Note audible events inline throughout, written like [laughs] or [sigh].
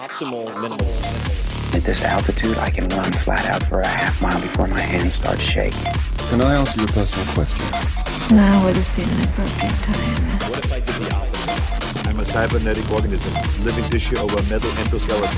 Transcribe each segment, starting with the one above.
optimal minimal. At this altitude, I can run flat out for a half mile before my hands start shaking. Can I answer your personal question? Now would seem an appropriate time. What if I did the opposite? I'm a cybernetic organism, living tissue over a metal endoskeleton.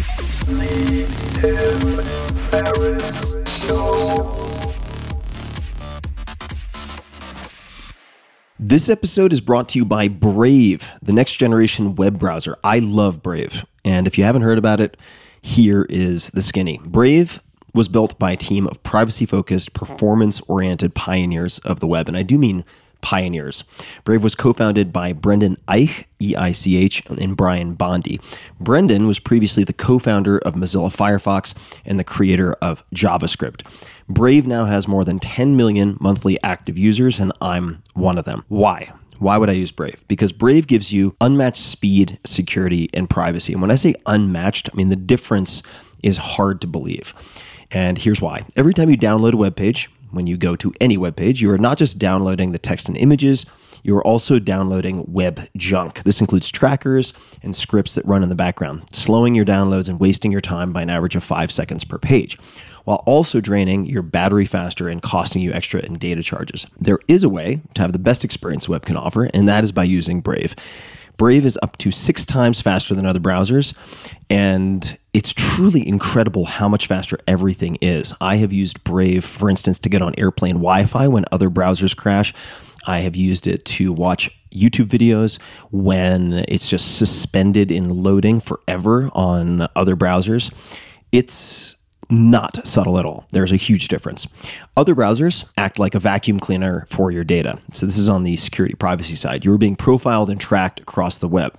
This episode is brought to you by Brave, the next generation web browser. I love Brave. And if you haven't heard about it, here is the skinny. Brave was built by a team of privacy focused, performance oriented pioneers of the web. And I do mean pioneers. Brave was co founded by Brendan Eich, E I C H, and Brian Bondy. Brendan was previously the co founder of Mozilla Firefox and the creator of JavaScript. Brave now has more than 10 million monthly active users, and I'm one of them. Why? Why would I use Brave? Because Brave gives you unmatched speed, security, and privacy. And when I say unmatched, I mean the difference is hard to believe. And here's why. Every time you download a web page, when you go to any web page, you are not just downloading the text and images, you are also downloading web junk. This includes trackers and scripts that run in the background, slowing your downloads and wasting your time by an average of five seconds per page, while also draining your battery faster and costing you extra in data charges. There is a way to have the best experience web can offer, and that is by using Brave. Brave is up to six times faster than other browsers, and it's truly incredible how much faster everything is. I have used Brave, for instance, to get on airplane Wi Fi when other browsers crash. I have used it to watch YouTube videos when it's just suspended in loading forever on other browsers. It's not subtle at all. There's a huge difference. Other browsers act like a vacuum cleaner for your data. So, this is on the security privacy side. You're being profiled and tracked across the web.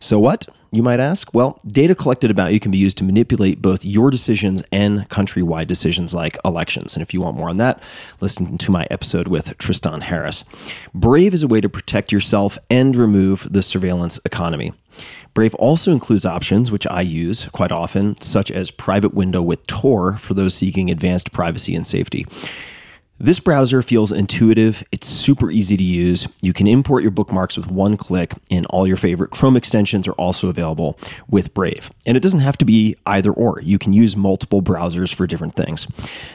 So, what? You might ask? Well, data collected about you can be used to manipulate both your decisions and countrywide decisions like elections. And if you want more on that, listen to my episode with Tristan Harris. Brave is a way to protect yourself and remove the surveillance economy. Brave also includes options, which I use quite often, such as Private Window with Tor for those seeking advanced privacy and safety. This browser feels intuitive. It's super easy to use. You can import your bookmarks with one click, and all your favorite Chrome extensions are also available with Brave. And it doesn't have to be either or. You can use multiple browsers for different things.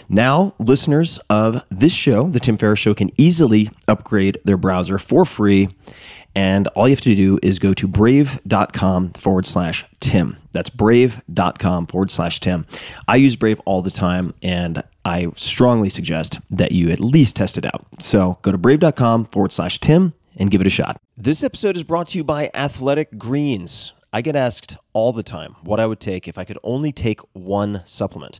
Now, listeners of this show, The Tim Ferriss Show, can easily upgrade their browser for free. And all you have to do is go to brave.com forward slash Tim. That's brave.com forward slash Tim. I use Brave all the time, and I strongly suggest that you at least test it out. So go to brave.com forward slash Tim and give it a shot. This episode is brought to you by Athletic Greens. I get asked all the time what I would take if I could only take one supplement.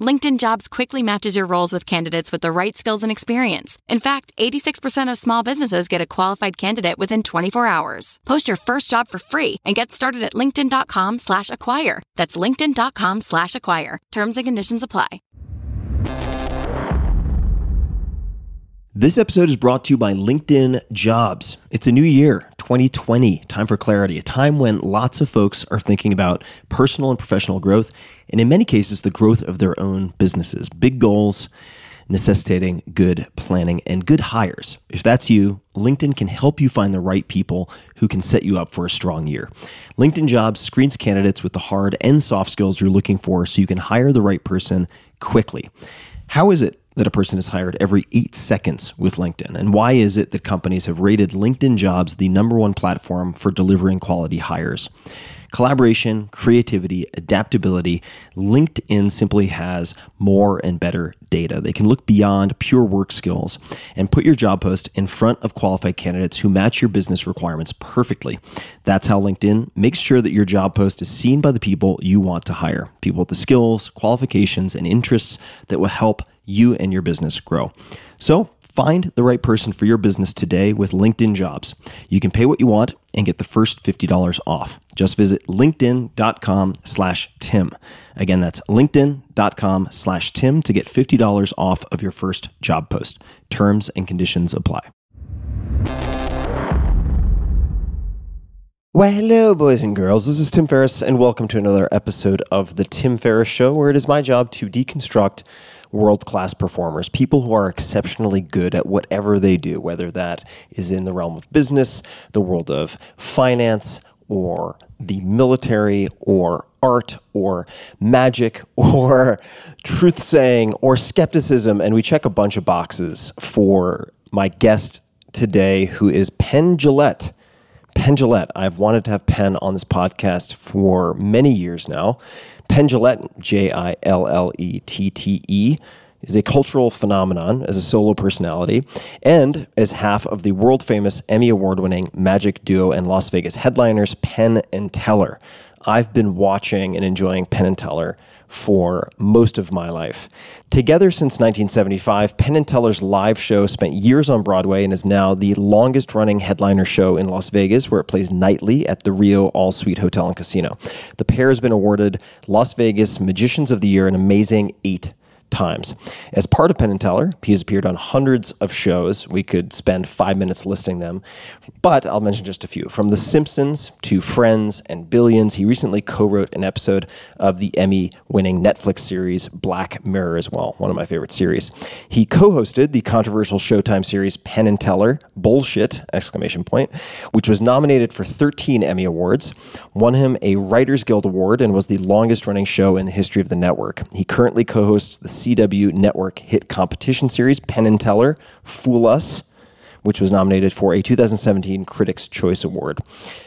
LinkedIn Jobs quickly matches your roles with candidates with the right skills and experience. In fact, 86% of small businesses get a qualified candidate within 24 hours. Post your first job for free and get started at linkedin.com slash acquire. That's linkedin.com slash acquire. Terms and conditions apply. This episode is brought to you by LinkedIn Jobs. It's a new year, 2020, time for clarity, a time when lots of folks are thinking about personal and professional growth, and in many cases, the growth of their own businesses. Big goals necessitating good planning and good hires. If that's you, LinkedIn can help you find the right people who can set you up for a strong year. LinkedIn Jobs screens candidates with the hard and soft skills you're looking for so you can hire the right person quickly. How is it that a person is hired every eight seconds with LinkedIn? And why is it that companies have rated LinkedIn jobs the number one platform for delivering quality hires? Collaboration, creativity, adaptability. LinkedIn simply has more and better data. They can look beyond pure work skills and put your job post in front of qualified candidates who match your business requirements perfectly. That's how LinkedIn makes sure that your job post is seen by the people you want to hire people with the skills, qualifications, and interests that will help you and your business grow. So, Find the right person for your business today with LinkedIn Jobs. You can pay what you want and get the first $50 off. Just visit linkedin.com slash Tim. Again, that's linkedin.com slash Tim to get $50 off of your first job post. Terms and conditions apply. Well, hello, boys and girls. This is Tim Ferriss, and welcome to another episode of The Tim Ferriss Show, where it is my job to deconstruct world class performers, people who are exceptionally good at whatever they do, whether that is in the realm of business, the world of finance, or the military, or art, or magic, [laughs] or truth saying, or skepticism. And we check a bunch of boxes for my guest today, who is Penn Jillette. Penn Jillette. I've wanted to have Penn on this podcast for many years now. Penn Jillette, J I L L E T T E, is a cultural phenomenon as a solo personality and as half of the world famous Emmy Award winning magic duo and Las Vegas headliners, Penn and Teller. I've been watching and enjoying Penn and Teller for most of my life. Together since 1975, Penn and Teller's live show spent years on Broadway and is now the longest running headliner show in Las Vegas, where it plays nightly at the Rio All Suite Hotel and Casino. The pair has been awarded Las Vegas Magicians of the Year an amazing eight times. As part of Penn and Teller, he has appeared on hundreds of shows. We could spend five minutes listing them, but I'll mention just a few. From The Simpsons to Friends and Billions, he recently co wrote an episode of the Emmy winning Netflix series Black Mirror as well, one of my favorite series. He co hosted the controversial Showtime series Penn and Teller Bullshit! exclamation point, which was nominated for 13 Emmy Awards, won him a Writers Guild Award, and was the longest running show in the history of the network. He currently co hosts the CW network hit competition series, Penn and Teller, Fool Us, which was nominated for a 2017 Critics' Choice Award.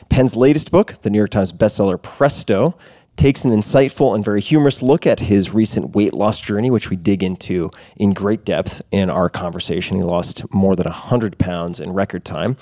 Penn's latest book, the New York Times bestseller Presto, takes an insightful and very humorous look at his recent weight loss journey, which we dig into in great depth in our conversation. He lost more than 100 pounds in record time.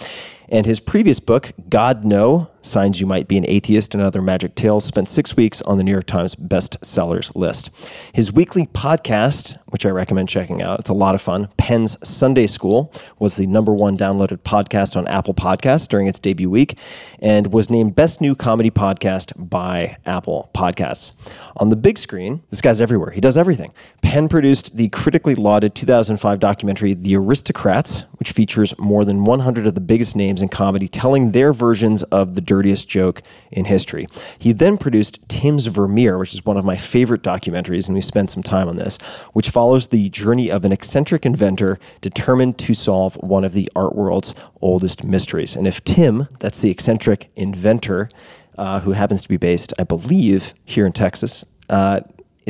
And his previous book, God No Signs You Might Be an Atheist and Other Magic Tales, spent six weeks on the New York Times bestsellers list. His weekly podcast, which I recommend checking out, it's a lot of fun. Penn's Sunday School was the number one downloaded podcast on Apple Podcasts during its debut week and was named Best New Comedy Podcast by Apple Podcasts. On the big screen, this guy's everywhere. He does everything. Penn produced the critically lauded 2005 documentary The Aristocrats, which features more than 100 of the biggest names in comedy telling their versions of the dirtiest joke in history. He then produced Tim's Vermeer, which is one of my favorite documentaries, and we spent some time on this, which follows the journey of an eccentric inventor determined to solve one of the art world's oldest mysteries. And if Tim, that's the eccentric inventor, uh, who happens to be based, I believe, here in Texas, uh,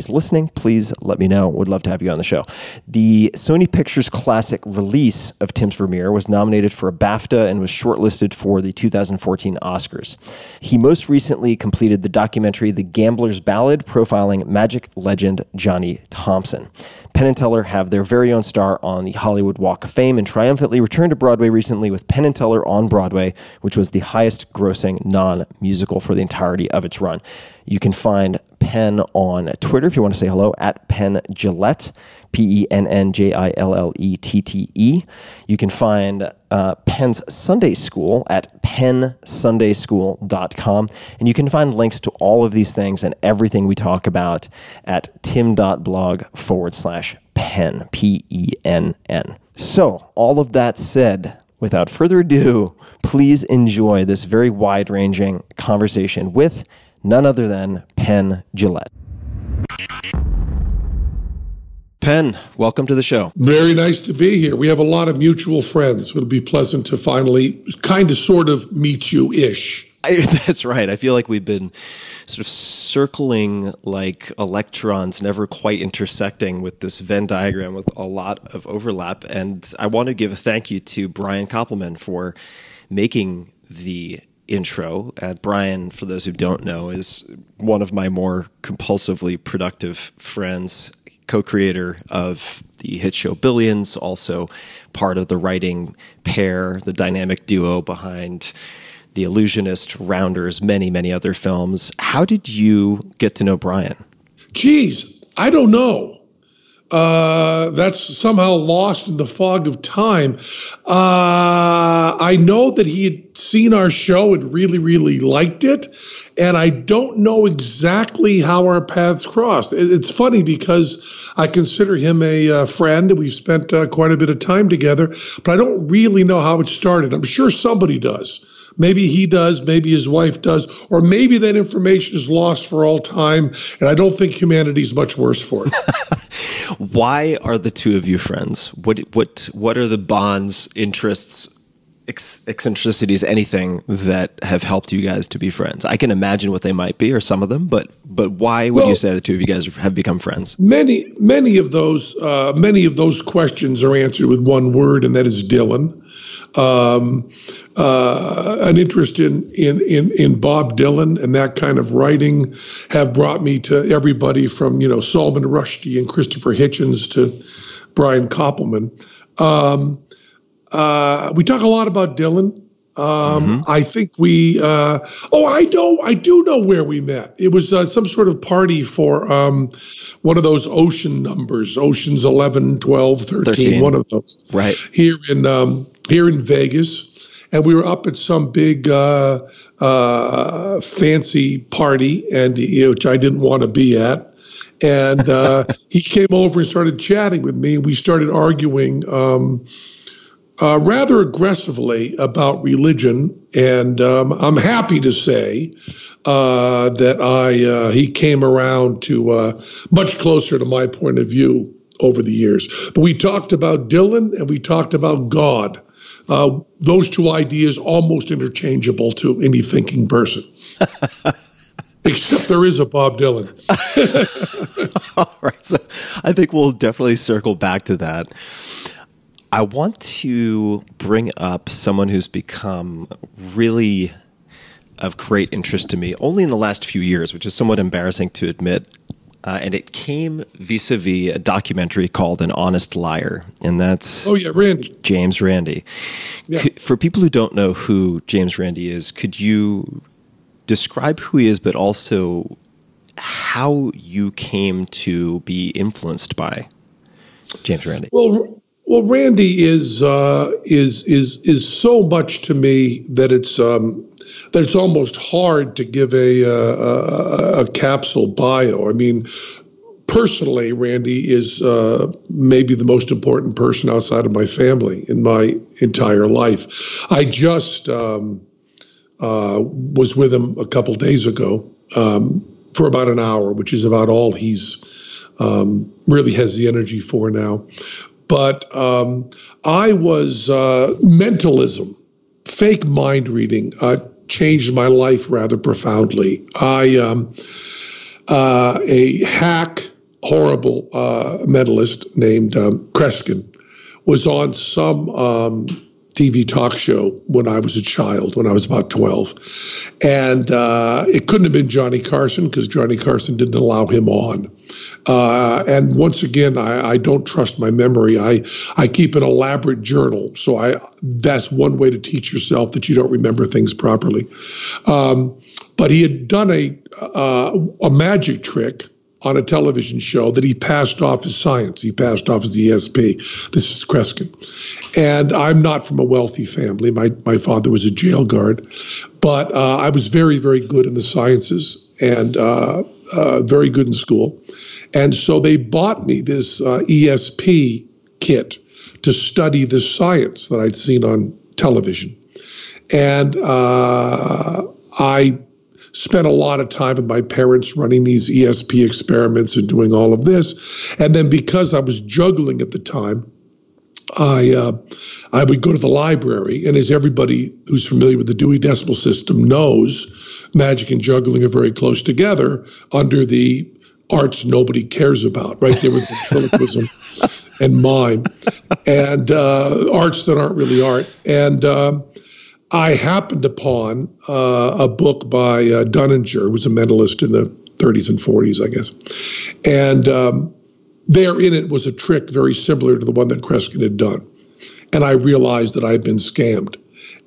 is listening, please let me know. Would love to have you on the show. The Sony Pictures Classic release of Tim's Vermeer was nominated for a BAFTA and was shortlisted for the 2014 Oscars. He most recently completed the documentary The Gambler's Ballad, profiling magic legend Johnny Thompson. Penn and Teller have their very own star on the Hollywood Walk of Fame and triumphantly returned to Broadway recently with Penn and Teller on Broadway, which was the highest grossing non musical for the entirety of its run. You can find Penn on Twitter if you want to say hello at Penn Jillette, P E N N J I L L E T T E. You can find uh, Penn's Sunday School at pennsundayschool.com. And you can find links to all of these things and everything we talk about at tim.blog forward slash Penn, P E N N. So, all of that said, without further ado, please enjoy this very wide ranging conversation with none other than Penn Jillette. Penn, welcome to the show. Very nice to be here. We have a lot of mutual friends. It'll be pleasant to finally kind of sort of meet you ish. I, [laughs] that's right. I feel like we've been sort of circling like electrons, never quite intersecting with this Venn diagram with a lot of overlap. And I want to give a thank you to Brian Koppelman for making the intro. Uh, Brian, for those who don't know, is one of my more compulsively productive friends, co creator of the hit show Billions, also part of the writing pair, the dynamic duo behind The Illusionist, Rounders, many, many other films. How did you get to know Brian? Geez, I don't know. Uh, that's somehow lost in the fog of time. Uh, I know that he had seen our show and really, really liked it. And I don't know exactly how our paths crossed. It's funny because I consider him a uh, friend. And We've spent uh, quite a bit of time together, but I don't really know how it started. I'm sure somebody does. Maybe he does, maybe his wife does, or maybe that information is lost for all time. And I don't think humanity's much worse for it. [laughs] Why are the two of you friends? What what what are the bonds, interests, eccentricities, anything that have helped you guys to be friends? I can imagine what they might be, or some of them, but but why would you say the two of you guys have become friends? many many of those uh, many of those questions are answered with one word, and that is Dylan. Um, uh, an interest in, in in in Bob Dylan and that kind of writing have brought me to everybody from you know Salman Rushdie and Christopher Hitchens to Brian Koppelman. Um, uh, we talk a lot about Dylan. Um, I think we. Uh, oh, I know. I do know where we met. It was uh, some sort of party for um, one of those ocean numbers, oceans 11, 12, 13, 13. one of those. Right. Here in um, here in Vegas, and we were up at some big uh, uh, fancy party, and which I didn't want to be at. And uh, [laughs] he came over and started chatting with me. and We started arguing. Um, uh, rather aggressively about religion, and um, I'm happy to say uh, that I uh, he came around to much closer to my point of view over the years. But we talked about Dylan and we talked about God. Uh, those two ideas almost interchangeable to any thinking person. [laughs] Except there is a Bob Dylan. [laughs] All right. So I think we'll definitely circle back to that. I want to bring up someone who's become really of great interest to me only in the last few years, which is somewhat embarrassing to admit. Uh, and it came vis a vis a documentary called An Honest Liar. And that's Oh yeah, Randi. James Randi. Yeah. Could- For people who don't know who James Randi is, could you describe who he is, but also how you came to be influenced by James Randi? Well, well, Randi is uh, is is is so much to me that it's um, that it's almost hard to give a, uh, a a capsule bio. I mean, personally, Randi is uh, maybe the most important person outside of my family in my entire life. I just um, uh, was with him a couple days ago um, for about an hour, which is about all he's um, really has the energy for now. But um, I was uh, mentalism, fake mind reading, uh, changed my life rather profoundly. I um, uh, a hack, horrible uh, mentalist named um, Kreskin was on some um, TV talk show when I was a child, when I was about 12. And uh, it couldn't have been Johnny Carson because Johnny Carson didn't allow him on. Uh, and once again, I, I, don't trust my memory. I, I keep an elaborate journal. So I that's one way to teach yourself that you don't remember things properly. Um, but he had done a, uh, a magic trick on a television show that he passed off as science. He passed off as ESP. This is Kreskin. And I'm not from a wealthy family. My, my father was a jail guard, but uh, I was very, very good in the sciences and uh, uh, very good in school. And so they bought me this uh, ESP kit to study this science that I'd seen on television. And uh, I spent a lot of time with my parents running these ESP experiments and doing all of this. And then because I was juggling at the time, I uh, I would go to the library, and as everybody who's familiar with the Dewey Decimal System knows, magic and juggling are very close together under the arts nobody cares about. Right there with [laughs] ventriloquism and mime, and uh, arts that aren't really art. And uh, I happened upon uh, a book by uh, Dunninger, who was a mentalist in the 30s and 40s, I guess. And um, there in it was a trick very similar to the one that Kreskin had done. And I realized that I had been scammed.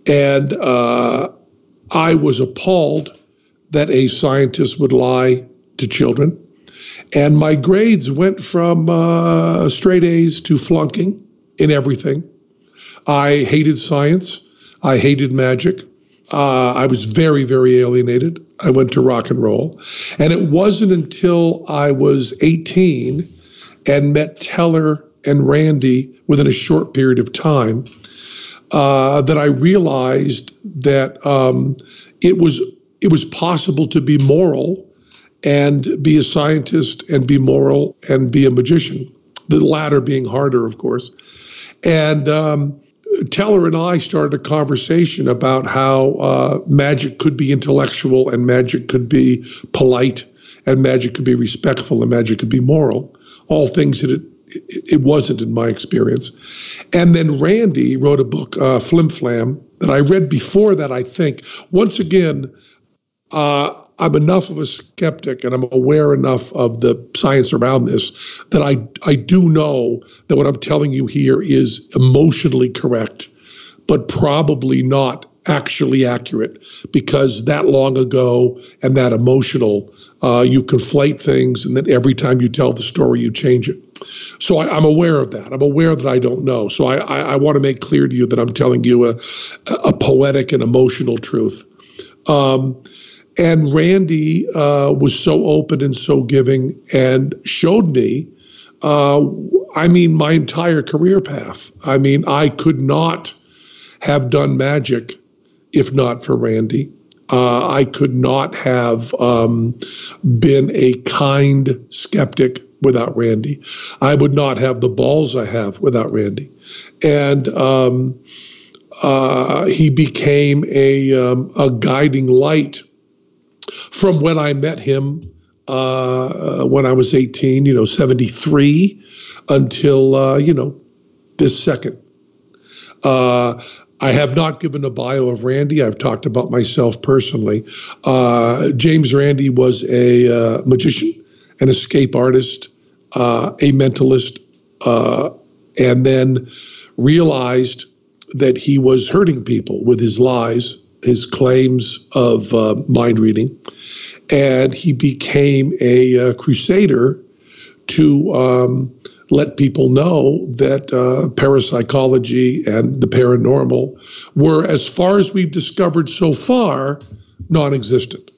And uh, I was appalled that a scientist would lie to children. And my grades went from uh, straight A's to flunking in everything. I hated science. I hated magic. Uh, I was very, very alienated. I went to rock and roll. And it wasn't until I was 18 and met Teller and Randi within a short period of time uh, that I realized that um, it was it was possible to be moral and be a scientist and be moral and be a magician. The latter being harder, of course. And um, Teller and I started a conversation about how uh, magic could be intellectual and magic could be polite and magic could be respectful and magic could be moral. All things that it, it wasn't in my experience. And then Randi wrote a book, uh, Flim Flam, that I read before that, I think. Once again, uh, I'm enough of a skeptic and I'm aware enough of the science around this that I, I do know that what I'm telling you here is emotionally correct, but probably not actually accurate because that long ago and that emotional, uh, you conflate things and then every time you tell the story, you change it. So I, am aware of that. I'm aware that I don't know. So I, I, I want to make clear to you that I'm telling you a, a poetic and emotional truth. Um, and Randi uh, was so open and so giving and showed me, uh, I mean, my entire career path. I mean, I could not have done magic if not for Randi. Uh, I could not have um, been a kind skeptic without Randi. I would not have the balls I have without Randi. And um, uh, he became a, um, a guiding light from when I met him uh, when I was 18, you know, 73, until, uh, you know, this second. Uh, I have not given a bio of Randi. I've talked about myself personally. Uh, James Randi was a uh, magician, an escape artist, uh, a mentalist, and then realized that he was hurting people with his lies his claims of uh, mind reading, and he became a uh, crusader to um, let people know that uh, parapsychology and the paranormal were, as far as we've discovered so far, non-existent.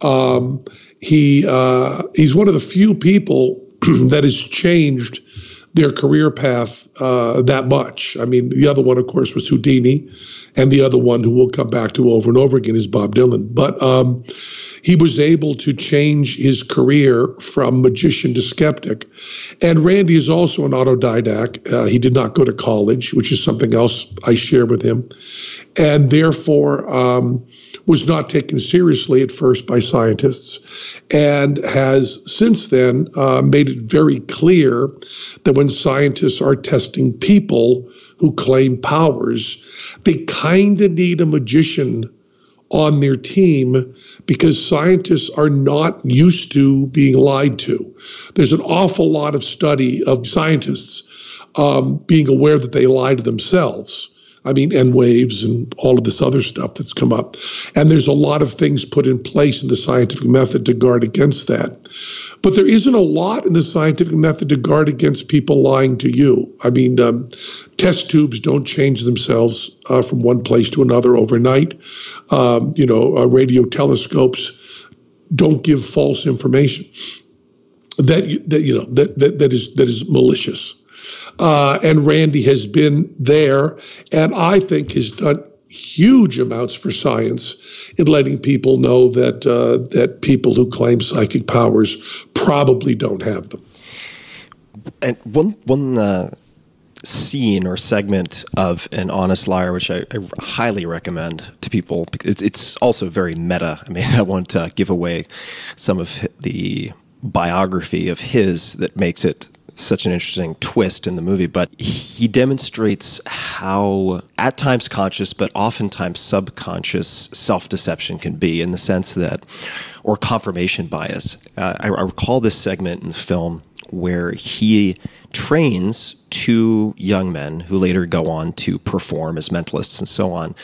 Um, he uh, he's one of the few people [clears throat] that has changed their career path uh, that much. I mean, the other one, of course, was Houdini and the other one who we'll come back to over and over again is Bob Dylan. But um, he was able to change his career from magician to skeptic. And Randi is also an autodidact. Uh, he did not go to college, which is something else I share with him, and therefore um, was not taken seriously at first by scientists, and has since then uh, made it very clear that when scientists are testing people who claim powers, they kind of need a magician on their team because scientists are not used to being lied to. There's an awful lot of study of scientists um, being aware that they lie to themselves. I mean, N waves and all of this other stuff that's come up. And there's a lot of things put in place in the scientific method to guard against that. But there isn't a lot in the scientific method to guard against people lying to you. I mean, um, test tubes don't change themselves uh, from one place to another overnight. Um, you know, uh, radio telescopes don't give false information that that you know that that, that is that is malicious. Uh, and Randi has been there, and I think has done huge amounts for science in letting people know that uh, that people who claim psychic powers probably don't have them. And one one uh, scene or segment of an honest liar, which I, I highly recommend to people, it's, it's also very meta. I mean, [laughs] I won't uh, give away some of the biography of his that makes it such an interesting twist in the movie, but he demonstrates how, at times conscious, but oftentimes subconscious self deception can be in the sense that, or confirmation bias. Uh, I, I recall this segment in the film where he trains two young men who later go on to perform as mentalists and so on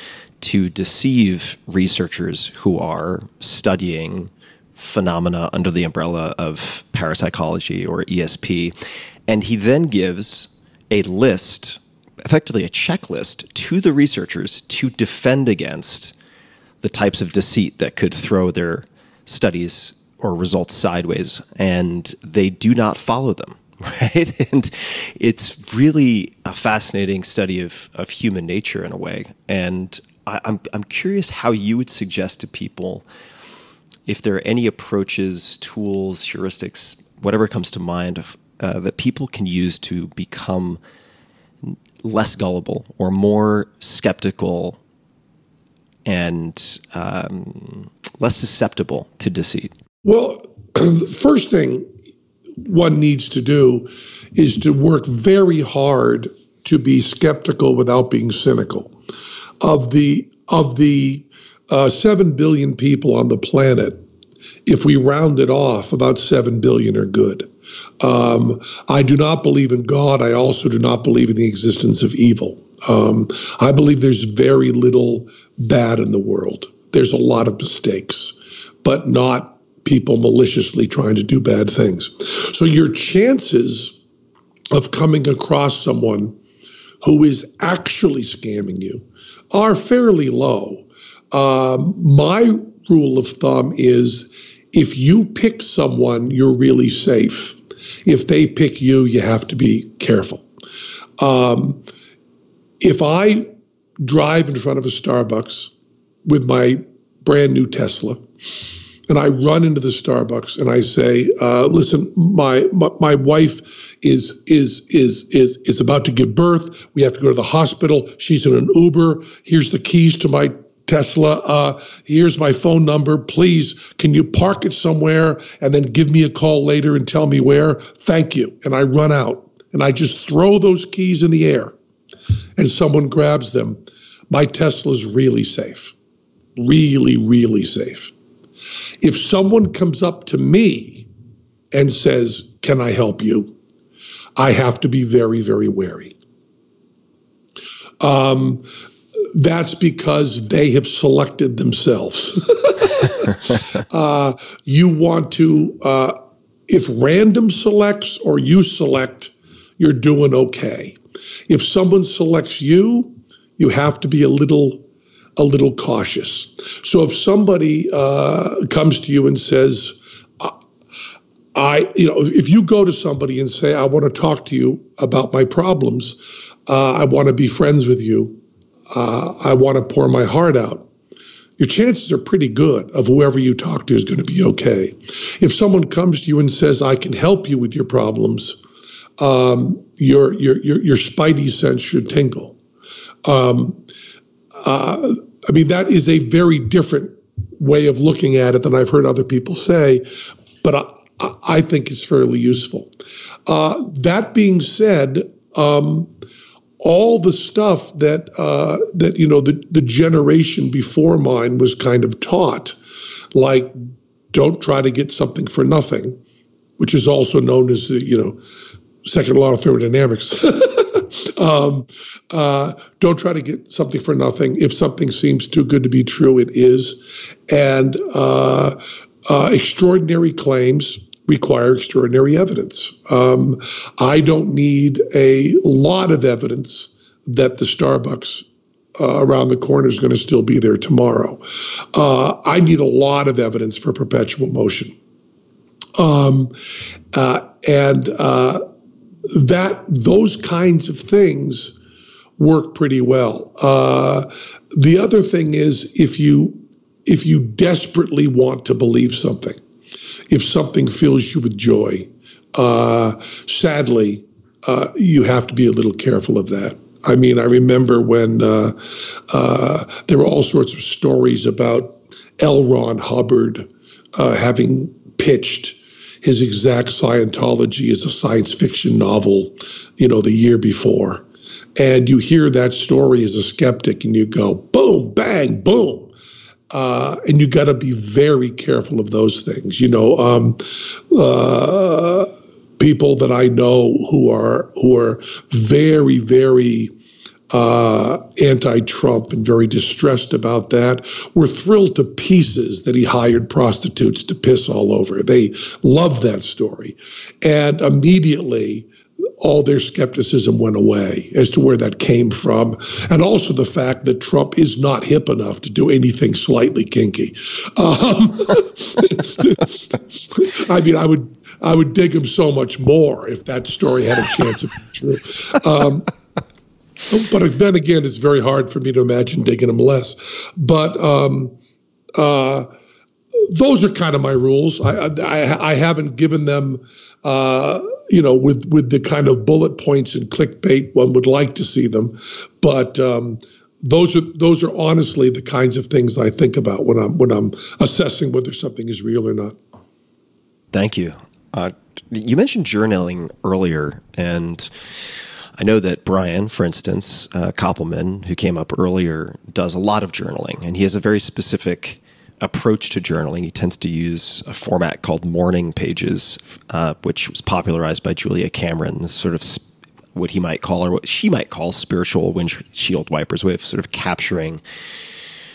to deceive researchers who are studying phenomena under the umbrella of parapsychology or ESP. And he then gives a list, effectively a checklist, to the researchers to defend against the types of deceit that could throw their studies or results sideways. And they do not follow them. [laughs] Right. And it's really a fascinating study of, of human nature in a way. And I, I'm, I'm curious how you would suggest to people if there are any approaches, tools, heuristics, whatever comes to mind, uh, that people can use to become less gullible or more skeptical and um, less susceptible to deceit? Well, the [clears throat] first thing one needs to do is to work very hard to be skeptical without being cynical. Of the of the uh, 7 billion people on the planet, if we round it off, about 7 billion are good. Um, I do not believe in God. I also do not believe in the existence of evil. Um, I believe there's very little bad in the world. There's a lot of mistakes, but not people maliciously trying to do bad things. So your chances of coming across someone who is actually scamming you are fairly low. Um, my rule of thumb is if you pick someone, you're really safe. If they pick you, you have to be careful. Um, if I drive in front of a Starbucks with my brand new Tesla, and I run into the Starbucks and I say, uh, "Listen, my, my, my wife is is is is is about to give birth. We have to go to the hospital. She's in an Uber. Here's the keys to my Tesla, uh, here's my phone number. Please, can you park it somewhere and then give me a call later and tell me where? Thank you. And I run out and I just throw those keys in the air and someone grabs them. My Tesla's really safe. Really, really safe. If someone comes up to me and says, Can I help you? I have to be very, very wary. Um, that's because they have selected themselves. [laughs] uh, you want to, uh, if random selects or you select, you're doing okay. If someone selects you, you have to be a little a little cautious. So if somebody uh, comes to you and says, I, you know, if you go to somebody and say, I want to talk to you about my problems, uh, I want to be friends with you, uh, I want to pour my heart out, your chances are pretty good of whoever you talk to is going to be okay. If someone comes to you and says, I can help you with your problems, um, your, your, your, your spidey sense should tingle. Um, uh, I mean, that is a very different way of looking at it than I've heard other people say, but I, I think it's fairly useful. Uh, that being said, um, all the stuff that uh, that you know the the generation before mine was kind of taught, like don't try to get something for nothing, which is also known as the you know second law of thermodynamics. [laughs] um, uh, don't try to get something for nothing. If something seems too good to be true, it is. And uh, uh, extraordinary claims require extraordinary evidence. Um, I don't need a lot of evidence that the Starbucks uh, around the corner is going to still be there tomorrow. Uh, I need a lot of evidence for perpetual motion. Um, uh, and uh, that those kinds of things work pretty well. Uh, the other thing is if you if you desperately want to believe something, if something fills you with joy, uh, sadly, uh, you have to be a little careful of that. I mean, I remember when uh, uh there were all sorts of stories about L. Ron Hubbard uh, having pitched his exact Scientology as a science fiction novel, you know, the year before. And you hear that story as a skeptic and you go, boom, bang, boom. Uh, and you got to be very careful of those things. You know, um, uh, people that I know who are who are very, very uh, anti-Trump and very distressed about that. Were thrilled to pieces that he hired prostitutes to piss all over. They love that story, and immediately all their skepticism went away as to where that came from, and also the fact that Trump is not hip enough to do anything slightly kinky. Um, [laughs] I mean, I would I would dig him so much more if that story had a chance of being true. Um, but then again, it's very hard for me to imagine digging him less. But um, uh, those are kind of my rules. I, I, I haven't given them, uh, you know, with with the kind of bullet points and clickbait one would like to see them. But um, those are those are honestly the kinds of things I think about when I'm when I'm assessing whether something is real or not. Thank you. Uh, you mentioned journaling earlier, and I know that Brian, for instance, uh, Koppelman, who came up earlier, does a lot of journaling, and he has a very specific approach to journaling. He tends to use a format called morning pages, uh, which was popularized by Julia Cameron, this sort of what he might call or what she might call spiritual windshield wipers way of sort of capturing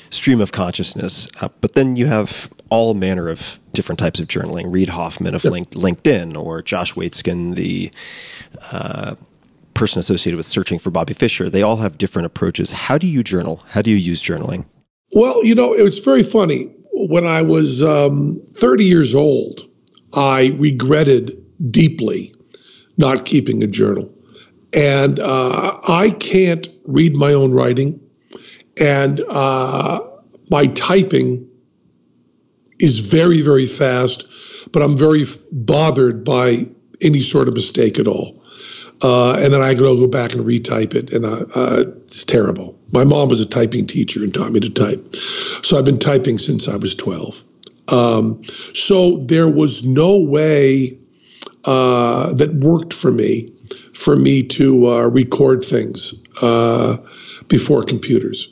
stream of consciousness. Uh, but then you have all manner of different types of journaling. Reid Hoffman of yep. LinkedIn or Josh Waitzkin, the uh, person associated with searching for Bobby Fischer, they all have different approaches. How do you journal? How do you use journaling? Well, you know, it was very funny. When I was um, 30 years old, I regretted deeply not keeping a journal. And uh, I can't read my own writing. And uh, my typing is very, very fast, but I'm very bothered by any sort of mistake at all. Uh, and then I go go back and retype it, and uh, uh, it's terrible. My mom was a typing teacher and taught me to type, so I've been typing since I was twelve. Um, so there was no way uh, that worked for me for me to uh, record things uh, before computers.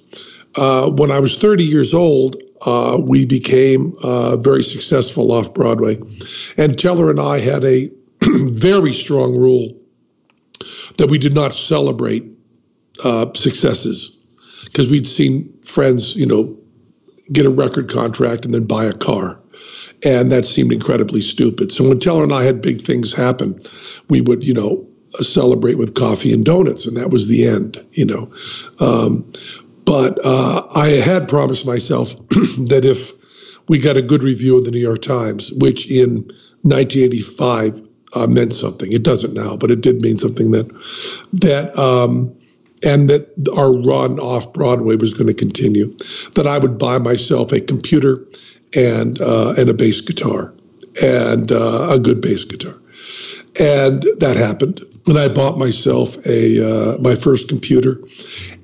when I was 30 years old, we became very successful off Broadway, and Teller and I had a [clears throat] very strong rule that we did not celebrate uh, successes because we'd seen friends, you know, get a record contract and then buy a car. And that seemed incredibly stupid. So when Teller and I had big things happen, we would, you know, celebrate with coffee and donuts, and that was the end, you know. Um, but uh, I had promised myself [clears throat] that if we got a good review of the New York Times, which in 1985 uh, meant something. It doesn't now, but it did mean something that that um, and that our run off Broadway was going to continue. That I would buy myself a computer and uh, and a bass guitar and uh, a good bass guitar, and that happened. And I bought myself a uh, my first computer,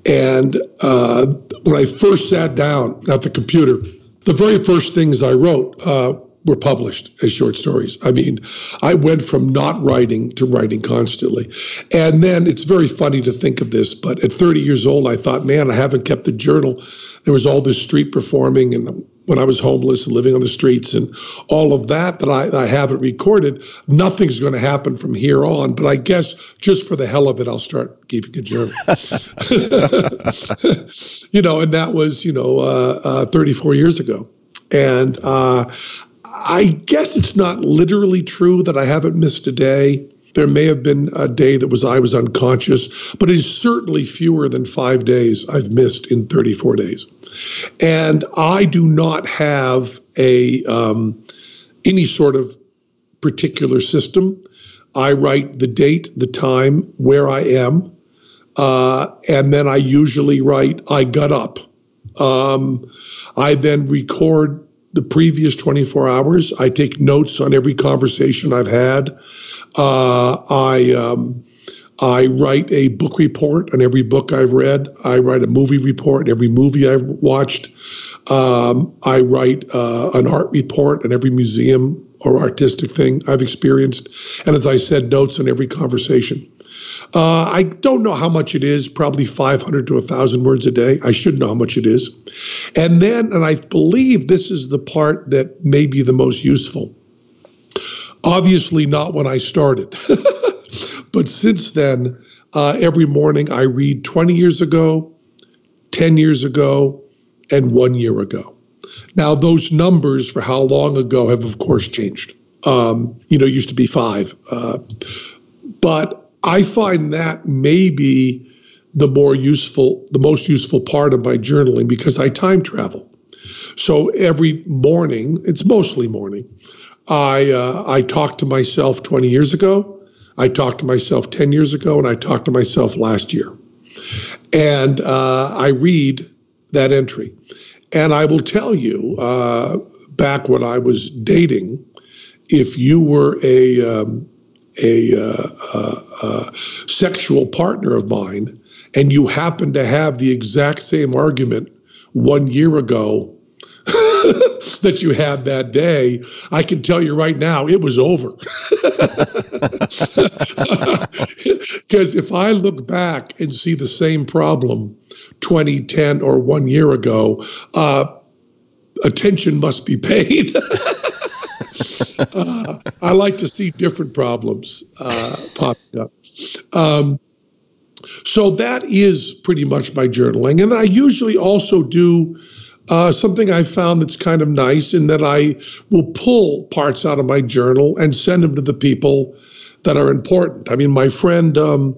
and uh, when I first sat down at the computer, the very first things I wrote uh, were published as short stories. I mean, I went from not writing to writing constantly. And then it's very funny to think of this, but at 30 years old, I thought, man, I haven't kept a journal. There was all this street performing and when I was homeless and living on the streets and all of that that I, I haven't recorded. Nothing's going to happen from here on. But I guess just for the hell of it, I'll start keeping a journal. [laughs] you know, and that was, you know, uh, uh, 34 years ago. And uh, I guess it's not literally true that I haven't missed a day. There may have been a day that was I was unconscious, but it is certainly fewer than five days I've missed in 34 days. And I do not have a um, any sort of particular system. I write the date, the time, where I am, uh, and then I usually write I got up. Um, I then record the previous 24 hours. I take notes on every conversation I've had. Uh, I um, I write a book report on every book I've read. I write a movie report on every movie I've watched. Um, I write uh, an art report on every museum or artistic thing I've experienced. And as I said, notes on every conversation. Uh, I don't know how much it is, probably 500 to 1,000 words a day. I should know how much it is. And then, and I believe this is the part that may be the most useful. Obviously, not when I started. [laughs] but since then, uh, every morning I read 20 years ago, 10 years ago, and one year ago. Now, those numbers for how long ago have, of course, changed. Um, you know, used to be five. Uh, but I find that maybe the more useful, the most useful part of my journaling because I time travel. So every morning, it's mostly morning, I uh, I talk to myself 20 years ago, I talked to myself 10 years ago, and I talked to myself last year, and uh, I read that entry, and I will tell you, uh, back when I was dating, if you were a um, a uh, uh, uh, sexual partner of mine, and you happen to have the exact same argument one year ago [laughs] that you had that day, I can tell you right now, it was over. [laughs] Because if I look back and see the same problem 2010 or one year ago, uh, attention must be paid. [laughs] uh, I like to see different problems uh, popping up. Um, so that is pretty much my journaling. And I usually also do uh, something I found that's kind of nice in that I will pull parts out of my journal and send them to the people that are important. I mean, my friend um,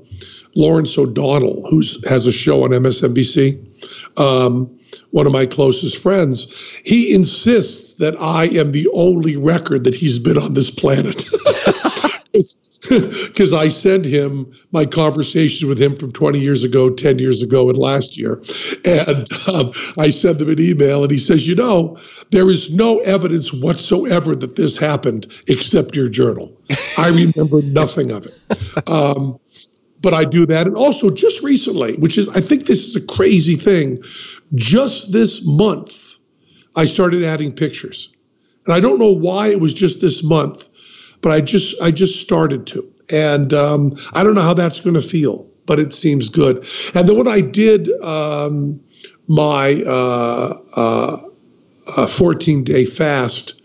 Lawrence O'Donnell, who has a show on MSNBC, um, one of my closest friends, he insists that I am the only record that he's been on this planet. [laughs] because I sent him my conversations with him from 20 years ago, 10 years ago, and last year. And um, I sent him an email, and he says, You know, there is no evidence whatsoever that this happened except your journal. I remember nothing of it. Um, but I do that. And also, just recently, which is, I think this is a crazy thing, just this month, I started adding pictures. And I don't know why it was just this month but I just I just started to, and um, I don't know how that's going to feel, but it seems good. And then when I did um, my uh, uh, 14 day fast,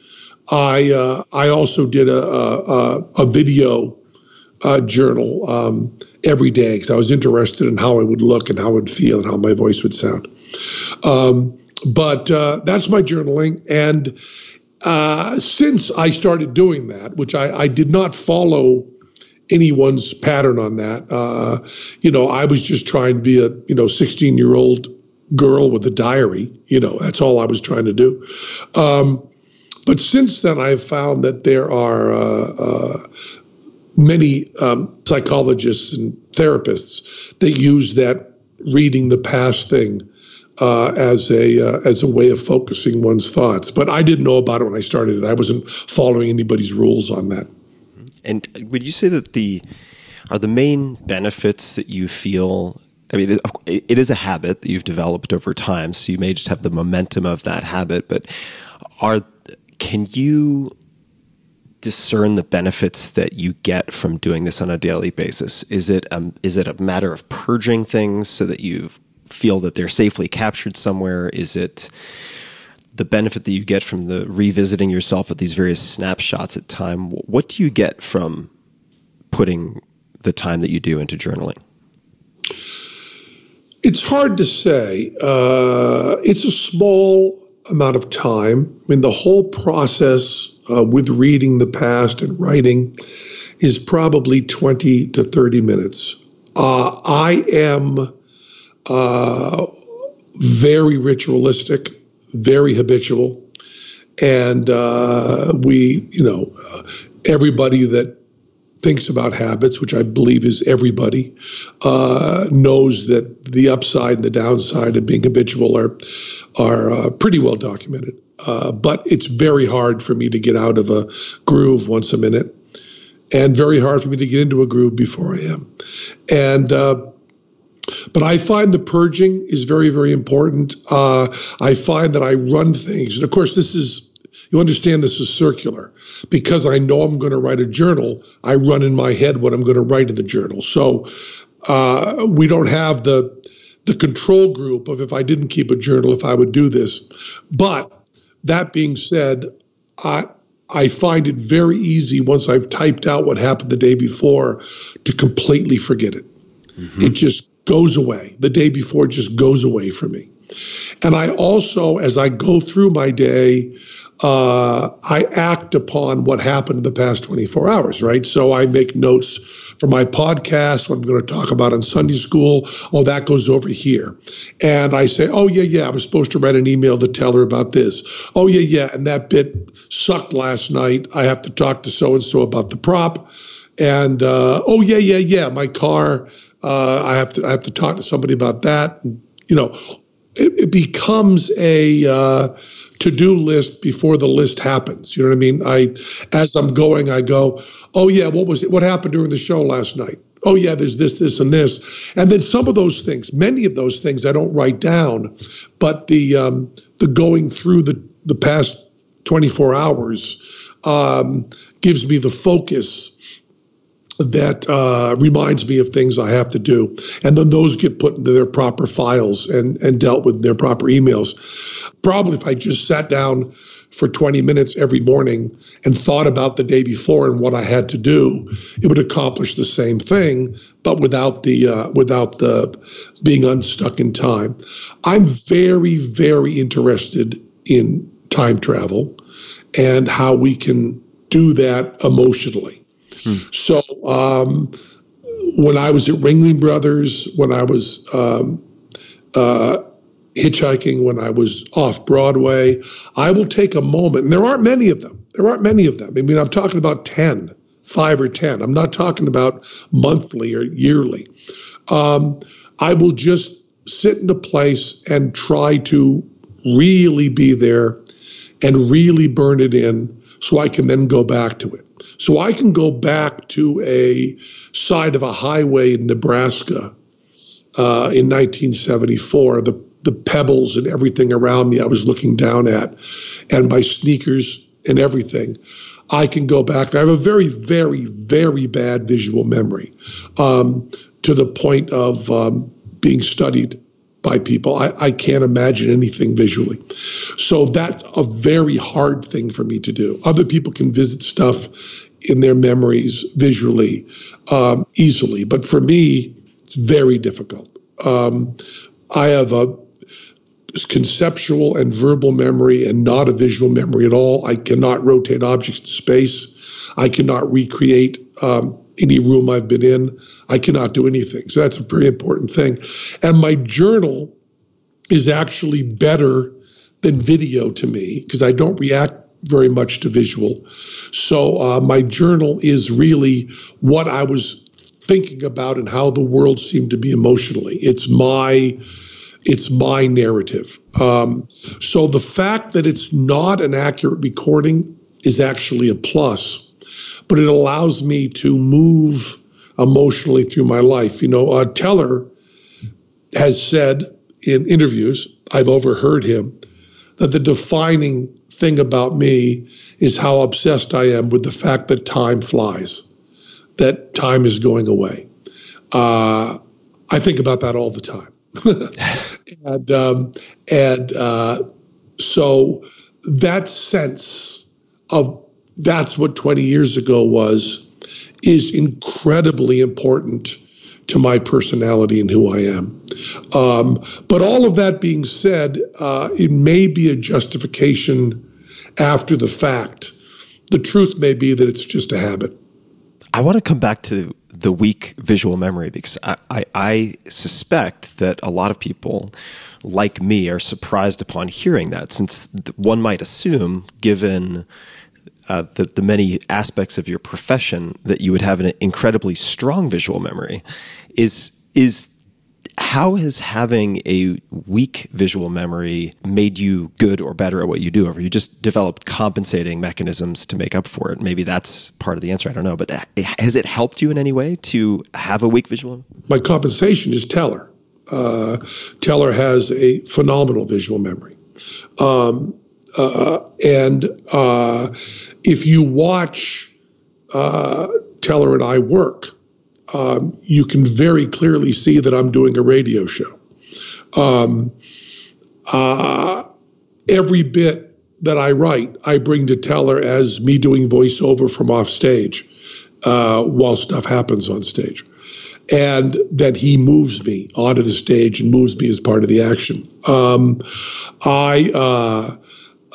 I uh, I also did a a, a video uh, journal um, every day because I was interested in how I would look and how I would feel and how my voice would sound. Um, but uh, that's my journaling and uh, since I started doing that, which I, I, did not follow anyone's pattern on that, uh, you know, I was just trying to be a you know 16 year old girl with a diary. You know, that's all I was trying to do. Um, but since then, I've found that there are uh, uh many um, psychologists and therapists that use that reading the past thing uh, as a uh, as a way of focusing one's thoughts. But I didn't know about it when I started it. I wasn't following anybody's rules on that. And would you say that the are the main benefits that you feel? I mean, it, is a habit that you've developed over time, so you may just have the momentum of that habit. But are can you discern the benefits that you get from doing this on a daily basis? Is it um, is it a matter of purging things so that you feel that they're safely captured somewhere? Is it the benefit that you get from the revisiting yourself at these various snapshots at time? What do you get from putting the time that you do into journaling? It's hard to say. Uh, it's a small amount of time. I mean, the whole process uh, with reading the past and writing is probably 20 to 30 minutes. Uh, I am uh, very ritualistic, very habitual. And uh, we, you know, uh, everybody that thinks about habits, which I believe is everybody, uh, knows that the upside and the downside of being habitual are are uh, pretty well documented. Uh, but it's very hard for me to get out of a groove once a minute, and very hard for me to get into a groove before I am. And uh, but I find the purging is very, very important. Uh, I find that I run things, and of course, this is you understand this is circular because I know I'm going to write a journal. I run in my head what I'm going to write in the journal. So uh, we don't have the the control group of if I didn't keep a journal, if I would do this. But that being said, I I find it very easy once I've typed out what happened the day before to completely forget it. Mm-hmm. It just goes away. The day before just goes away from me. And I also, as I go through my day, uh, I act upon what happened in the past 24 hours, right? So I make notes for my podcast, what I'm going to talk about in Sunday school. Oh, that goes over here. And I say, oh, yeah, yeah, I was supposed to write an email to tell her about this. Oh, yeah, yeah. And that bit sucked last night. I have to talk to so and so about the prop. And uh, oh, yeah, yeah, yeah, my car. Uh, I have to I have to talk to somebody about that. You know, it, it becomes a uh, to-do list before the list happens. You know what I mean? I as I'm going, I go, "Oh yeah, what was it? What happened during the show last night?" Oh yeah, there's this, this, and this, and then some of those things, many of those things, I don't write down, but the um, the going through the the past 24 hours um, gives me the focus that uh, reminds me of things I have to do. And then those get put into their proper files and, and dealt with in their proper emails. Probably if I just sat down for 20 minutes every morning and thought about the day before and what I had to do, it would accomplish the same thing, but without the uh, without the being unstuck in time. I'm very very interested in time travel and how we can do that emotionally. Hmm. So um, when I was at Ringling Brothers, when I was um, uh, hitchhiking, when I was off Broadway, I will take a moment, and there aren't many of them. There aren't many of them. I mean, I'm talking about 10, five or 10. I'm not talking about monthly or yearly. Um, I will just sit in a place and try to really be there and really burn it in so I can then go back to it. So I can go back to a side of a highway in Nebraska uh, in 1974, the, the pebbles and everything around me I was looking down at, and my sneakers and everything. I can go back. I have a very, very, very bad visual memory um, to the point of um, being studied by people. I, I can't imagine anything visually. So that's a very hard thing for me to do. Other people can visit stuff in their memories visually um, easily, but for me, it's very difficult. Um, I have a conceptual and verbal memory and not a visual memory at all. I cannot rotate objects in space. I cannot recreate um, any room I've been in. I cannot do anything. So that's a very important thing. And my journal is actually better than video to me because I don't react very much to visual. So uh, my journal is really what I was thinking about and how the world seemed to be emotionally. It's my it's my narrative. Um, so the fact that it's not an accurate recording is actually a plus, but it allows me to move emotionally through my life. You know, uh, Teller has said in interviews, I've overheard him, that the defining thing about me is how obsessed I am with the fact that time flies, that time is going away. Uh, I think about that all the time. [laughs] and um, and uh, so that sense of that's what 20 years ago was is incredibly important to my personality and who I am. Um, but all of that being said, uh, it may be a justification after the fact. The truth may be that it's just a habit. I want to come back to the weak visual memory because I, I, I, suspect that a lot of people like me are surprised upon hearing that since one might assume given uh, the, the many aspects of your profession that you would have an incredibly strong visual memory is is how has having a weak visual memory made you good or better at what you do? Or you just developed compensating mechanisms to make up for it? Maybe that's part of the answer. I don't know. But has it helped you in any way to have a weak visual? My compensation is Teller. Uh, Teller has a phenomenal visual memory. Um, uh, and uh, if you watch uh, Teller and I work, um, you can very clearly see that I'm doing a radio show. Um, uh, every bit that I write, I bring to Teller as me doing voiceover from off stage uh, while stuff happens on stage. And then he moves me onto the stage and moves me as part of the action. Um, I, uh,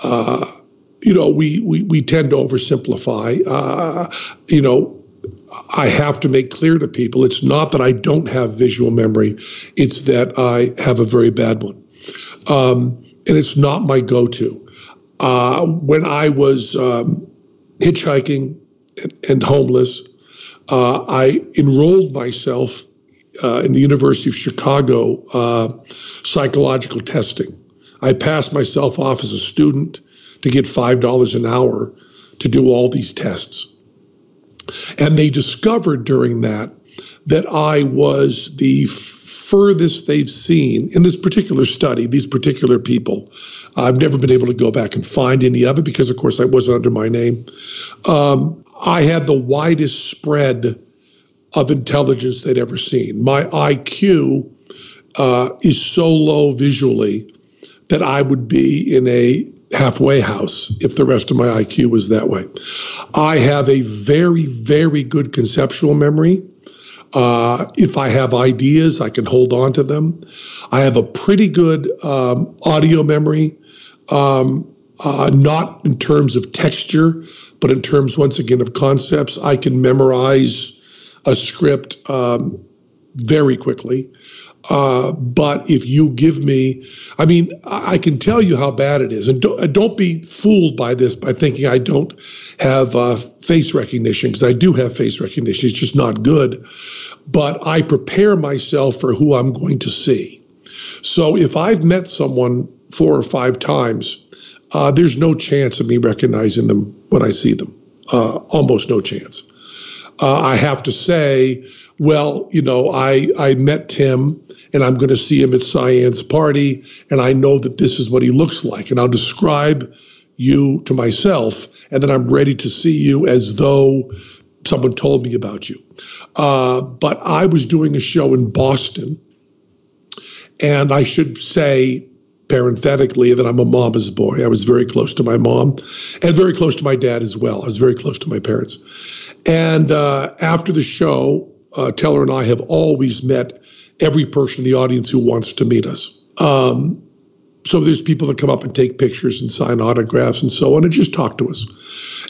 uh you know, we, we, we tend to oversimplify. Uh, you know, I have to make clear to people it's not that I don't have visual memory, it's that I have a very bad one. Um, and it's not my go to. Uh, when I was um, hitchhiking and, and homeless, uh, I enrolled myself uh, in the University of Chicago uh, psychological testing. I passed myself off as a student to get $5 an hour to do all these tests. And they discovered during that that I was the furthest they've seen in this particular study, these particular people. I've never been able to go back and find any of it because, of course, I wasn't under my name. Um, I had the widest spread of intelligence they'd ever seen. My IQ uh, is so low visually that I would be in a halfway house if the rest of my IQ was that way. I have a very, very good conceptual memory. Uh, if I have ideas, I can hold on to them. I have a pretty good um, audio memory, um, uh, not in terms of texture, but in terms, once again, of concepts. I can memorize a script um, very quickly. Uh, but if you give me, I mean, I, can tell you how bad it is, and don't, don't be fooled by this by thinking I don't have uh, face recognition because I do have face recognition. It's just not good, but I prepare myself for who I'm going to see. So if I've met someone four or five times, uh, there's no chance of me recognizing them when I see them. Uh, almost no chance. Uh, I have to say, well, you know, I I met Tim and I'm going to see him at Cyan's party, and I know that this is what he looks like, and I'll describe you to myself, and then I'm ready to see you as though someone told me about you. Uh, but I was doing a show in Boston, and I should say parenthetically that I'm a mama's boy. I was very close to my mom and very close to my dad as well. I was very close to my parents. And uh, after the show, uh, Teller and I have always met every person in the audience who wants to meet us. Um, so there's people that come up and take pictures and sign autographs and so on and just talk to us.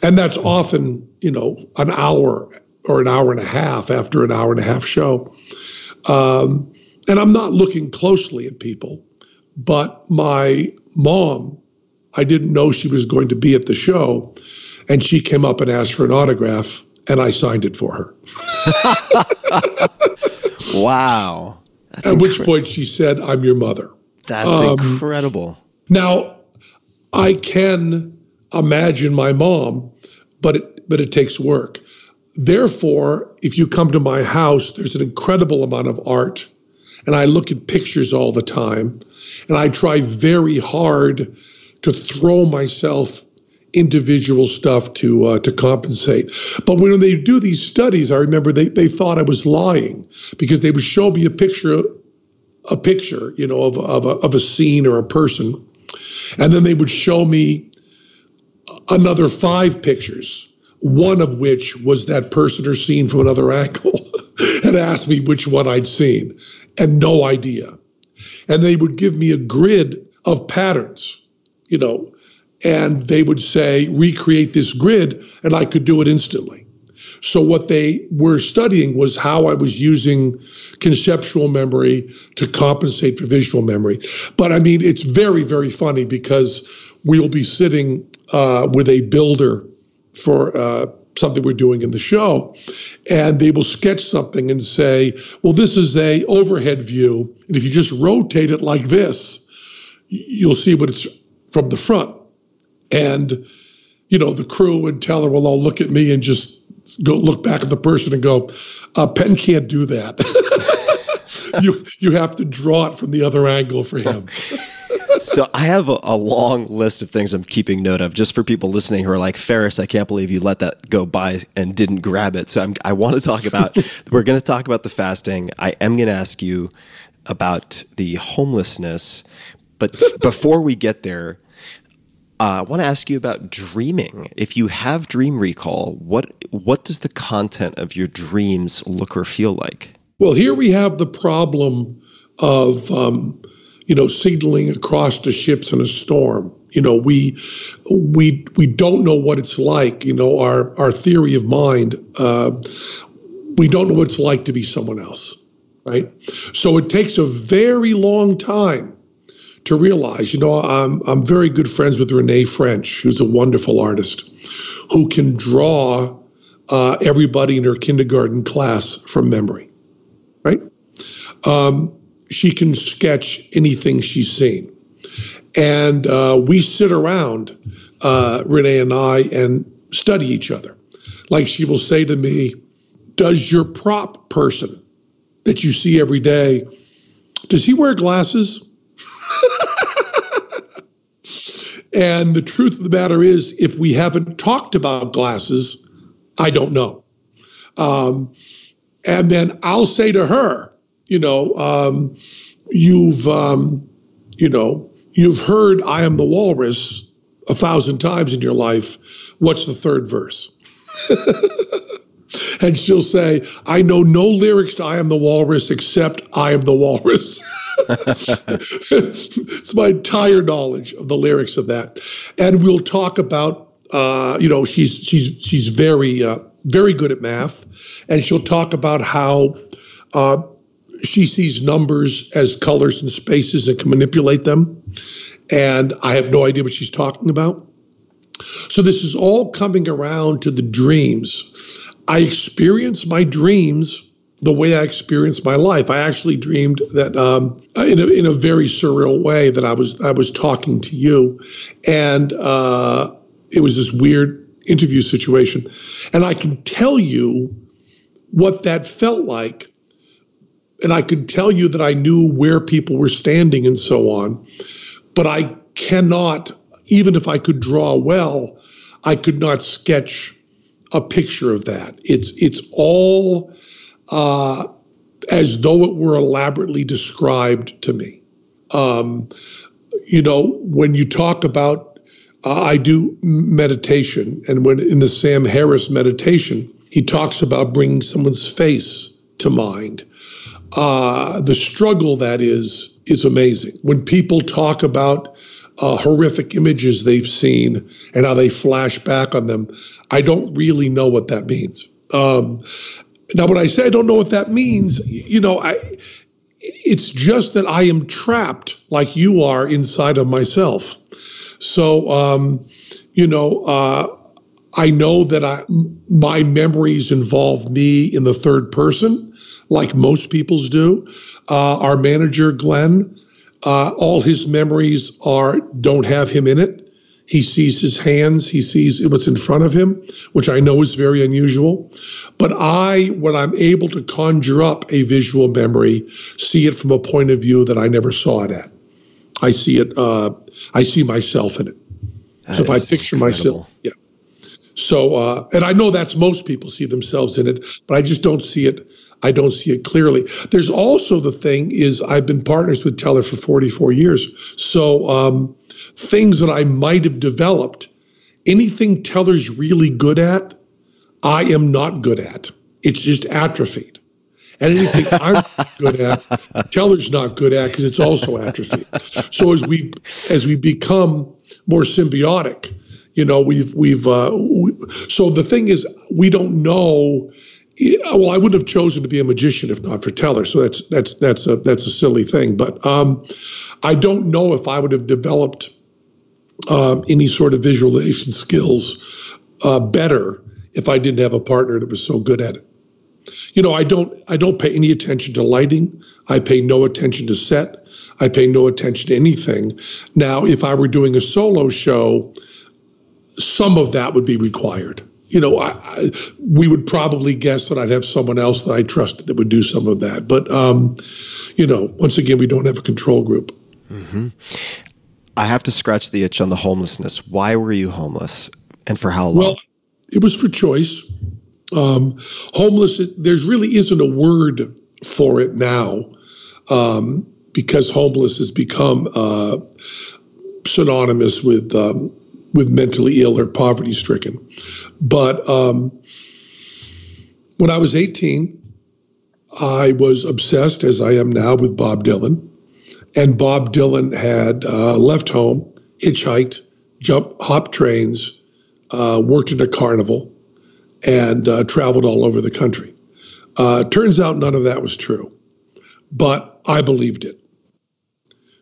And that's often, you know, an hour or an hour and a half after an hour and a half show. Um, and I'm not looking closely at people, but my mom, I didn't know she was going to be at the show. And she came up and asked for an autograph, and I signed it for her. [laughs] wow. That's At which point she said, I'm your mother. That's um, incredible. Now, I can imagine my mom, but it, but it takes work. Therefore, if you come to my house, there's an incredible amount of art, and I look at pictures all the time, and I try very hard to throw myself individual stuff to uh, to compensate. But when they do these studies, I remember they, they thought I was lying because they would show me a picture a picture, you know, of of a, of a scene or a person, and then they would show me another five pictures. One of which was that person or scene from another [laughs] angle, and asked me which one I'd seen, and no idea. And they would give me a grid of patterns, you know, and they would say, recreate this grid, and I could do it instantly. So, what they were studying was how I was using conceptual memory to compensate for visual memory. But I mean, it's very, very funny because we'll be sitting uh, with a builder for uh, something we're doing in the show, and they will sketch something and say, "Well, this is a overhead view, and if you just rotate it like this, you'll see what it's from the front." And you know, the crew would tell her, well, I'll look at me and just go look back at the person and go, uh, "Penn can't do that." [laughs] you you have to draw it from the other angle for him. [laughs] so I have a, a, long list of things I'm keeping note of, just for people listening who are like Ferriss. I can't believe you let that go by and didn't grab it. So I'm, I want to talk about. [laughs] we're going to talk about the fasting. I am going to ask you about the homelessness, but before we get there. Uh, I want to ask you about dreaming. If you have dream recall, what what does the content of your dreams look or feel like? Well, here we have the problem of um, you know signaling across the ships in a storm. You know, we we we don't know what it's like. You know, our our theory of mind. Uh, we don't know what it's like to be someone else, right? So it takes a very long time to realize, you know, I'm, I'm very good friends with Renee French, who's a wonderful artist who can draw uh, everybody in her kindergarten class from memory, right? Um, she can sketch anything she's seen. And uh, we sit around, uh, Renee and I, and study each other. Like she will say to me, Does your prop person that you see every day, does he wear glasses? And the truth of the matter is, if we haven't talked about glasses, I don't know. Um, and then I'll say to her, you know, um, you've, um, you know, you've heard "I am the walrus" a thousand times in your life. What's the third verse? [laughs] and she'll say, I know no lyrics to I Am the Walrus except I Am the Walrus. [laughs] [laughs] it's my entire knowledge of the lyrics of that. And we'll talk about, uh, you know, she's, she's, she's very, uh, very good at math. And she'll talk about how uh, she sees numbers as colors and spaces and can manipulate them. And I have no idea what she's talking about. So this is all coming around to the dreams. I experience my dreams the way I experienced my life. I actually dreamed that um, in, a, in a very surreal way that I was I was talking to you, and uh, it was this weird interview situation, and I can tell you what that felt like, and I could tell you that I knew where people were standing and so on, but I cannot, even if I could draw well, I could not sketch a picture of that. It's it's all uh, as though it were elaborately described to me. Um, you know, when you talk about, uh, I do meditation, and when in the Sam Harris meditation, he talks about bringing someone's face to mind. Uh, the struggle that is is amazing. When people talk about uh, horrific images they've seen and how they flash back on them, I don't really know what that means. Um, now, when I say I don't know what that means, you know, I it's just that I am trapped like you are inside of myself. So, um, you know, uh, I know that I, my memories involve me in the third person, like most people's do. Uh, our manager, Glenn, uh, all his memories are don't have him in it. He sees his hands, he sees what's in front of him, which I know is very unusual. But I, when I'm able to conjure up a visual memory, see it from a point of view that I never saw it at. I see it. Uh, I see myself in it. so if I picture incredible. myself, yeah. So, uh, and I know that's most people see themselves in it, but I just don't see it. I don't see it clearly. There's also the thing is I've been partners with Teller for 44 years. So um, things that I might have developed, anything Teller's really good at, I am not good at. It's just atrophied. And anything [laughs] I'm good at, Teller's not good at because it's also atrophied. So as we as we become more symbiotic, you know, we've we've uh, we, so the thing is we don't know. Well, I wouldn't have chosen to be a magician if not for Teller. So that's that's that's a that's a silly thing. But um, I don't know if I would have developed um, any sort of visualization skills uh, better if I didn't have a partner that was so good at it. You know, I don't I don't pay any attention to lighting. I pay no attention to set. I pay no attention to anything. Now, if I were doing a solo show, some of that would be required. You know, I, I, we would probably guess that I'd have someone else that I trusted that would do some of that. But, um, you know, once again, we don't have a control group. I have to scratch the itch on the homelessness. Why were you homeless, and for how long? Well, it was for choice. Um, homeless, there's really isn't a word for it now um, because homeless has become uh, synonymous with um, with mentally ill or poverty stricken. But um, when I was 18, I was obsessed, as I am now, with Bob Dylan. And Bob Dylan had uh, left home, hitchhiked, jumped, hopped trains, uh, worked at a carnival, and uh, traveled all over the country. Uh, turns out none of that was true, but I believed it.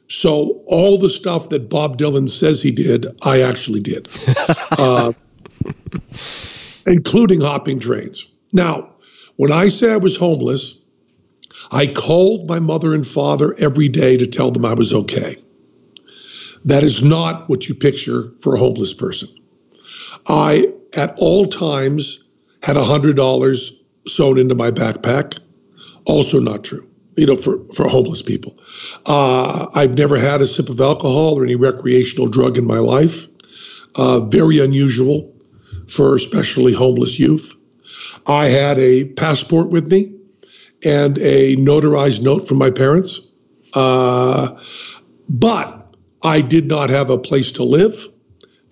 So all the stuff that Bob Dylan says he did, I actually did, [laughs] uh, including hopping trains. Now, when I say I was homeless, I called my mother and father every day to tell them I was okay. That is not what you picture for a homeless person. I, at all times, had $100 sewn into my backpack. Also, not true, you know, for, for homeless people. Uh, I've never had a sip of alcohol or any recreational drug in my life. Uh, very unusual for especially homeless youth. I had a passport with me and a notarized note from my parents. Uh, but I did not have a place to live,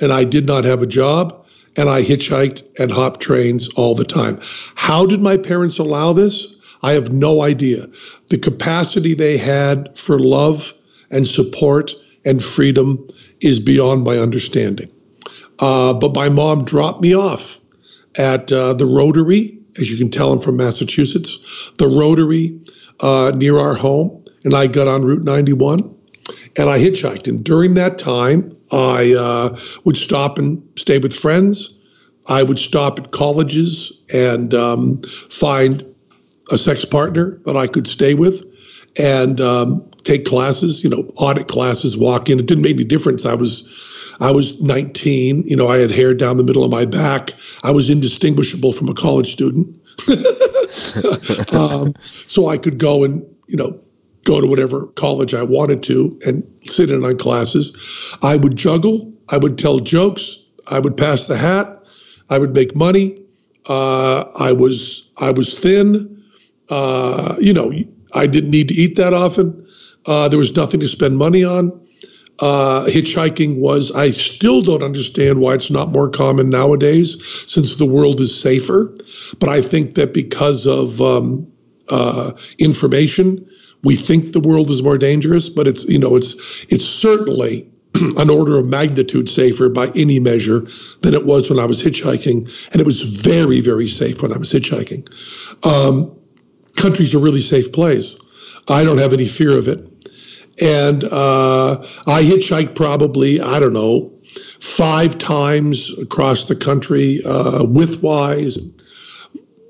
and I did not have a job, and I hitchhiked and hopped trains all the time. How did my parents allow this? I have no idea. The capacity they had for love and support and freedom is beyond my understanding. Uh, but my mom dropped me off at uh, the Rotary, as you can tell, I'm from Massachusetts, the Rotary uh, near our home, and I got on Route 91 and I hitchhiked. And during that time, I uh, would stop and stay with friends. I would stop at colleges and um, find a sex partner that I could stay with and um, take classes, you know, audit classes, walk in. It didn't make any difference. I was I was 19. You know, I had hair down the middle of my back. I was indistinguishable from a college student. [laughs] um, so I could go and, you know, go to whatever college I wanted to and sit in on classes. I would juggle. I would tell jokes. I would pass the hat. I would make money. Uh, I was I was thin. Uh, you know, I didn't need to eat that often. Uh, there was nothing to spend money on. Uh, hitchhiking was, I still don't understand why it's not more common nowadays since the world is safer. But I think that because of um, uh, information, we think the world is more dangerous, but it's, you know, it's, it's certainly [clears throat] an order of magnitude safer by any measure than it was when I was hitchhiking. And it was very, very safe when I was hitchhiking. Um, country's a really safe place. I don't have any fear of it. And uh, I hitchhiked probably, I don't know, five times across the country, uh, widthwise,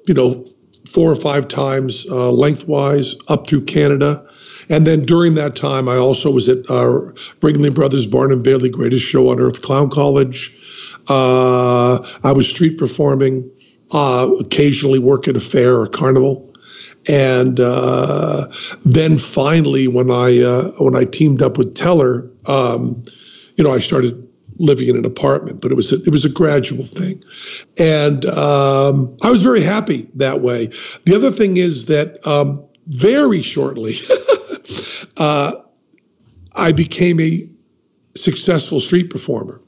you know, four or five times uh, lengthwise up through Canada. And then during that time, I also was at uh, Ringling Brothers Barnum Bailey Greatest Show on Earth Clown College. Uh, I was street performing, uh, occasionally work at a fair or carnival. And uh, then finally, when I uh, when I teamed up with Teller, um, you know, I started living in an apartment, but it was a, it was a gradual thing, and um, I was very happy that way. The other thing is that um, very shortly, [laughs] uh, I became a successful street performer.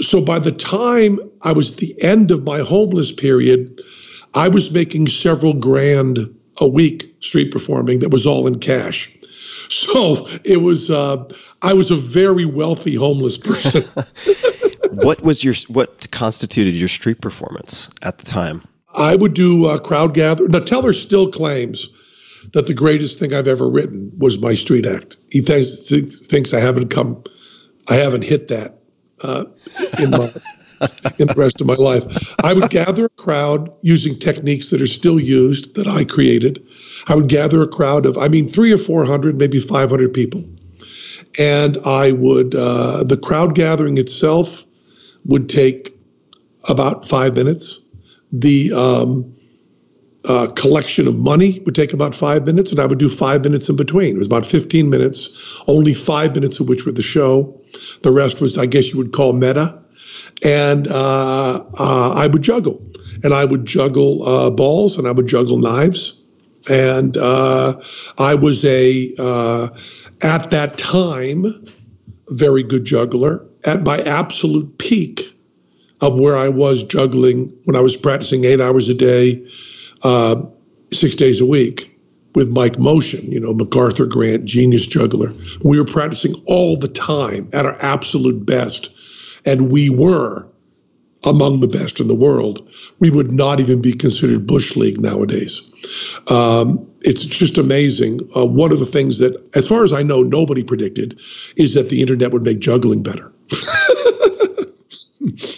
So by the time I was at the end of my homeless period, I was making several grand a week street performing that was all in cash. So it was, uh, I was a very wealthy homeless person. [laughs] what was your, what constituted your street performance at the time? I would do uh, crowd gather. Now, Teller still claims that the greatest thing I've ever written was my street act. He thinks, thinks I haven't come, I haven't hit that uh, in my in the rest of my life. I would gather a crowd using techniques that are still used that I created. I would gather a crowd of, I mean, three or 400, maybe 500 people. And I would, uh, the crowd gathering itself would take about five minutes. The um, uh, collection of money would take about five minutes, and I would do five minutes in between. It was about 15 minutes, only five minutes of which were the show. The rest was, I guess you would call meta and uh, uh, I would juggle, and I would juggle uh, balls, and I would juggle knives, and uh, I was a uh, at that time very good juggler. At my absolute peak of where I was juggling when I was practicing eight hours a day, uh, six days a week with Mike Moschen, you know, MacArthur Grant, genius juggler. We were practicing all the time at our absolute best and we were among the best in the world, we would not even be considered Bush League nowadays. Um, it's just amazing. Uh, one of the things that, as far as I know, nobody predicted is that the internet would make juggling better. [laughs]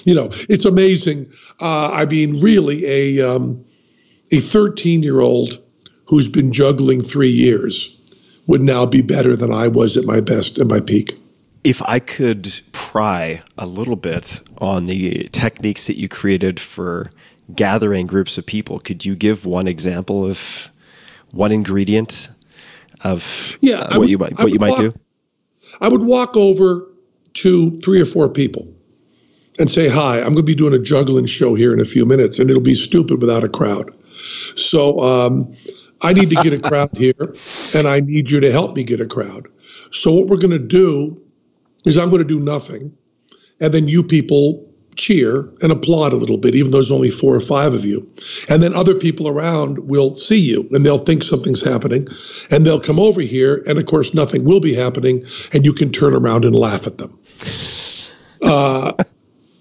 you know, it's amazing. Uh, I mean, really, a um, a 13 year old who's been juggling three years would now be better than I was at my best at my peak. If I could pry a little bit on the techniques that you created for gathering groups of people, could you give one example of one ingredient of yeah, uh, what would, you might what you might walk, do? I would walk over to three or four people and say, "Hi, I'm going to be doing a juggling show here in a few minutes, and it'll be stupid without a crowd." So um, I need to get a crowd [laughs] here, and I need you to help me get a crowd. So what we're going to do is I'm going to do nothing. And then you people cheer and applaud a little bit, even though there's only four or five of you. And then other people around will see you and they'll think something's happening and they'll come over here. And of course, nothing will be happening. And you can turn around and laugh at them. [laughs] Uh,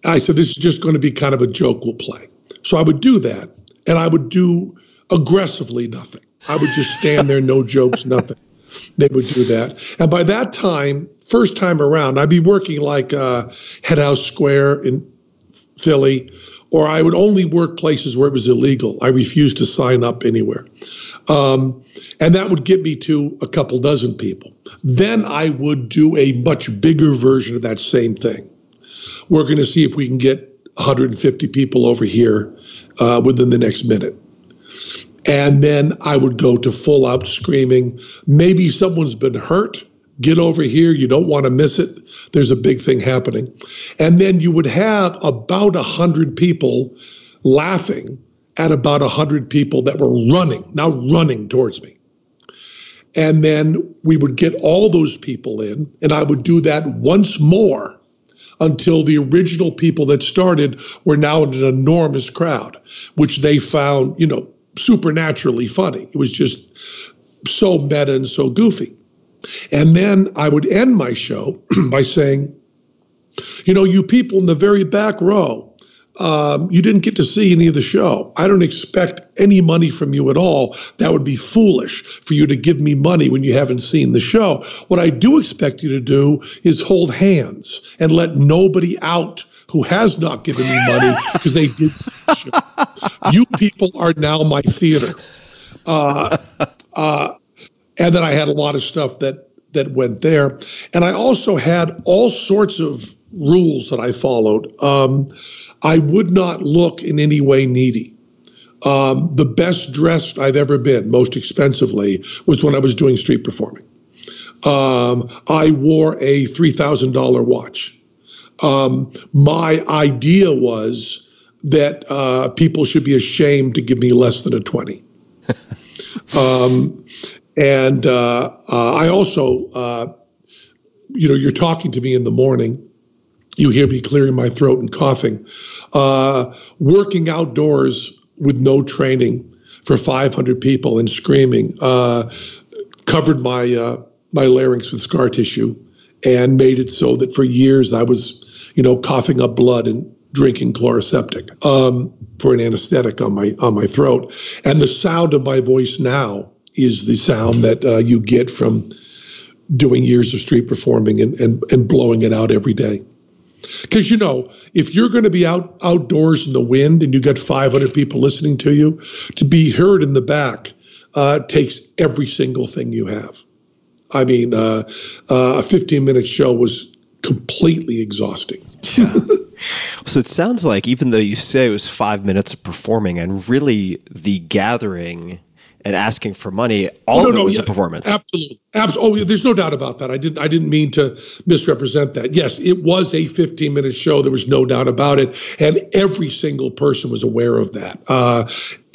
I said, this is just going to be kind of a joke we'll play. So I would do that. And I would do aggressively nothing. I would just stand there, no jokes, nothing. They would do that. And by that time, first time around, I'd be working like uh, Head House Square in Philly, or I would only work places where it was illegal. I refused to sign up anywhere. Um, and that would get me to a couple dozen people. Then I would do a much bigger version of that same thing. We're going to see if we can get 150 people over here uh, within the next minute. And then I would go to full out screaming. Maybe someone's been hurt get over here. You don't want to miss it. There's a big thing happening. And then you would have about a 100 people laughing at about a 100 people that were running, now running towards me. And then we would get all those people in, and I would do that once more until the original people that started were now in an enormous crowd, which they found, you know, supernaturally funny. It was just so meta and so goofy. And then I would end my show [clears throat] by saying, you know, you people in the very back row, um, you didn't get to see any of the show. I don't expect any money from you at all. That would be foolish for you to give me money when you haven't seen the show. What I do expect you to do is hold hands and let nobody out who has not given me money [laughs] because they did see the show. You people are now my theater. Uh, uh, and then I had a lot of stuff that that went there, and I also had all sorts of rules that I followed. Um, I would not look in any way needy. Um, the best dressed I've ever been, most expensively, was when I was doing street performing. Um, I wore a $3,000 watch. Um, my idea was that uh, people should be ashamed to give me less than a 20. [laughs] um, and uh, uh, I also, uh, you know, you're talking to me in the morning. You hear me clearing my throat and coughing. Uh, working outdoors with no training for 500 people and screaming uh, covered my uh, my larynx with scar tissue and made it so that for years I was, you know, coughing up blood and drinking Chloraseptic um, for an anesthetic on my on my throat. And the sound of my voice now is the sound that uh, you get from doing years of street performing and, and, and blowing it out every day. Because you know, if you're going to be out outdoors in the wind and you got 500 people listening to you, to be heard in the back uh, takes every single thing you have. I mean, uh, uh, a 15 minute show was completely exhausting. Yeah. [laughs] so it sounds like even though you say it was five minutes of performing, and really the gathering and asking for money, all no, of it no, was yeah, a performance. Absolutely, absolutely. Oh, there's no doubt about that. I didn't. I didn't mean to misrepresent that. Yes, it was a 15 minute show. There was no doubt about it, and every single person was aware of that. Uh,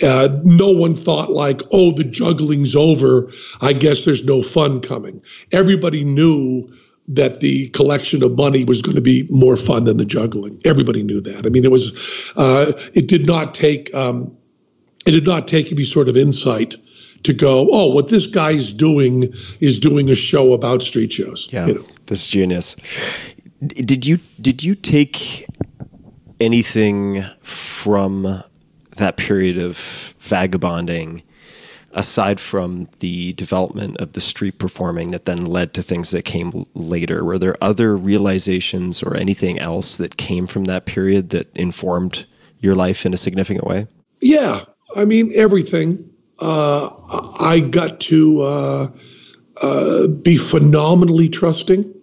uh, no one thought like, "Oh, the juggling's over. I guess there's no fun coming." Everybody knew that the collection of money was going to be more fun than the juggling. Everybody knew that. I mean, it was. Uh, it did not take. Um, it did not take any sort of insight to go, oh, what this guy is doing is doing a show about street shows. Yeah, you know? this genius. Did you did you take anything from that period of vagabonding aside from the development of the street performing that then led to things that came later were there other realizations or anything else that came from that period that informed your life in a significant way yeah I mean, everything. Uh, I got to uh, uh, be phenomenally trusting.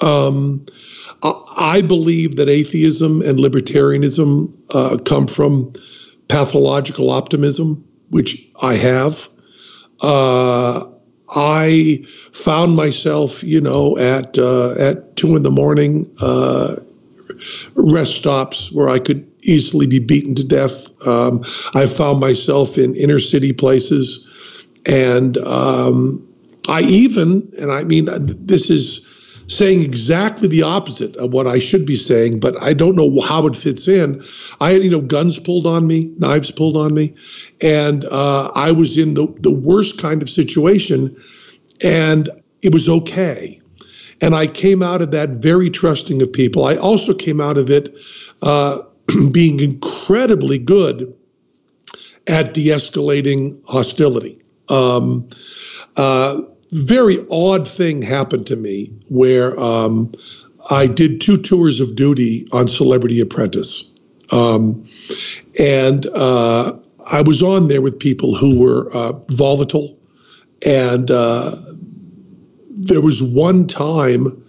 Um, I believe that atheism and libertarianism uh, come from pathological optimism, which I have. Uh, I found myself, you know, at uh, at two in the morning, rest stops where I could easily be beaten to death. Um, I found myself in inner city places, and um, I even, and I mean, this is saying exactly the opposite of what I should be saying, but I don't know how it fits in. I had, you know, guns pulled on me, knives pulled on me, and uh, I was in the, the worst kind of situation, and it was okay. And I came out of that very trusting of people. I also came out of it uh, [clears throat] being incredibly good at de escalating hostility. Um, uh, very odd thing happened to me where um, I did two tours of duty on Celebrity Apprentice. Um, and uh, I was on there with people who were uh, volatile. And uh, there was one time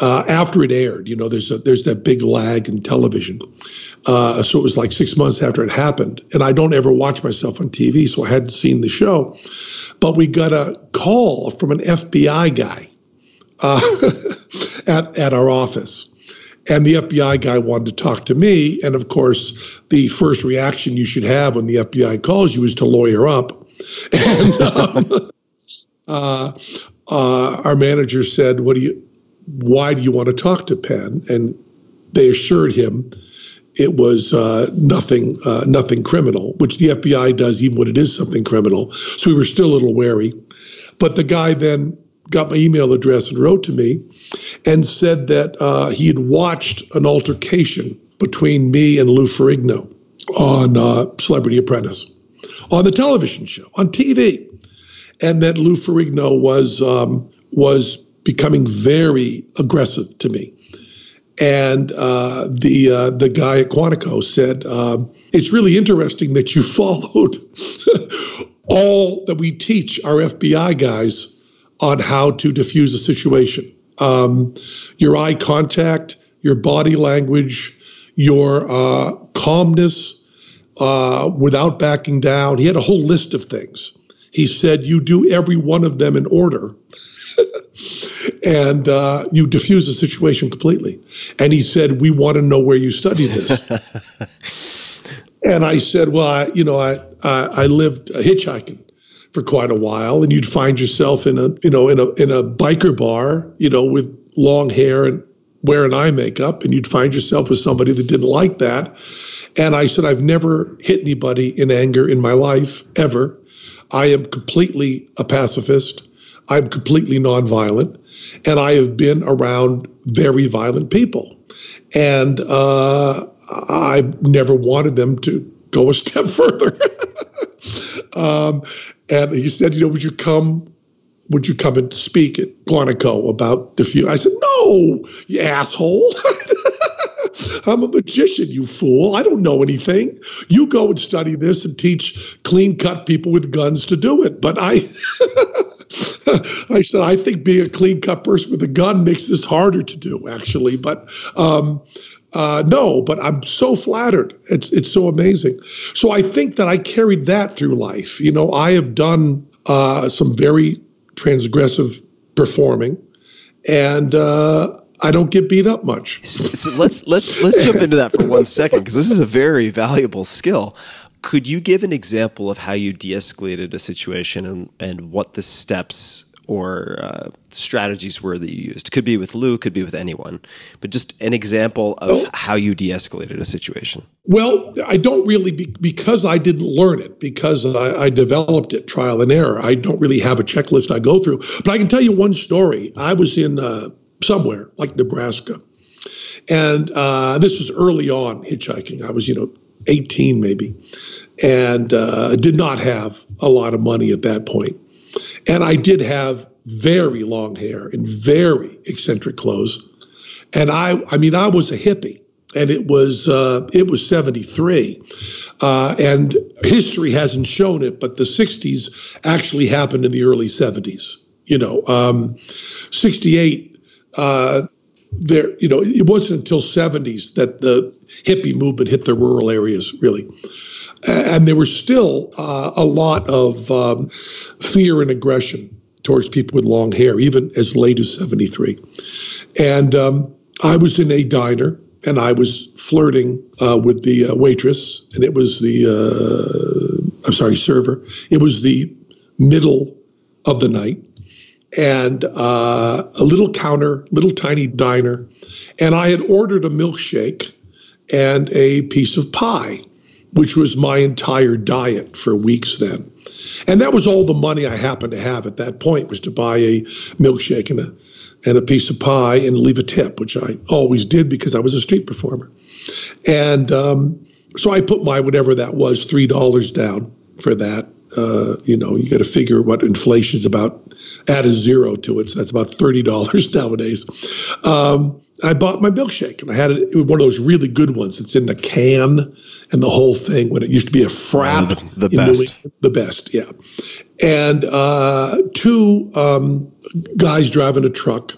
uh, after it aired. You know, there's a, there's that big lag in television. Uh, so it was like six months after it happened, and I don't ever watch myself on TV, so I hadn't seen the show. But we got a call from an FBI guy uh, [laughs] at at our office, and the FBI guy wanted to talk to me. And of course, the first reaction you should have when the FBI calls you is to lawyer up. [laughs] And um, [laughs] uh, uh, our manager said, "What do you? Why do you want to talk to Penn? And they assured him it was uh, nothing, uh, nothing criminal, which the FBI does even when it is something criminal. So we were still a little wary. But the guy then got my email address and wrote to me and said that uh, he had watched an altercation between me and Lou Ferrigno on uh, Celebrity Apprentice on the television show on TV, and that Lou Ferrigno was um, was becoming very aggressive to me. And uh, the uh, the guy at Quantico said, um, "It's really interesting that you [laughs] followed all that we teach our FBI guys on how to diffuse a situation. Um, your eye contact, your body language, your uh, calmness, uh, without backing down. He had a whole list of things. He said, You do every one of them in order. And uh, you diffuse the situation completely. And he said, "We want to know where you studied this." [laughs] and I said, "Well, I, you know, I, I, I lived hitchhiking for quite a while, and you'd find yourself in a, you know, in a in a biker bar, you know, with long hair and wearing eye makeup, and you'd find yourself with somebody that didn't like that." And I said, "I've never hit anybody in anger in my life ever. I am completely a pacifist." I'm completely nonviolent, and I have been around very violent people. And uh, I never wanted them to go a [laughs] step further. um, and he said, you know, would you come? Would you come and speak at Quantico about the few? I said, no, you asshole. [laughs] I'm a magician, you fool. I don't know anything. You go and study this and teach clean cut people with guns to do it. But I [laughs] [laughs] I said, I think being a clean cut person with a gun makes this harder to do, actually. But um, uh, no, but I'm so flattered. It's it's so amazing. So I think that I carried that through life. You know, I have done uh, some very transgressive performing, and uh, I don't get beat up much. So let's let's let's jump into that for one second because this is a very valuable skill. Could you give an example of how you de-escalated a situation and, and what the steps or uh, strategies were that you used? Could be with Lou, could be with anyone, but just an example of oh. how you de-escalated a situation. Well, I don't really be, because I didn't learn it because I, I developed it trial and error. I don't really have a checklist I go through, but I can tell you one story. I was in uh, somewhere like Nebraska, and uh, this was early on hitchhiking. I was, you know, 18 maybe, and uh, did not have a lot of money at that point. And I did have very long hair and very eccentric clothes. And I, I mean, I was a hippie, and it was uh, it was 73, uh, and history hasn't shown it, but the 60s actually happened in the early 70s. You know, um, 68. Uh, there, you know, it wasn't until 70s that the hippie movement hit the rural areas, really. And there was still uh, a lot of um, fear and aggression towards people with long hair, even as late as 73. And um, I was in a diner and I was flirting uh, with the uh, waitress, and it was the, uh, I'm sorry, server. It was the middle of the night and uh, a little counter, little tiny diner. And I had ordered a milkshake and a piece of pie, which was my entire diet for weeks then. And that was all the money I happened to have at that point was to buy a milkshake and a and a piece of pie and leave a tip, which I always did because I was a street performer. And um, so I put my whatever that was, three dollars down for that. Uh, you know, you got to figure what inflation's about. Add a zero to it, so that's about thirty dollars [laughs] nowadays. Um, I bought my milkshake, and I had it, one of those really good ones. It's in the can and the whole thing. When it used to be a frap, the, the best, the best, yeah. And uh, two um, guys driving a truck,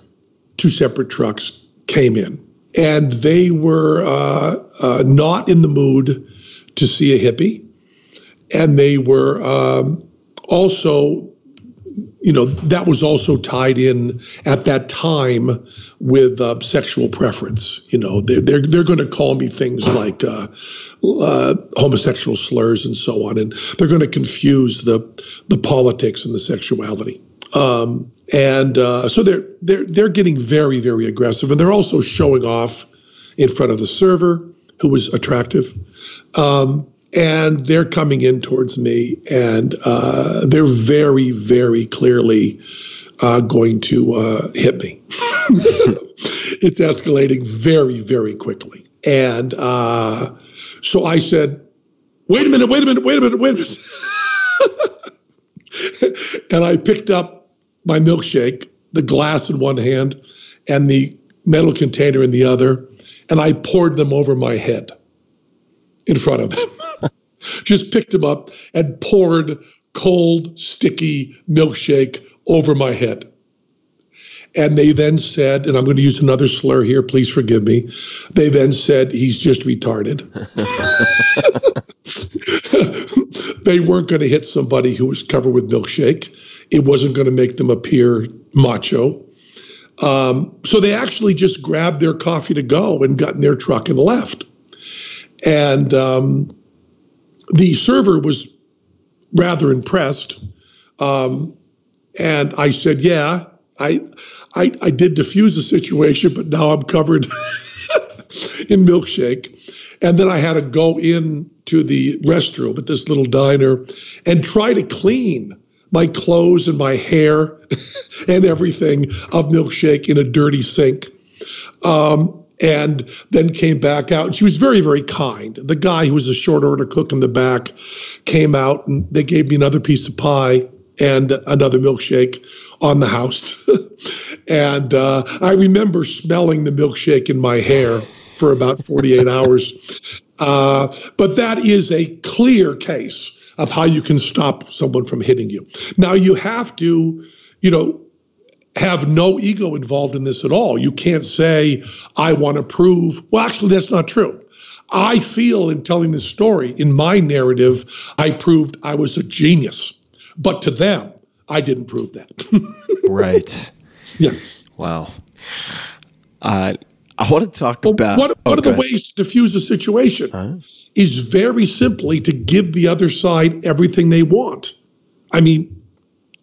two separate trucks, came in, and they were uh, uh not in the mood to see a hippie and they were um, also you know that was also tied in at that time with uh, sexual preference. You know, they're they're, they're going to call me things like uh, uh, homosexual slurs and so on, and they're going to confuse the the politics and the sexuality. Um, and uh, so they're they're they're getting very very aggressive, and they're also showing off in front of the server who was attractive. Um, and they're coming in towards me, and uh, they're very, very clearly uh, going to uh, hit me. [laughs] it's escalating very, very quickly, and uh, so I said, "Wait a minute! Wait a minute! Wait a minute! Wait a minute!" [laughs] and I picked up my milkshake, the glass in one hand, and the metal container in the other, and I poured them over my head in front of them. [laughs] Just picked him up and poured cold, sticky milkshake over my head. And they then said, and I'm going to use another slur here, please forgive me. They then said, he's just retarded. [laughs] they weren't going to hit somebody who was covered with milkshake. It wasn't going to make them appear macho. Um, so they actually just grabbed their coffee to go and got in their truck and left. And um, the server was rather impressed. Um, and I said, "Yeah, I, I, I did diffuse the situation, but now I'm covered [laughs] in milkshake." And then I had to go in to the restroom at this little diner and try to clean my clothes and my hair [laughs] and everything of milkshake in a dirty sink. Um, and then came back out. And she was very, very kind. The guy who was a short order cook in the back came out and they gave me another piece of pie and another milkshake on the house. [laughs] and uh, I remember smelling the milkshake in my hair for about 48 [laughs] hours. Uh, but that is a clear case of how you can stop someone from hitting you. Now, you have to, you know, have no ego involved in this at all. You can't say, I want to prove. Well, actually, that's not true. I feel in telling this story, in my narrative, I proved I was a genius. But to them, I didn't prove that. [laughs] right. Yeah. Wow. Uh, I want to talk But about what, oh, one of the ahead. ways to diffuse the situation is very simply to give the other side everything they want. I mean,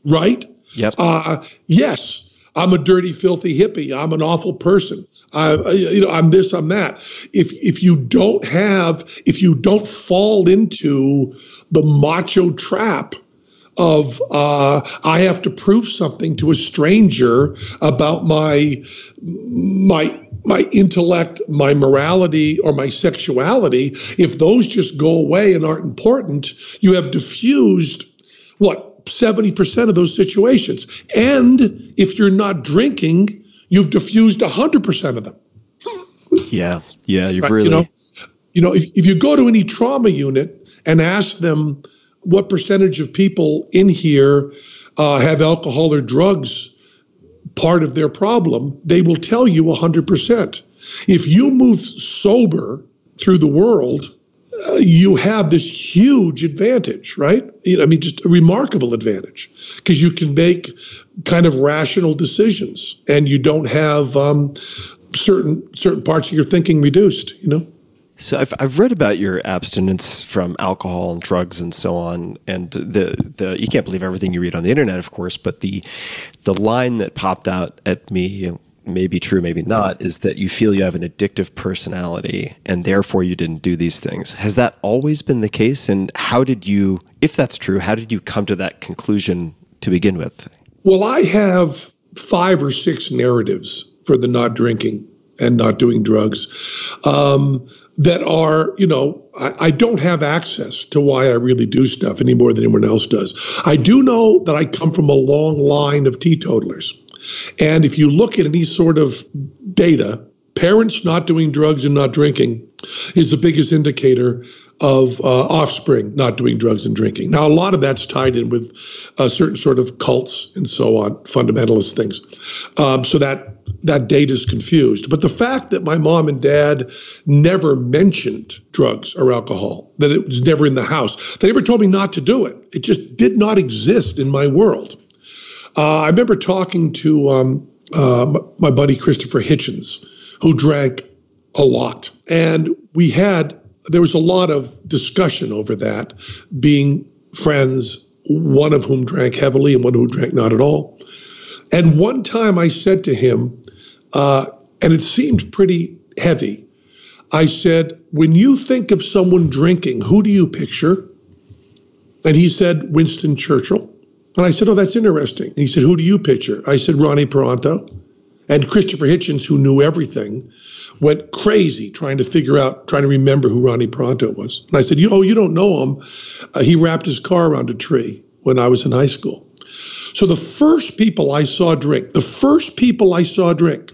right? Yep. Uh, yes, I'm a dirty, filthy hippie. I'm an awful person. I, you know, I'm this, I'm that. If if you don't have, if you don't fall into the macho trap of uh, I have to prove something to a stranger about my my my intellect, my morality, or my sexuality, if those just go away and aren't important, you have diffused what 70% of those situations. And if you're not drinking, you've diffused 100% of them. Yeah. Yeah. You've Right, really. You know, you know if, if you go to any trauma unit and ask them what percentage of people in here uh, have alcohol or drugs part of their problem, they will tell you 100%. If you move sober through the world, you have this huge advantage, right? I mean, just a remarkable advantage because you can make kind of rational decisions and you don't have um, certain certain parts of your thinking reduced. You know. So I've I've read about your abstinence from alcohol and drugs and so on, and the the you can't believe everything you read on the internet, of course, but the the line that popped out at me, maybe true, maybe not, is that you feel you have an addictive personality and therefore you didn't do these things. Has that always been the case? And how did you, if that's true, how did you come to that conclusion to begin with? Well, I have five or six narratives for the not drinking and not doing drugs um, that are, you know, I, I don't have access to why I really do stuff any more than anyone else does. I do know that I come from a long line of teetotalers. And if you look at any sort of data, parents not doing drugs and not drinking is the biggest indicator of uh, offspring not doing drugs and drinking. Now, a lot of that's tied in with uh, certain sort of cults and so on, fundamentalist things. Um, so that that data is confused. But the fact that my mom and dad never mentioned drugs or alcohol, that it was never in the house, they never told me not to do it. It just did not exist in my world. Uh, I remember talking to um, uh, my buddy Christopher Hitchens, who drank a lot. And we had, there was a lot of discussion over that, being friends, one of whom drank heavily and one who drank not at all. And one time I said to him, uh, and it seemed pretty heavy, I said, When you think of someone drinking, who do you picture? And he said, Winston Churchill. And I said, Oh, that's interesting. And he said, Who do you picture? I said, Ronnie Peranto. And Christopher Hitchens, who knew everything, went crazy trying to figure out, trying to remember who Ronnie Peranto was. And I said, you, Oh, you don't know him. Uh, he wrapped his car around a tree when I was in high school. So the first people I saw drink, the first people I saw drink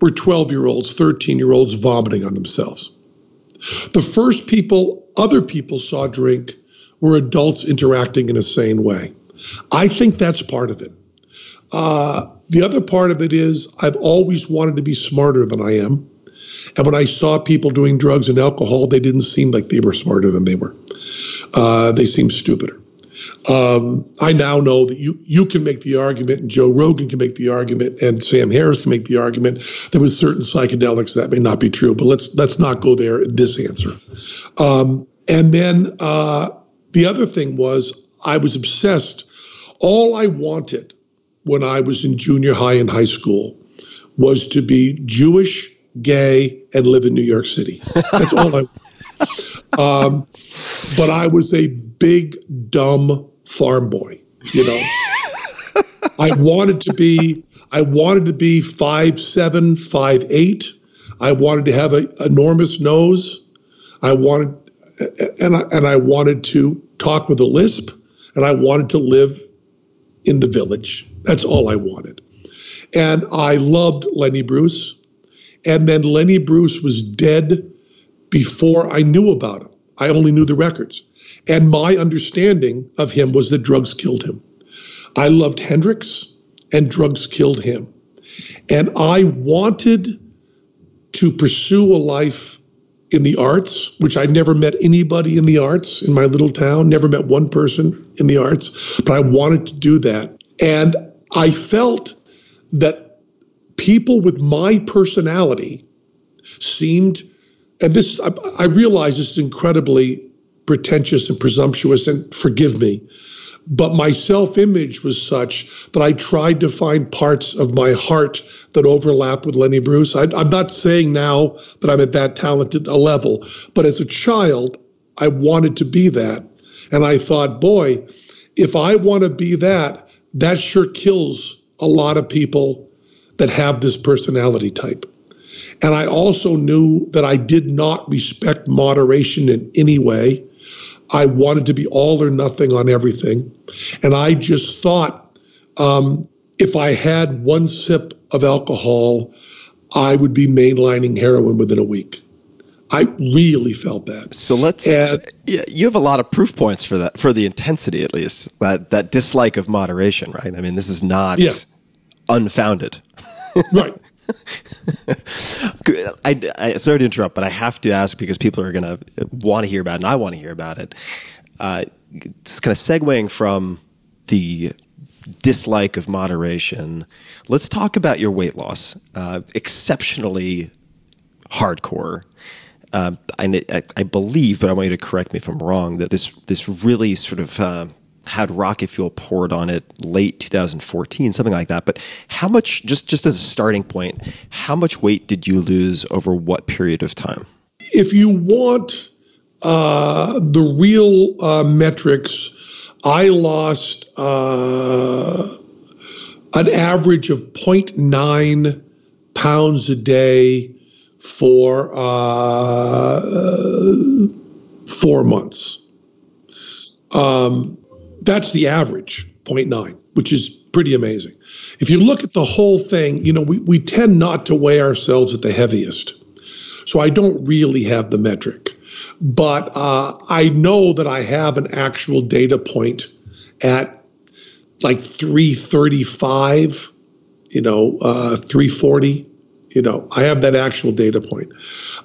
were 12 year olds, 13 year olds vomiting on themselves. The first people other people saw drink were adults interacting in a sane way. I think that's part of it. Uh, the other part of it is I've always wanted to be smarter than I am. And when I saw people doing drugs and alcohol, they didn't seem like they were smarter than they were. Uh, they seemed stupider. Um, I now know that you you can make the argument, and Joe Rogan can make the argument, and Sam Harris can make the argument that with certain psychedelics that may not be true. But let's let's not go there in this answer. Um, and then uh, the other thing was I was obsessed. All I wanted when I was in junior high and high school was to be Jewish, gay, and live in New York City. That's all I. Um, but I was a big dumb farm boy. You know, I wanted to be. I wanted to be five seven, five eight. I wanted to have an enormous nose. I wanted, and I, and I wanted to talk with a lisp, and I wanted to live in the village. That's all I wanted. And I loved Lenny Bruce. And then Lenny Bruce was dead before I knew about him. I only knew the records. And my understanding of him was that drugs killed him. I loved Hendrix, and drugs killed him. And I wanted to pursue a life in the arts, which I never met anybody in the arts in my little town, never met one person in the arts, but I wanted to do that. And I felt that people with my personality seemed, and this, I, I realize this is incredibly pretentious and presumptuous, and forgive me, but my self image was such that I tried to find parts of my heart that overlap with Lenny Bruce. I, I'm not saying now that I'm at that talented a level, but as a child, I wanted to be that. And I thought, boy, if I want to be that, that sure kills a lot of people that have this personality type. And I also knew that I did not respect moderation in any way. I wanted to be all or nothing on everything. And I just thought um, if I had one sip of alcohol, I would be mainlining heroin within a week. I really felt that. So let's. And- yeah, you have a lot of proof points for that, for the intensity at least. That that dislike of moderation, right? I mean, this is not Yeah. unfounded. [laughs] Right. I, I sorry to interrupt, but I have to ask because people are going to want to hear about it, and I want to hear about it. Uh, just kind of segueing from the dislike of moderation. Let's talk about your weight loss. Uh, exceptionally hardcore. Uh, I, I, believe, but I want you to correct me if I'm wrong, that this this really sort of uh, had rocket fuel poured on it late 2014, something like that. But how much, just just as a starting point, how much weight did you lose over what period of time? if you want uh, the real uh, metrics, I lost uh, an average of 0.9 pounds a day for uh, four months. Um, that's the average, 0.9, which is pretty amazing. If you look at the whole thing, you know, we, we tend not to weigh ourselves at the heaviest. So I don't really have the metric. But uh, I know that I have an actual data point at like 335, you know, uh, 340. You know, I have that actual data point.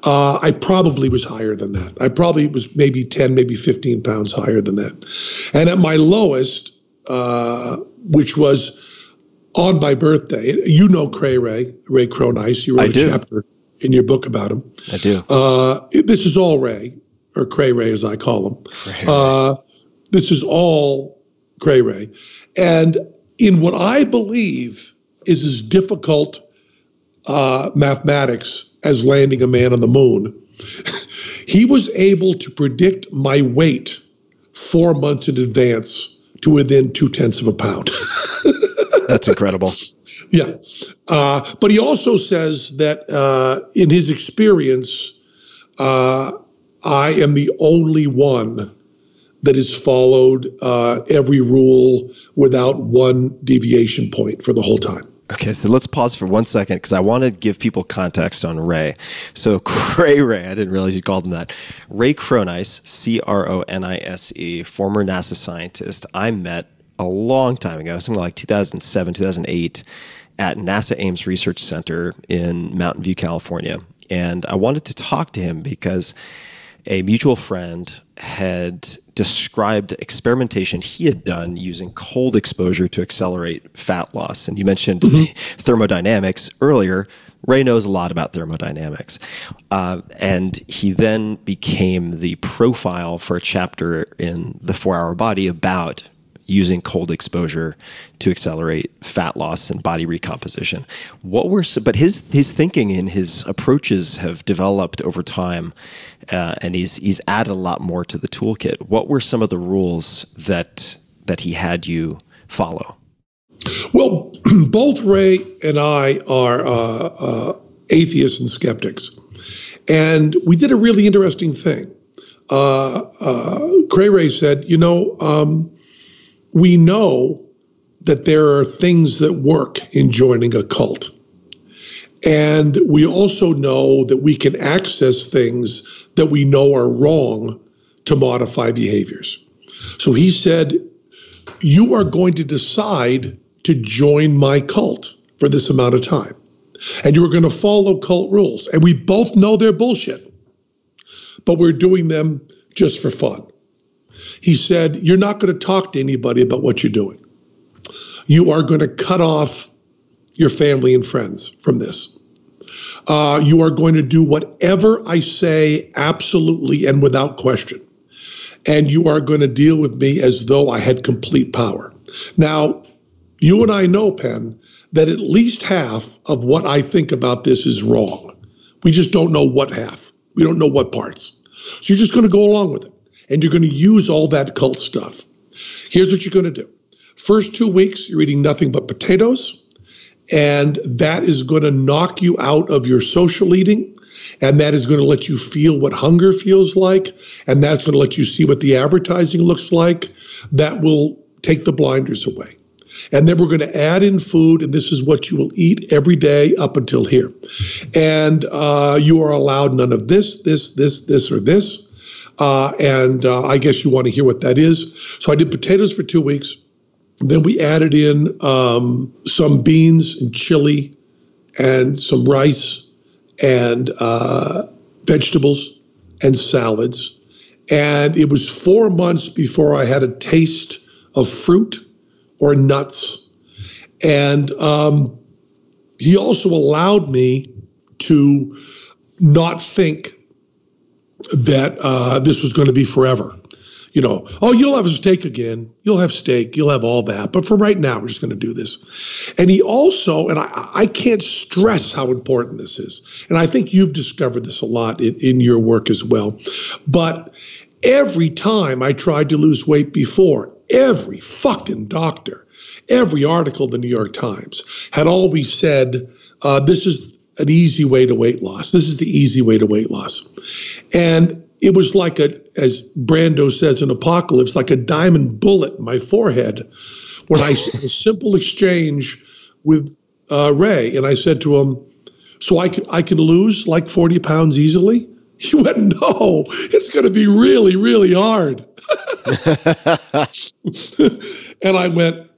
Uh, I probably was higher than that. I probably was maybe 10, maybe 15 pounds higher than that. And at my lowest, uh, which was on my birthday, you know Cray Ray, Ray Cronise. You wrote I a do. chapter in your book about him. I do. Uh, this is all Ray, or Cray Ray as I call him. Uh, this is all Cray Ray. And in what I believe is as difficult uh, mathematics as landing a man on the moon, [laughs] he was able to predict my weight four months in advance to within two tenths of a pound. [laughs] That's incredible. Yeah. Uh, but he also says that uh, in his experience, uh, I am the only one that has followed uh, every rule without one deviation point for the whole time. Okay, so let's pause for one second because I want to give people context on Ray. So [laughs] Cray Ray, I didn't realize you called him that. Ray Cronise, C R O N I S E, former NASA scientist. I met a long time ago, something like 2007, 2008, at NASA Ames Research Center in Mountain View, California. And I wanted to talk to him because a mutual friend had described experimentation he had done using cold exposure to accelerate fat loss. And you mentioned [laughs] thermodynamics earlier. Ray knows a lot about thermodynamics. Uh, and he then became the profile for a chapter in The Four Hour Body about using cold exposure to accelerate fat loss and body recomposition. What were but his his thinking and his approaches have developed over time, uh, and he's he's added a lot more to the toolkit. What were some of the rules that that he had you follow? Well, [clears throat] both Ray and I are uh, uh, atheists and skeptics, and we did a really interesting thing. Uh, uh, Ray said, "You know." Um, we know that there are things that work in joining a cult. And we also know that we can access things that we know are wrong to modify behaviors. So he said, You are going to decide to join my cult for this amount of time. And you are going to follow cult rules. And we both know they're bullshit, but we're doing them just for fun. He said, You're not going to talk to anybody about what you're doing. You are going to cut off your family and friends from this. Uh, you are going to do whatever I say absolutely and without question. And you are going to deal with me as though I had complete power. Now, you and I know, Penn, that at least half of what I think about this is wrong. We just don't know what half. We don't know what parts. So you're just going to go along with it and you're going to use all that cult stuff. Here's what you're going to do. First two weeks, you're eating nothing but potatoes, and that is going to knock you out of your social eating, and that is going to let you feel what hunger feels like, and that's going to let you see what the advertising looks like. That will take the blinders away. And then we're going to add in food, and this is what you will eat every day up until here. And uh, you are allowed none of this, this, this, this, or this. Uh, and uh, I guess you want to hear what that is. So I did potatoes for two weeks. Then we added in um, some beans and chili and some rice and uh, vegetables and salads. And it was four months before I had a taste of fruit or nuts. And um, he also allowed me to not think that uh, this was going to be forever. You know, oh, you'll have steak again. You'll have steak. You'll have all that. But for right now, we're just going to do this. And he also, and I, I can't stress how important this is. And I think you've discovered this a lot in, in your work as well. But every time I tried to lose weight before, every fucking doctor, every article in the New York Times had always said, uh, this is an easy way to weight loss. This is the easy way to weight loss. And it was like a, as Brando says in Apocalypse, like a diamond bullet in my forehead when I had [laughs] a simple exchange with uh, Ray. And I said to him, So I can, I can lose like 40 pounds easily? He went, No, it's going to be really, really hard. [laughs] and I went,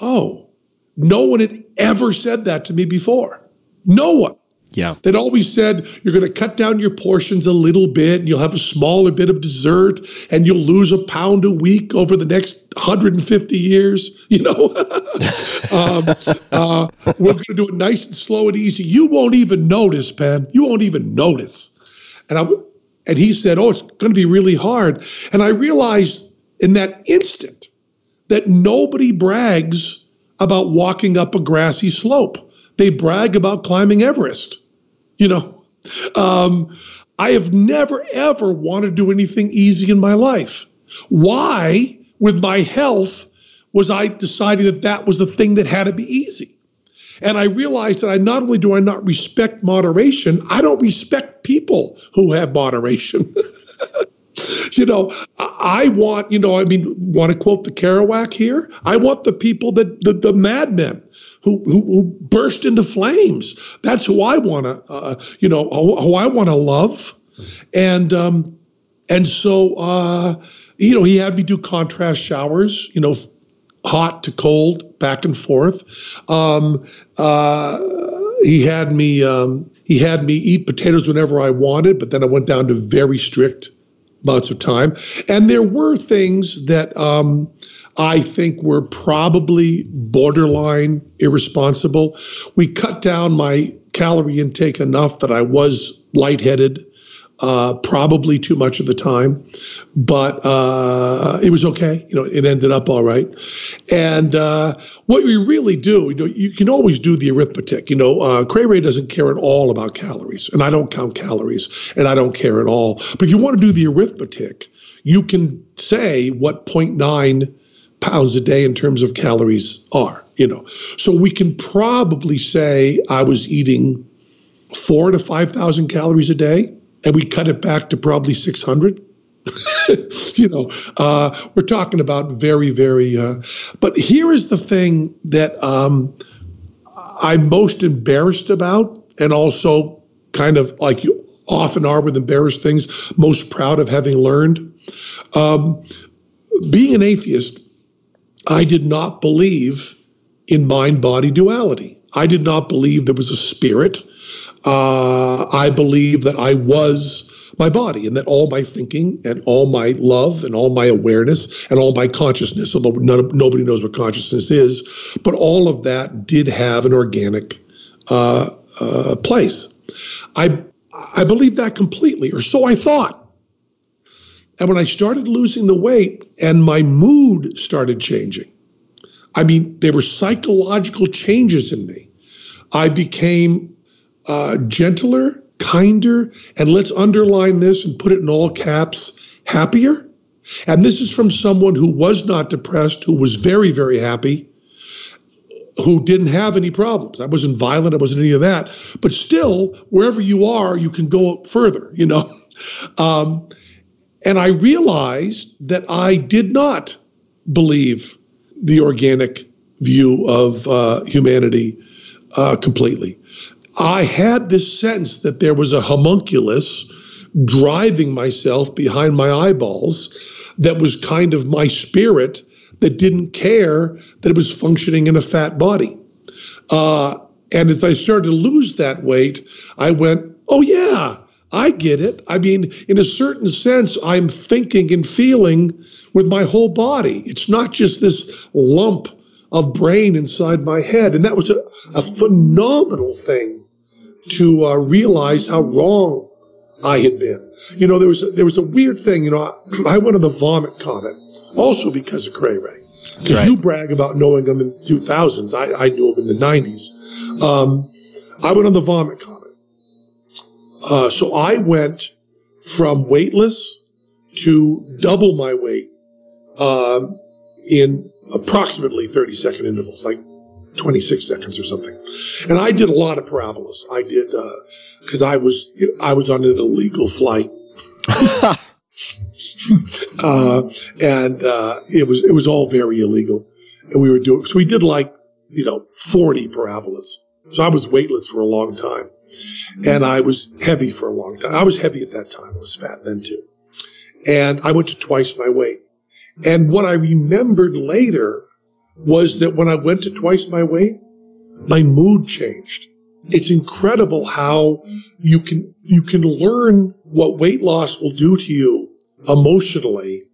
Oh, no one had ever said that to me before. No one. Yeah. They'd always said you're going to cut down your portions a little bit, and you'll have a smaller bit of dessert, and you'll lose a pound a week over the next 150 years. [laughs] You know, [laughs] um, uh, we're going to do it nice and slow and easy. You won't even notice, Penn. You won't even notice. And I, and he said, "Oh, it's going to be really hard." And I realized in that instant that nobody brags about walking up a grassy slope they brag about climbing Everest. You know, um, I have never, ever wanted to do anything easy in my life. Why, with my health, was I deciding that that was the thing that had to be easy? And I realized that I not only do I not respect moderation, I don't respect people who have moderation. [laughs] you know, I want, you know, I mean, want to quote the Kerouac here? I want the people that the, the madmen who, who, who burst into flames. That's who I want to, uh, you know, who, who I want to love. And, um, and so, uh, you know, he had me do contrast showers, you know, hot to cold, back and forth. Um, uh, he had me, um, he had me eat potatoes whenever I wanted, but then I went down to very strict amounts of time. And there were things that um, I think were probably borderline irresponsible. We cut down my calorie intake enough that I was lightheaded, uh, probably too much of the time, but uh, it was okay. You know, it ended up all right. And uh, what we really do, you know, you can always do the arithmetic. You know, uh, Cray Ray doesn't care at all about calories, and I don't count calories, and I don't care at all. But if you want to do the arithmetic, you can say what 0.9 pounds a day in terms of calories are. You know, so we can probably say I was eating four to five thousand calories a day and we cut it back to probably 600 [laughs] you know uh, we're talking about very very uh, but here is the thing that um, i'm most embarrassed about and also kind of like you often are with embarrassed things most proud of having learned. Um, being an atheist i did not believe in mind body duality. I did not believe there was a spirit uh, I believe that I was my body and that all my thinking and all my love and all my awareness and all my consciousness, although none, nobody knows what consciousness is, but all of that did have an organic uh, uh, place. I, I believe that completely, or so I thought. And when I started losing the weight and my mood started changing, I mean, there were psychological changes in me. I became uh, gentler, kinder, and let's underline this and put it in all caps happier. And this is from someone who was not depressed, who was very, very happy, who didn't have any problems. I wasn't violent, I wasn't any of that. But still, wherever you are, you can go further, you know. [laughs] Um, and I realized that I did not believe the organic view of uh, humanity uh, completely. I had this sense that there was a homunculus driving myself behind my eyeballs that was kind of my spirit that didn't care that it was functioning in a fat body. Uh, and as I started to lose that weight, I went, oh, yeah, I get it. I mean, in a certain sense, I'm thinking and feeling with my whole body. It's not just this lump of brain inside my head. And that was a, a phenomenal thing to uh, realize how wrong I had been. You know, there was a, there was a weird thing. You know, I, [clears throat] I went on the vomit comet also because of Cray Ray. Because right. you brag about knowing him in the 2000s, I, I knew him in the 90s. Um, I went on the vomit comet. Uh, so I went from weightless to double my weight uh, in approximately 30 second intervals, like 26 seconds or something. And I did a lot of parabolas. I did because uh, I was I was on an illegal flight. [laughs] uh, and uh, it was it was all very illegal, and we were doing so we did like you know 40 parabolas. So I was weightless for a long time, and I was heavy for a long time. I was heavy at that time. I was fat then too, and I went to twice my weight. And what I remembered later was that when I went to twice my weight, my mood changed. It's incredible how you can you can learn what weight loss will do to you emotionally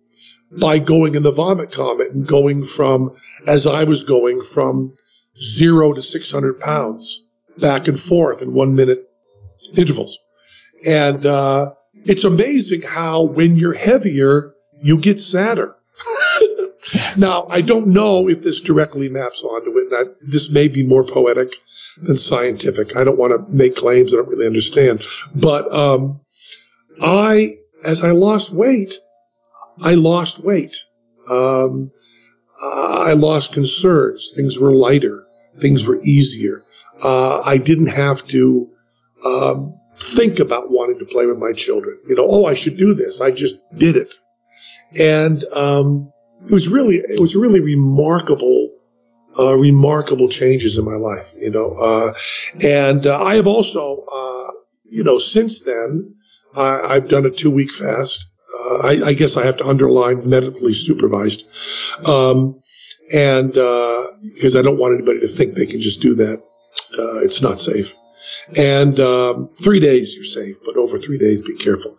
by going in the vomit comet and going from as I was going from zero to 600 pounds back and forth in one minute intervals. And uh, it's amazing how when you're heavier, you get sadder. Now, I don't know if this directly maps onto it. I, this may be more poetic than scientific. I don't want to make claims I don't really understand. But um, I, as I lost weight, I lost weight. Um, I lost concerns. Things were lighter. Things were easier. Uh, I didn't have to um, think about wanting to play with my children. You know, oh, I should do this. I just did it. And um, it was really it was really remarkable uh, remarkable changes in my life you know uh, and uh, i have also uh, you know since then I, have done a two week fast. Uh, I, I, guess i have to underline medically supervised um, and because uh, i don't want anybody to think they can just do that. It's not safe. And um, three days you're safe, but over three days, be careful.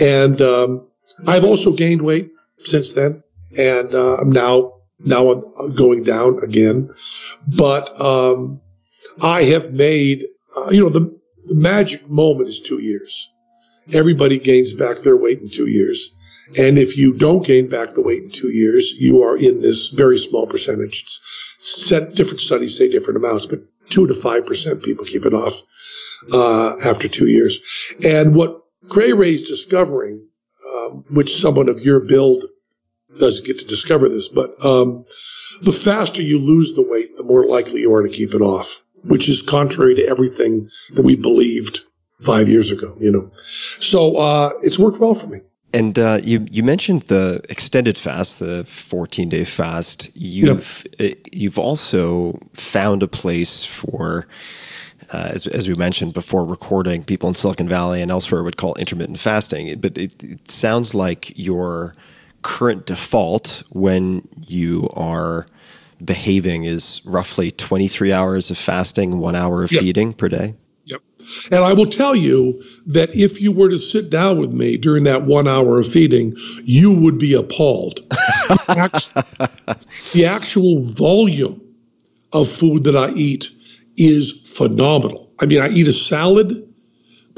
And um, I've also gained weight since then, and uh, I'm now now I'm going down again. But um, I have made, uh, you know, the, the magic moment is two years. Everybody gains back their weight in two years. And if you don't gain back the weight in two years, you are in this very small percentage. It's set, different studies say different amounts, but two to five percent people keep it off uh, after two years. And what Cray Ray's discovering, um, which someone of your build doesn't get to discover this, but um, the faster you lose the weight, the more likely you are to keep it off, which is contrary to everything that we believed five years ago. You know, so uh, it's worked well for me. And uh, you you mentioned the extended fast, the 14 day fast. You've yep. uh, you've also found a place for, uh, as as we mentioned before, recording people in Silicon Valley and elsewhere would call intermittent fasting. But it, it sounds like your current default when you are behaving is roughly 23 hours of fasting, one hour of yep. feeding per day. Yep. And I will tell you that if you were to sit down with me during that one hour of feeding, you would be appalled. [laughs] the actual volume of food that I eat is phenomenal. I mean, I eat a salad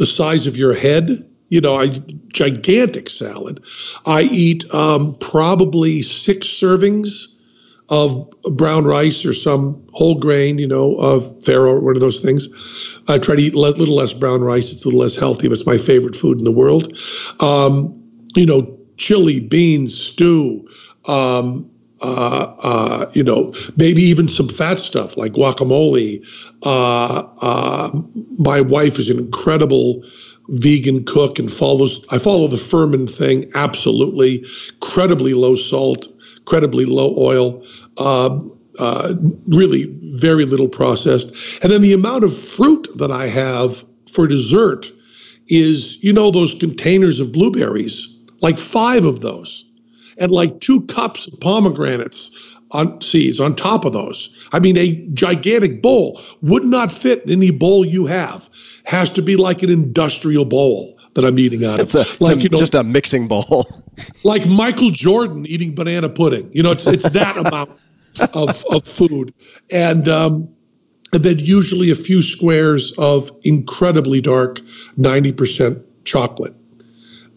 the size of your head, you know, a gigantic salad. I eat um, probably six servings of brown rice or some whole grain, you know, of farro or one of those things. I try to eat a little less brown rice. It's a little less healthy, but it's my favorite food in the world. Um, you know, chili, beans, stew, um, uh, uh, you know, maybe even some fat stuff like guacamole. Uh, uh my wife is an incredible vegan cook and follows. I follow the Fuhrman thing absolutely. Incredibly low salt, incredibly low oil. Uh, uh, really very little processed. And then the amount of fruit that I have for dessert is, you know, those containers of blueberries, like five of those, and like two cups of pomegranates on seeds on top of those. I mean, a gigantic bowl would not fit in any bowl you have. Has to be like an industrial bowl that I'm eating out of. It's a, like, it's a, you know, just a mixing bowl. [laughs] like Michael Jordan eating banana pudding. You know, it's it's that amount of, of food. And, um, and then usually a few squares of incredibly dark 90% chocolate.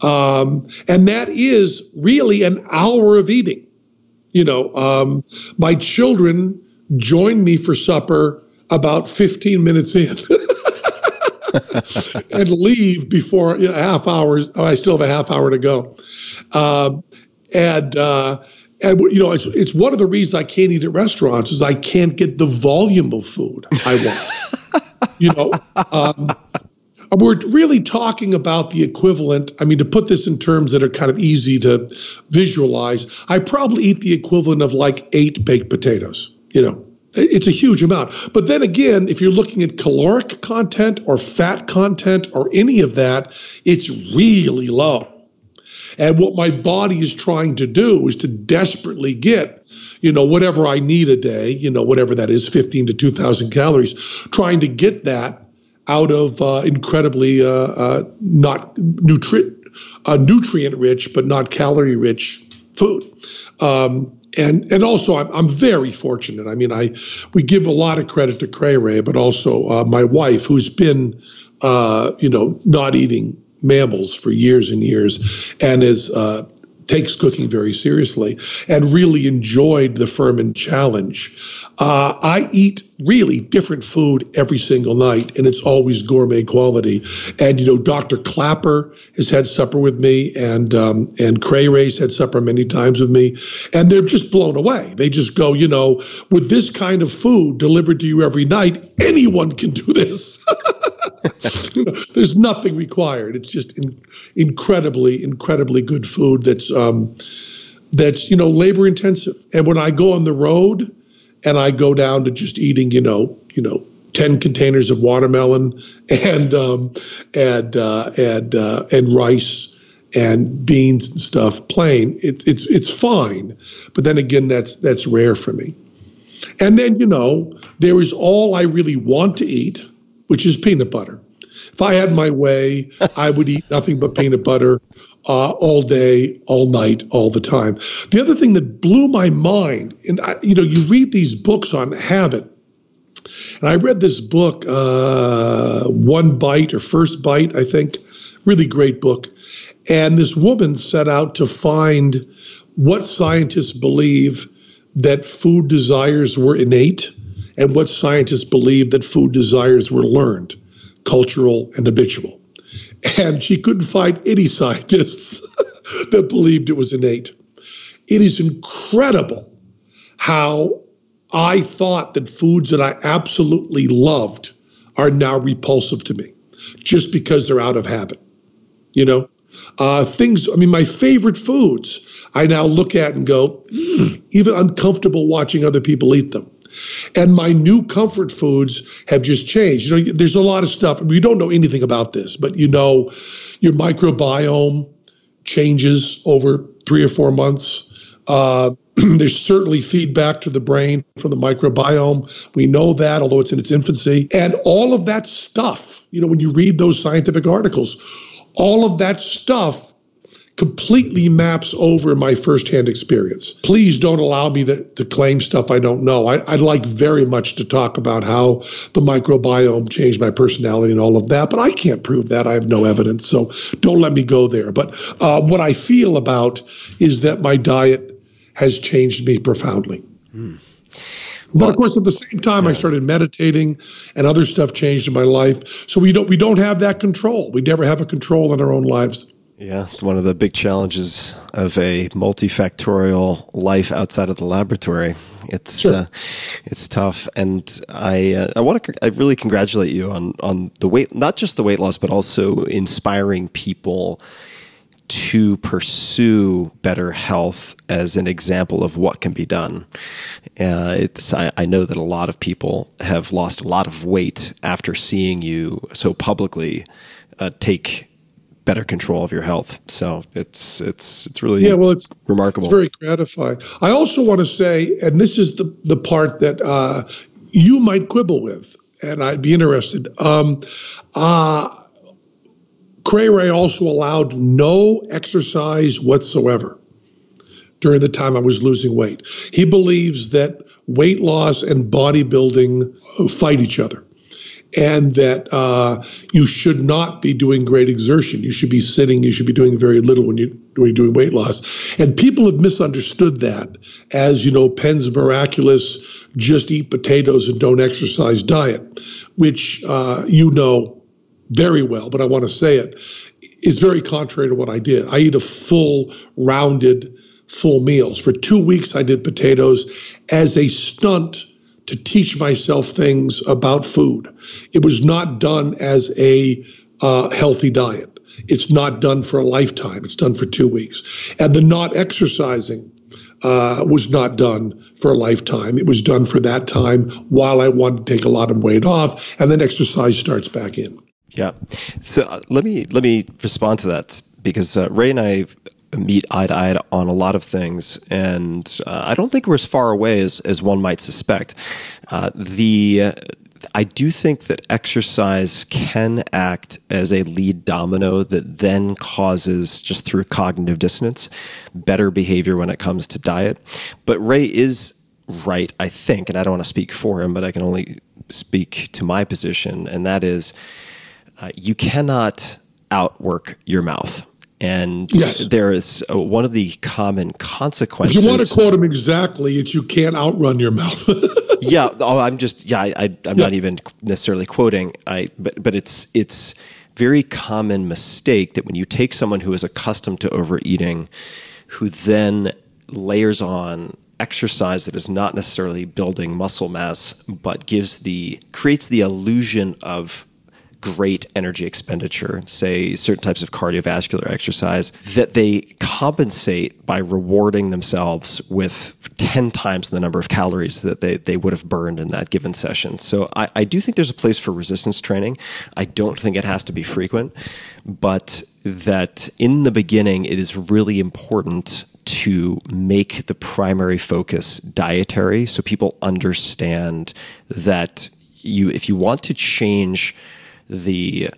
Um, and that is really an hour of eating. You know, um, my children join me for supper about 15 minutes in [laughs] and leave before you know, half hours. Oh, I still have a half hour to go. Um, and, uh, and you know, it's, it's one of the reasons I can't eat at restaurants is I can't get the volume of food I want. you know, um, we're really talking about the equivalent. I mean, to put this in terms that are kind of easy to visualize, I probably eat the equivalent of like eight baked potatoes. You know, it's a huge amount. But then again, if you're looking at caloric content or fat content or any of that, it's really low. And what my body is trying to do is to desperately get, you know, whatever I need a day, you know, whatever that is, 15 to 2,000 calories, trying to get that out of uh, incredibly uh, uh, not nutri- uh, nutrient rich, but not calorie rich food. Um, and and also I'm, I'm very fortunate. I mean, I we give a lot of credit to Cray Ray, but also uh, my wife, who's been uh, you know not eating mammals for years and years, and is uh, takes cooking very seriously, and really enjoyed the Fuhrman challenge. Uh, I eat really different food every single night, and it's always gourmet quality. And you know, Dr. Klaper has had supper with me, and um, and Cray Ray's had supper many times with me, and they're just blown away. They just go, you know, with this kind of food delivered to you every night, anyone can do this. [laughs] [laughs] there's nothing required. It's just in, incredibly, incredibly good food. That's um, that's you know labor intensive. And when I go on the road, and I go down to just eating, you know, you know, ten containers of watermelon and um, and uh, and uh, and rice and beans and stuff plain. It's it's it's fine, but then again, that's that's rare for me. And then you know, there is all I really want to eat which is peanut butter. If I had my way, I would eat nothing but peanut butter uh, all day, all night, all the time. The other thing that blew my mind, and I, you know, you read these books on habit, and I read this book, uh, One Bite or First Bite, I think, really great book. And this woman set out to find what scientists believe that food desires were innate and what scientists believe that food desires were learned, cultural and habitual. And she couldn't find any scientists [laughs] that believed it was innate. It is incredible how I thought that foods that I absolutely loved are now repulsive to me just because they're out of habit. You know, uh, things, I mean, my favorite foods, I now look at and go, "Mm," even uncomfortable watching other people eat them. And my new comfort foods have just changed. You know, there's a lot of stuff. We don't know anything about this, but you know, your microbiome changes over three or four months. Uh, [clears throat] there's certainly feedback to the brain from the microbiome. We know that, although it's in its infancy. And all of that stuff, you know, when you read those scientific articles, all of that stuff completely maps over my firsthand experience. Please don't allow me to, to claim stuff I don't know. I, would like very much to talk about how the microbiome changed my personality and all of that, but I can't prove that. I have no evidence. So don't let me go there. But uh, what I feel about is that my diet has changed me profoundly. But of course, at the same time, I started meditating, and other stuff changed in my life. So we don't we don't have that control. We never have a control in our own lives. Yeah, it's one of the big challenges of a multifactorial life outside of the laboratory. It's Sure. uh, it's tough, and I uh, I want to I really congratulate you on on the weight, not just the weight loss, but also inspiring people to pursue better health as an example of what can be done. Uh, it's, I, I know that a lot of people have lost a lot of weight after seeing you so publicly uh, take better control of your health. So it's it's it's really Yeah, well, it's remarkable. It's very gratifying. I also want to say, and this is the the part that uh, you might quibble with, and I'd be interested. Um, uh, Cray Ray also allowed no exercise whatsoever during the time I was losing weight. He believes that weight loss and bodybuilding fight each other. And that uh, you should not be doing great exertion. You should be sitting. You should be doing very little when, you, when you're doing weight loss. And people have misunderstood that as, you know, Penn's miraculous just eat potatoes and don't exercise diet, which uh, you know very well, but I want to say it, is very contrary to what I did. I eat a full, rounded, full meals. For two weeks, I did potatoes as a stunt to teach myself things about food. It was not done as a uh, healthy diet. It's not done for a lifetime. It's done for two weeks. And the not exercising uh, was not done for a lifetime. It was done for that time while I wanted to take a lot of weight off, and then exercise starts back in. Yeah. So uh, let me let me respond to that because uh, Ray and I meet eye to eye on a lot of things, and uh, I don't think we're as far away as as one might suspect. Uh, the I do think that exercise can act as a lead domino that then causes, just through cognitive dissonance, better behavior when it comes to diet. But Ray is right, I think, and I don't want to speak for him, but I can only speak to my position, and that is uh, you cannot outwork your mouth. And Yes. there is uh, one of the common consequences. If you want to quote him exactly, it's you can't outrun your mouth. [laughs] yeah, oh, I'm just yeah, I, I I'm not even necessarily quoting. I but but it's it's very common mistake that when you take someone who is accustomed to overeating, who then layers on exercise that is not necessarily building muscle mass, but gives the creates the illusion of great energy expenditure, say certain types of cardiovascular exercise, that they compensate by rewarding themselves with 10 times the number of calories that they, they would have burned in that given session. So I, I do think there's a place for resistance training. I don't think it has to be frequent, but that in the beginning, it is really important to make the primary focus dietary so people understand that you if you want to change the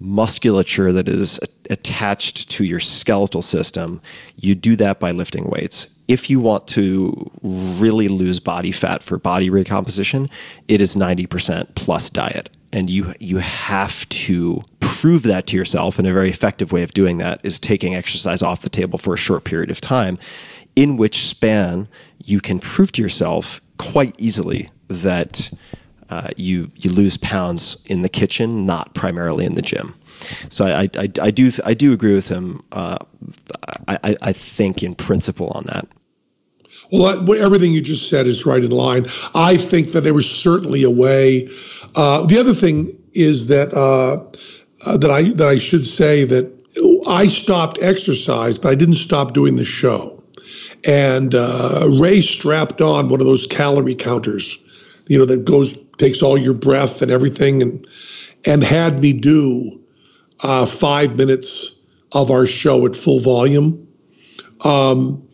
musculature that is attached to your skeletal system, you do that by lifting weights. If you want to really lose body fat for body recomposition, it is 90% plus diet. And you you have to prove that to yourself and a very effective way of doing that is taking exercise off the table for a short period of time in which span you can prove to yourself quite easily that uh, you you lose pounds in the kitchen, not primarily in the gym. So I, I, I do I do agree with him. Uh, I, I think in principle on that. Well, everything you just said is right in line. I think that there was certainly a way. Uh, the other thing is that uh, uh, that I that I should say that I stopped exercise, but I didn't stop doing the show. And uh, Ray strapped on one of those calorie counters, you know, that goes takes all your breath and everything, and and had me do uh, five minutes of our show at full volume. Um,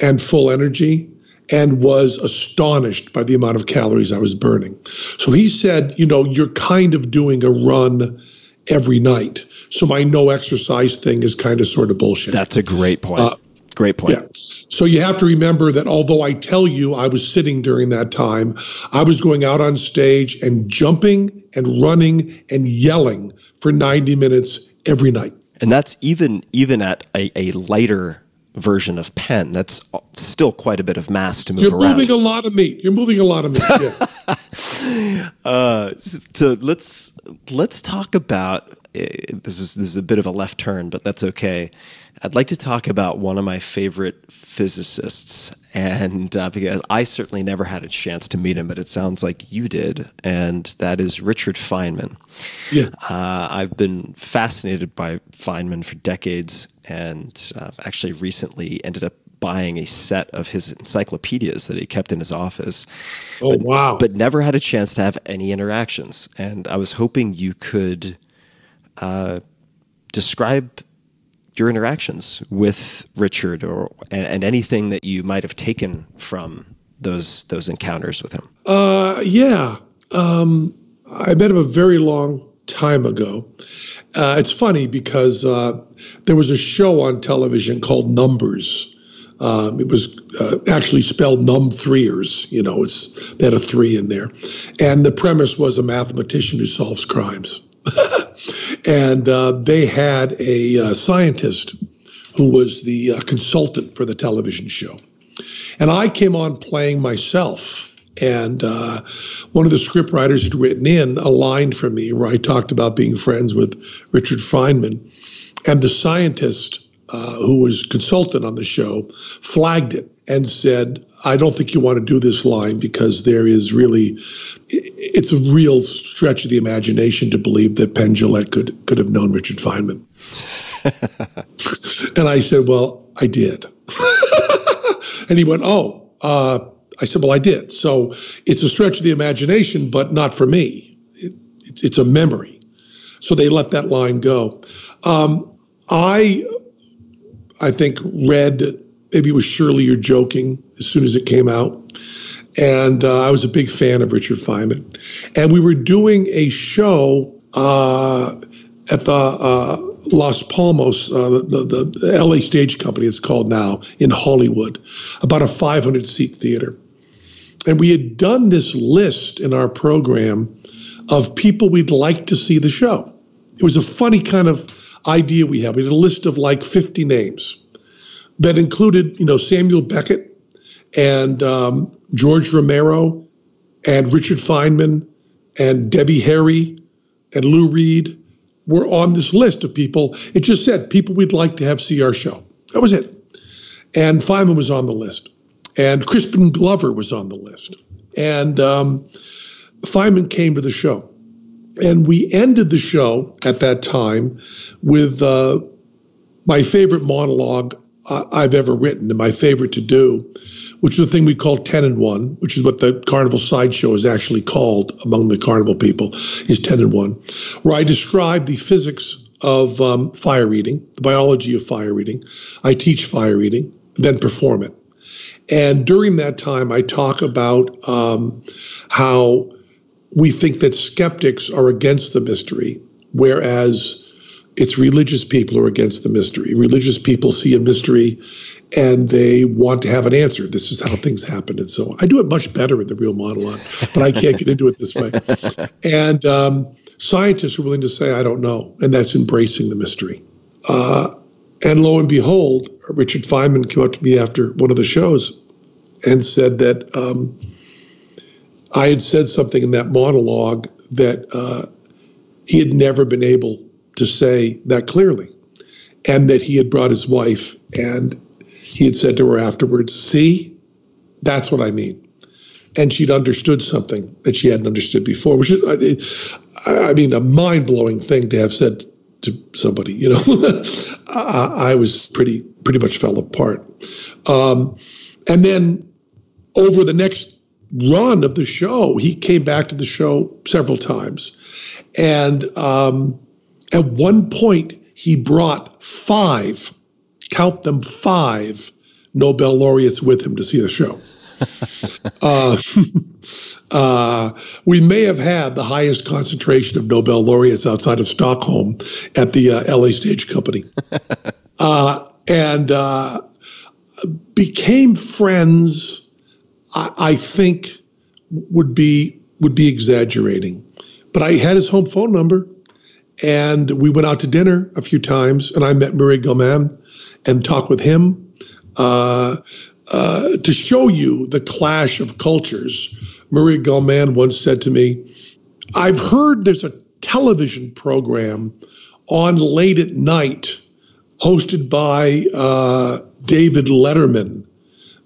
and full energy and was astonished by the amount of calories I was burning. So he said, you know, you're kind of doing a run every night. So my no exercise thing is kind of sort of bullshit. That's a great point. Uh, great point. Yeah. So you have to remember that although I tell you I was sitting during that time, I was going out on stage and jumping and running and yelling for 90 minutes every night. And that's even even at a, a lighter version of Penn. That's still quite a bit of mass to move around. You're around. moving a lot of meat. You're moving a lot of meat. Yeah. [laughs] uh, so let's let's talk about uh, this is this is a bit of a left turn, but that's okay. I'd like to talk about one of my favorite physicists, and uh, because I certainly never had a chance to meet him, but it sounds like you did, and that is Richard Feynman. Yeah, uh, I've been fascinated by Feynman for decades, and uh, actually recently ended up buying a set of his encyclopedias that he kept in his office. Oh but, wow! But never had a chance to have any interactions, and I was hoping you could uh, describe your interactions with Richard or and, and, anything that you might have taken from those those encounters with him? Uh, yeah, um, I met him a very long time ago. Uh, it's funny because uh, there was a show on television called Numbers. Um, it was uh, actually spelled num threeers. You know, it's they had a three in there, and the premise was a mathematician who solves crimes. [laughs] and uh, they had a uh, scientist who was the uh, consultant for the television show. And I came on playing myself. And uh, one of the scriptwriters had written in a line for me where I talked about being friends with Richard Feynman. And the scientist uh, who was consultant on the show flagged it and said, I don't think you want to do this line because there is really, it's a real stretch of the imagination to believe that Penn Jillette could, could have known Richard Feynman. [laughs] and I said, Well, I did. [laughs] and he went, Oh, uh, I said, Well, I did. So it's a stretch of the imagination, but not for me. It, it, it's a memory. So they let that line go. Um, I, I think, read maybe it was Surely You're Joking as soon as it came out. And uh, I was a big fan of Richard Feynman. And we were doing a show uh, at the uh, Las Palmas, uh, the, the, the, LA Stage Company, it's called now, in Hollywood, about a 500 seat theater. And we had done this list in our program of people we'd like to see the show. It was a funny kind of idea we had. We had a list of like 50 names that included, you know, Samuel Beckett and um, George Romero and Richard Feynman and Debbie Harry and Lou Reed were on this list of people. It just said people we'd like to have see our show. That was it. And Feynman was on the list. And Crispin Glover was on the list. And um, Feynman came to the show. And we ended the show at that time with uh, my favorite monologue I've ever written and my favorite to do, which is the thing we call 10 and 1, which is what the Carnival Sideshow is actually called among the Carnival people, is 10 and 1, where I describe the physics of um, fire eating, the biology of fire eating. I teach fire eating, then perform it. And during that time, I talk about um, how we think that skeptics are against the mystery, whereas it's religious people who are against the mystery. Religious people see a mystery and they want to have an answer. This is how things happen, and so on. I do it much better in the real monologue, but I can't get into it this way. [laughs] And um, scientists are willing to say, "I don't know," and that's embracing the mystery. Uh, and lo and behold, Richard Feynman came up to me after one of the shows and said that um, I had said something in that monologue that uh, he had never been able to say that clearly, and that he had brought his wife and he had said to her afterwards, See, that's what I mean. And she'd understood something that she hadn't understood before, which is, I, I mean, a mind blowing thing to have said to somebody. You know, [laughs] I, I, was pretty pretty much fell apart. Um, and then over the next run of the show, he came back to the show several times, and um, at one point he brought five count them five Nobel laureates with him to see the show. [laughs] uh, [laughs] uh, we may have had the highest concentration of Nobel laureates outside of Stockholm at the uh, LA Stage Company, [laughs] uh, and uh, became friends. I, I, think would be would be exaggerating, but I had his home phone number, and we went out to dinner a few times, and I met Murray Gell-Mann and talked with him uh, uh, to show you the clash of cultures. Murray Gell-Mann once said to me, I've heard there's a television program on late at night hosted by uh, David Letterman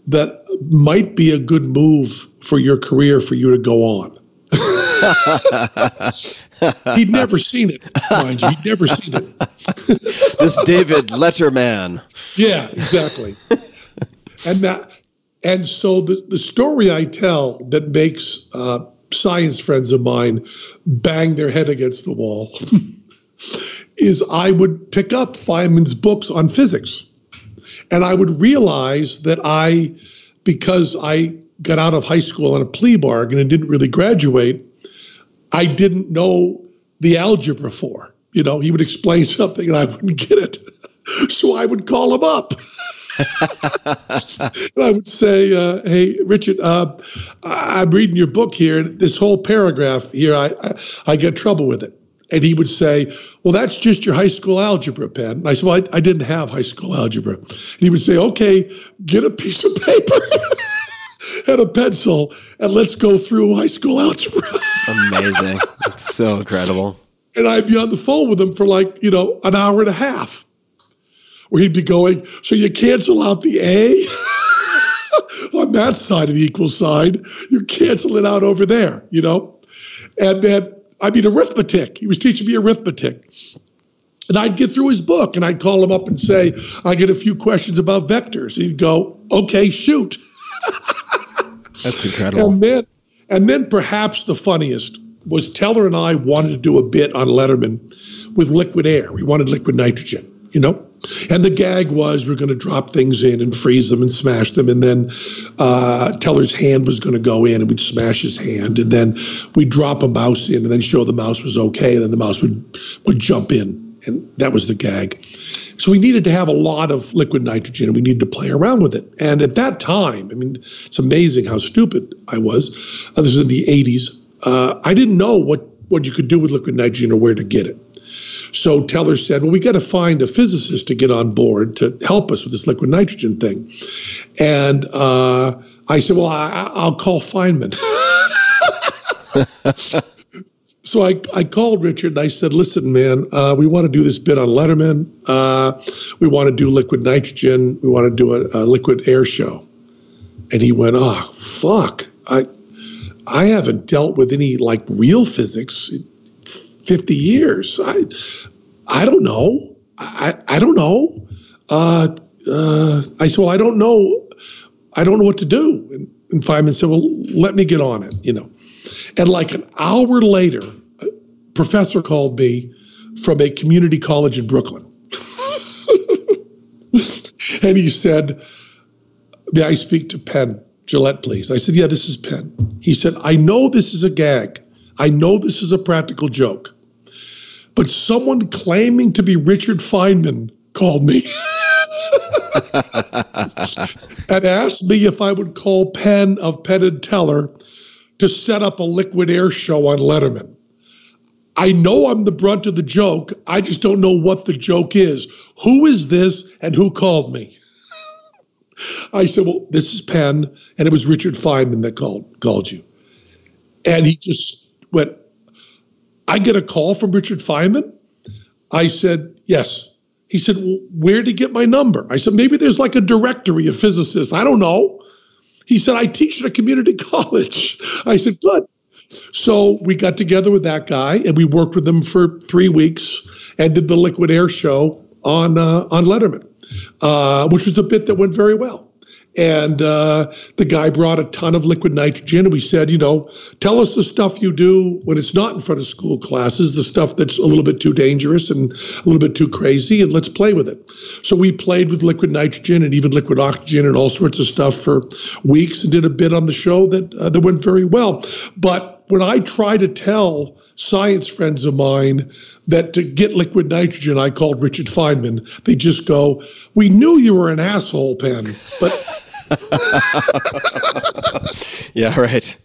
that might be a good move for your career for you to go on. [laughs] [laughs] He'd never seen it, mind you. He'd never seen it. [laughs] this David Letterman. Yeah, exactly. and that, and so the the story I tell that makes uh, science friends of mine bang their head against the wall [laughs] is I would pick up Feynman's books on physics, and I would realize that I, because I got out of high school on a plea bargain and didn't really graduate, I didn't know the algebra for. You know, he would explain something and I wouldn't get it. [laughs] So I would call him up. [laughs] I would say, uh, "Hey, Richard, uh, I'm reading your book here. and This whole paragraph here, I, I, I get trouble with it." And he would say, "Well, that's just your high school algebra, Penn." And I said, "Well, I, I didn't have high school algebra." And he would say, "Okay, get a piece of paper." [laughs] and a pencil and let's go through high school algebra. [laughs] Amazing. It's so incredible. And I'd be on the phone with him for like, you know, an hour and a half. Where he'd be going, so you cancel out the A [laughs] on that side of the equal sign, you cancel it out over there, you know? And then, I mean, arithmetic. He was teaching me arithmetic. And I'd get through his book and I'd call him up and say, I get a few questions about vectors. And he'd go, okay, shoot. That's incredible. And then, and then perhaps the funniest was Teller and I wanted to do a bit on Letterman with liquid air. We wanted liquid nitrogen, you know? And the gag was we're going to drop things in and freeze them and smash them. And then uh, Teller's hand was going to go in and we'd smash his hand. And then we'd drop a mouse in and then show the mouse was okay. And then the mouse would, would jump in. And that was the gag. So we needed to have a lot of liquid nitrogen and we needed to play around with it. And at that time, I mean, it's amazing how stupid I was. Uh, this was in the 80s. Uh, I didn't know what, what you could do with liquid nitrogen or where to get it. So Teller said, well, we got to find a physicist to get on board to help us with this liquid nitrogen thing. And uh, I said, well, I, I'll call Feynman. [laughs] [laughs] so I, I called Richard and I said, listen, man, uh, we want to do this bit on Letterman. Uh, we want to do liquid nitrogen. We want to do a, a, liquid air show. And he went, oh, fuck. I, I haven't dealt with any like real physics in 50 years. I, I don't know. I, I don't know. Uh, uh, I said, well, I don't know. I don't know what to do. And, and Feynman said, well, let me get on it, you know. And like an hour later, a professor called me from a community college in Brooklyn. [laughs] and he said, May I speak to Penn Jillette, please? I said, Yeah, this is Penn. He said, I know this is a gag. I know this is a practical joke, but someone claiming to be Richard Feynman called me [laughs] and asked me if I would call Penn of Penn and Teller to set up a liquid air show on Letterman. I know I'm the brunt of the joke. I just don't know what the joke is. Who is this and who called me? I said, Well, this is Penn, and it was Richard Feynman that called called you. And he just went, I get a call from Richard Feynman? I said, Yes. He said, well, Where did he get my number? I said, Maybe there's like a directory of physicists. I don't know. He said, I teach at a community [laughs] college. I said, Good. So we got together with that guy and we worked with him for three weeks and did the liquid air show on uh, on Letterman, uh, which was a bit that went very well. And uh, the guy brought a ton of liquid nitrogen, and we said, you know, tell us the stuff you do when it's not in front of school classes, the stuff that's a little bit too dangerous and a little bit too crazy, and let's play with it. So we played with liquid nitrogen and even liquid oxygen and all sorts of stuff for weeks, and did a bit on the show that uh, that went very well. But when I try to tell science friends of mine that to get liquid nitrogen, I called Richard Feynman. They just go, "We knew you were an asshole, Penn, but." [laughs] yeah, right.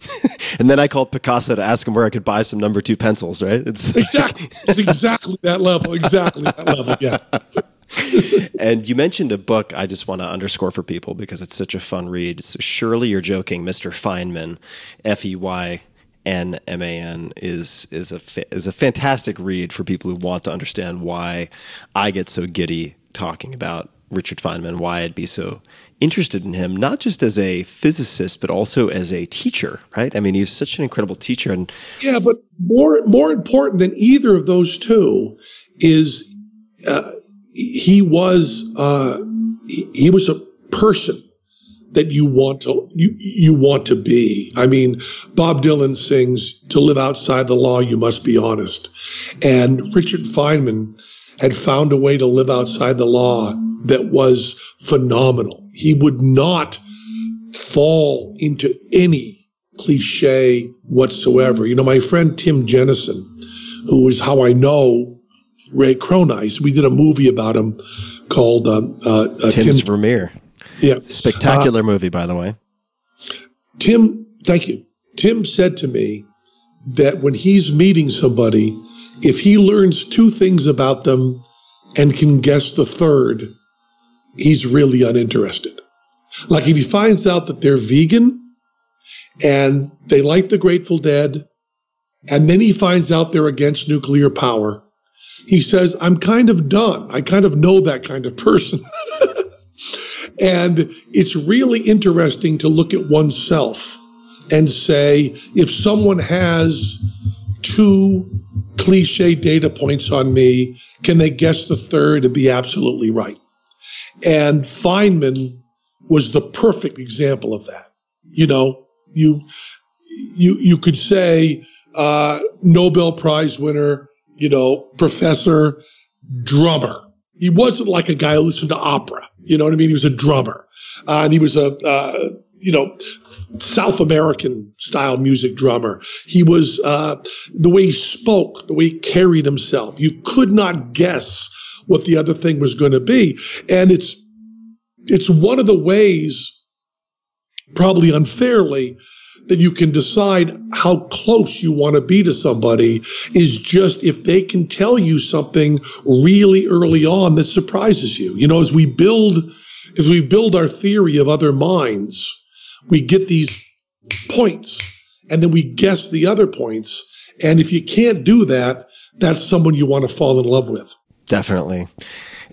and then I called Picasso to ask him where I could buy some number two pencils. Right? It's exactly, it's exactly that level. Exactly that level. Yeah. [laughs] and you mentioned a book I just want to underscore for people because it's such a fun read. So surely you're joking, Mr. Feynman, F E Y N M A N is is a fa- is a fantastic read for people who want to understand why I get so giddy talking about Richard Feynman, why I'd be so interested in him, not just as a physicist, but also as a teacher, right? I mean, he's such an incredible teacher. And yeah, but more more important than either of those two is uh, he was uh, he, was a person that you want to you you want to be. I mean, Bob Dylan sings to live outside the law you must be honest. And Richard Feynman had found a way to live outside the law that was phenomenal. He would not fall into any cliche whatsoever. You know, my friend Tim Jenison, who is how I know Ray Cronise, we did a movie about him called uh, uh, uh, Tim's Tim, Vermeer. Yeah. Spectacular uh, movie, by the way. Tim, thank you. Tim said to me that when he's meeting somebody, if he learns two things about them and can guess the third, he's really uninterested. Like if he finds out that they're vegan and they like the Grateful Dead, and then he finds out they're against nuclear power, he says, I'm kind of done. I kind of know that kind of person. [laughs] and it's really interesting to look at oneself and say, if someone has two cliche data points on me, can they guess the third and be absolutely right? And Feynman was the perfect example of that. You know, you you you could say uh, Nobel Prize winner, you know, professor, drummer. He wasn't like a guy who listened to opera. You know what I mean? He was a drummer, uh, and he was a uh, you know South American style music drummer. He was uh, the way he spoke, the way he carried himself. You could not guess what the other thing was going to be, and it's it's one of the ways, probably unfairly, that you can decide how close you want to be to somebody is just if they can tell you something really early on that surprises you. You know, as we build as we build our theory of other minds, we get these points and then we guess the other points. And if you can't do that, that's someone you want to fall in love with. Definitely.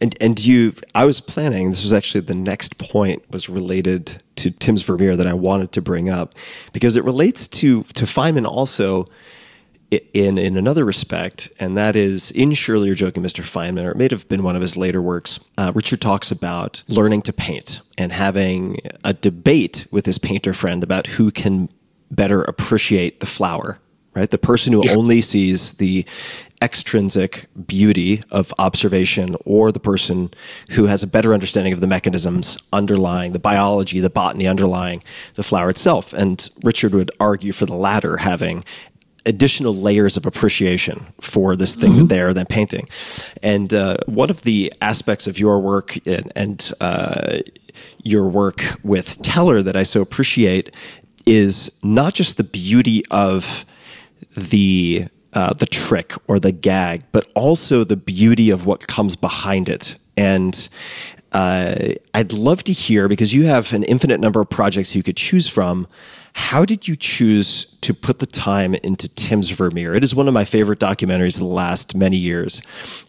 And and you, I was planning. This was actually the next point was related to Tim's Vermeer that I wanted to bring up because it relates to to Feynman also in in another respect, and that is in Surely You're Joking, Mr. Feynman, or it may have been one of his later works. Uh, Richard talks about learning to paint and having a debate with his painter friend about who can better appreciate the flower right? The person who yeah. only sees the extrinsic beauty of observation or the person who has a better understanding of the mechanisms underlying the biology, the botany underlying the flower itself. And Richard would argue for the latter, having additional layers of appreciation for this thing that they're then painting. And uh, one of the aspects of your work and, and uh, your work with Teller that I so appreciate is not just the beauty of the uh, the trick or the gag, but also the beauty of what comes behind it. And uh, I'd love to hear because you have an infinite number of projects you could choose from. How did you choose to put the time into Tim's Vermeer? It is one of my favorite documentaries of the last many years,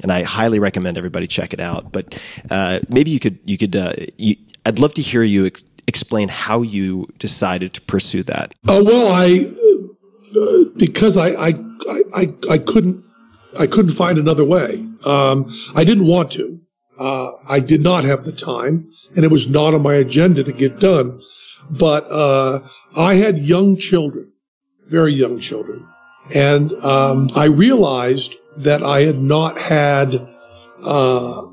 and I highly recommend everybody check it out. But uh, maybe you could you could uh, you, I'd love to hear you ex- explain how you decided to pursue that. Oh well, I because I, I I I I couldn't I couldn't find another way. Um, I didn't want to. Uh, I did not have the time, and it was not on my agenda to get done. But uh, I had young children, very young children, and um, I realized that I had not had uh,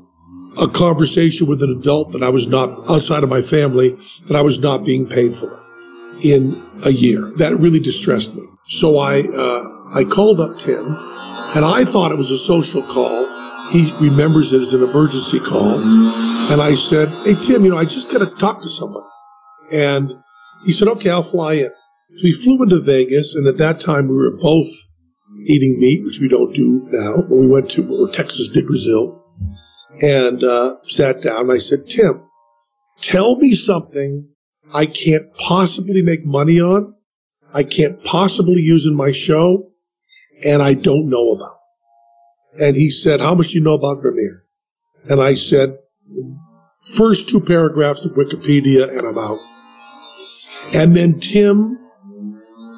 a conversation with an adult that I was not outside of my family that I was not being paid for in a year. That really distressed me. So I uh, I called up Tim, and I thought it was a social call. He remembers it as an emergency call, and I said, "Hey Tim, you know I just got to talk to somebody." And he said, "Okay, I'll fly in." So we flew into Vegas, and at that time we were both eating meat, which we don't do now. When we went to or Texas de Brazil, and uh, sat down, I said, "Tim, tell me something I can't possibly make money on, I can't possibly use in my show, and I don't know about. And he said, How much do you know about Vermeer? And I said, First two paragraphs of Wikipedia, and I'm out. And then Tim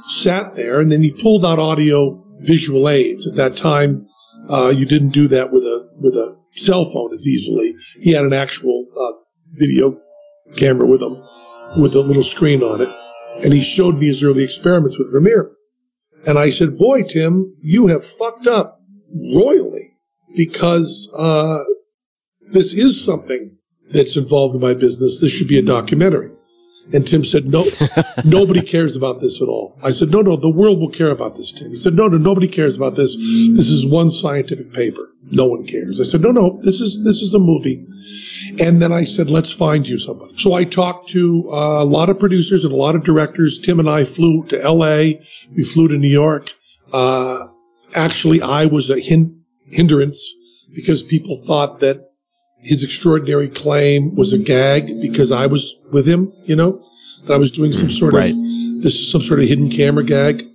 sat there, and then he pulled out audio visual aids. At that time, uh, you didn't do that with a with a cell phone as easily. He had an actual uh, video camera with him with a little screen on it. And he showed me his early experiments with Vermeer. And I said, Boy, Tim, you have fucked up royally because uh, this is something that's involved in my business. This should be a documentary. And Tim said, No, [laughs] nobody cares about this at all. I said, No, no, the world will care about this, Tim. He said, No, no, nobody cares about this. This is one scientific paper. No one cares. I said, No, no, this is this is a movie. And then I said, let's find you somebody. So I talked to uh, a lot of producers and a lot of directors. Tim and I flew to LA. We flew to New York. Uh, actually, I was a hin- hindrance because people thought that his extraordinary claim was a gag because I was with him, you know, that I was doing some sort Right. of, this is some sort of hidden camera gag.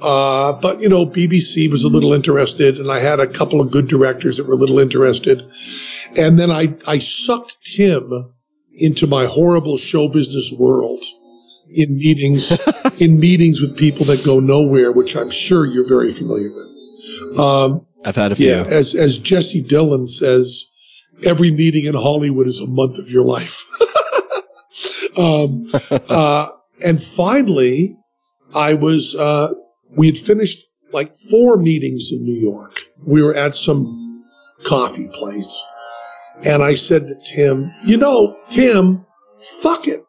Uh, but, you know, BBC was a little interested and I had a couple of good directors that were a little interested. And then I, I sucked Tim into my horrible show business world in meetings, [laughs] in meetings with people that go nowhere, which I'm sure you're very familiar with. Um, I've had a few. yeah, as, as Jesse Dylan says, every meeting in Hollywood is a month of your life. [laughs] um, [laughs] uh, and finally, I was, uh, we had finished like four meetings in New York. We were at some coffee place. And I said to Tim, you know, Tim, fuck it.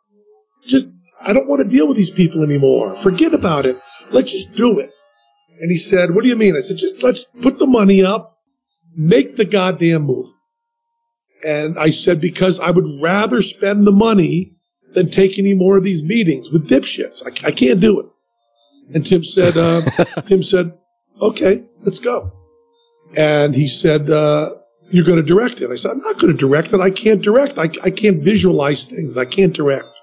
Just, I don't want to deal with these people anymore. Forget about it. Let's just do it. And he said, what do you mean? I said, just let's put the money up, make the goddamn movie. And I said, because I would rather spend the money than take any more of these meetings with dipshits. I, I can't do it. And Tim said, uh, [laughs] Tim said, okay, let's go. And he said, uh, you're going to direct it. I said, I'm not going to direct it. I can't direct. I, I can't visualize things. I can't direct.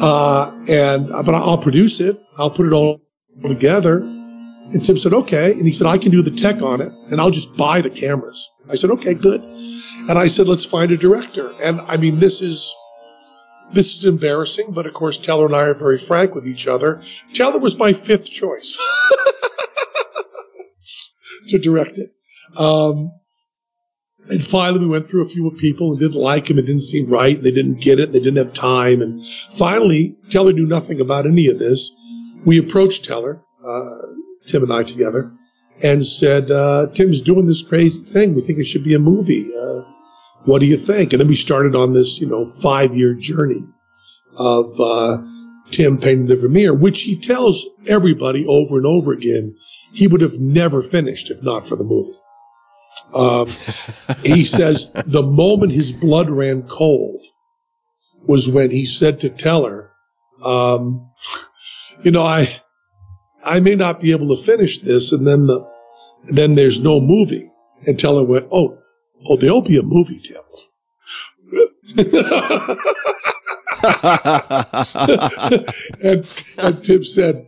Uh, and, but I'll produce it. I'll put it all together. And Tim said, okay. And he said, I can do the tech on it and I'll just buy the cameras. I said, okay, good. And I said, let's find a director. And I mean, this is, this is embarrassing, but of course, Teller and I are very frank with each other. Teller was my fifth choice [laughs] to direct it. Um, and finally, we went through a few people and didn't like him. It didn't seem right. And they didn't get it. They didn't have time. And finally, Teller knew nothing about any of this. We approached Teller, uh, Tim and I together, and said, uh, Tim's doing this crazy thing. We think it should be a movie. Uh, what do you think? And then we started on this, you know, five year journey of uh, Tim painting the Vermeer, which he tells everybody over and over again he would have never finished if not for the movie. Um, he [laughs] says the moment his blood ran cold was when he said to Teller, um, "You know, I I may not be able to finish this," and then the then there's no movie. And Teller went, "Oh, oh, there'll be a movie, Tim." [laughs] and, and Tim said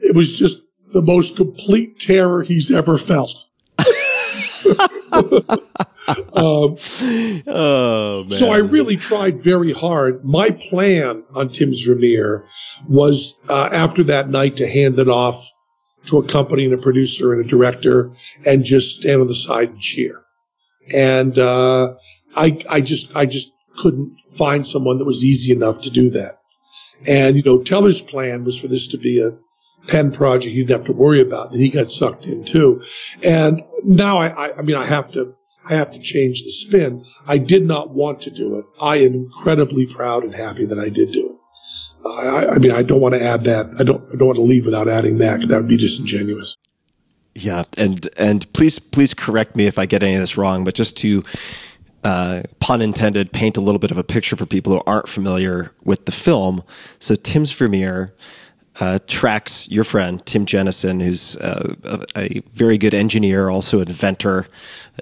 it was just the most complete terror he's ever felt. [laughs] [laughs] um, oh man. so I really tried very hard. My plan on Tim's Vermeer was uh, after that night to hand it off to a company and a producer and a director and just stand on the side and cheer. And uh, I, I just, I just couldn't find someone that was easy enough to do that. And you know, Teller's plan was for this to be a Penn project he didn't have to worry about. That he got sucked in too. And now I, I, I mean, I have to, I have to change the spin. I did not want to do it. I am incredibly proud and happy that I did do it. I, I mean, I don't want to add that. I don't, I don't want to leave without adding that. That would be disingenuous. Yeah, and and please please correct me if I get any of this wrong, but just to uh, pun intended, paint a little bit of a picture for people who aren't familiar with the film. So Tim's Vermeer uh, tracks your friend Tim Jenison, who's uh, a, a, very good engineer, also inventor,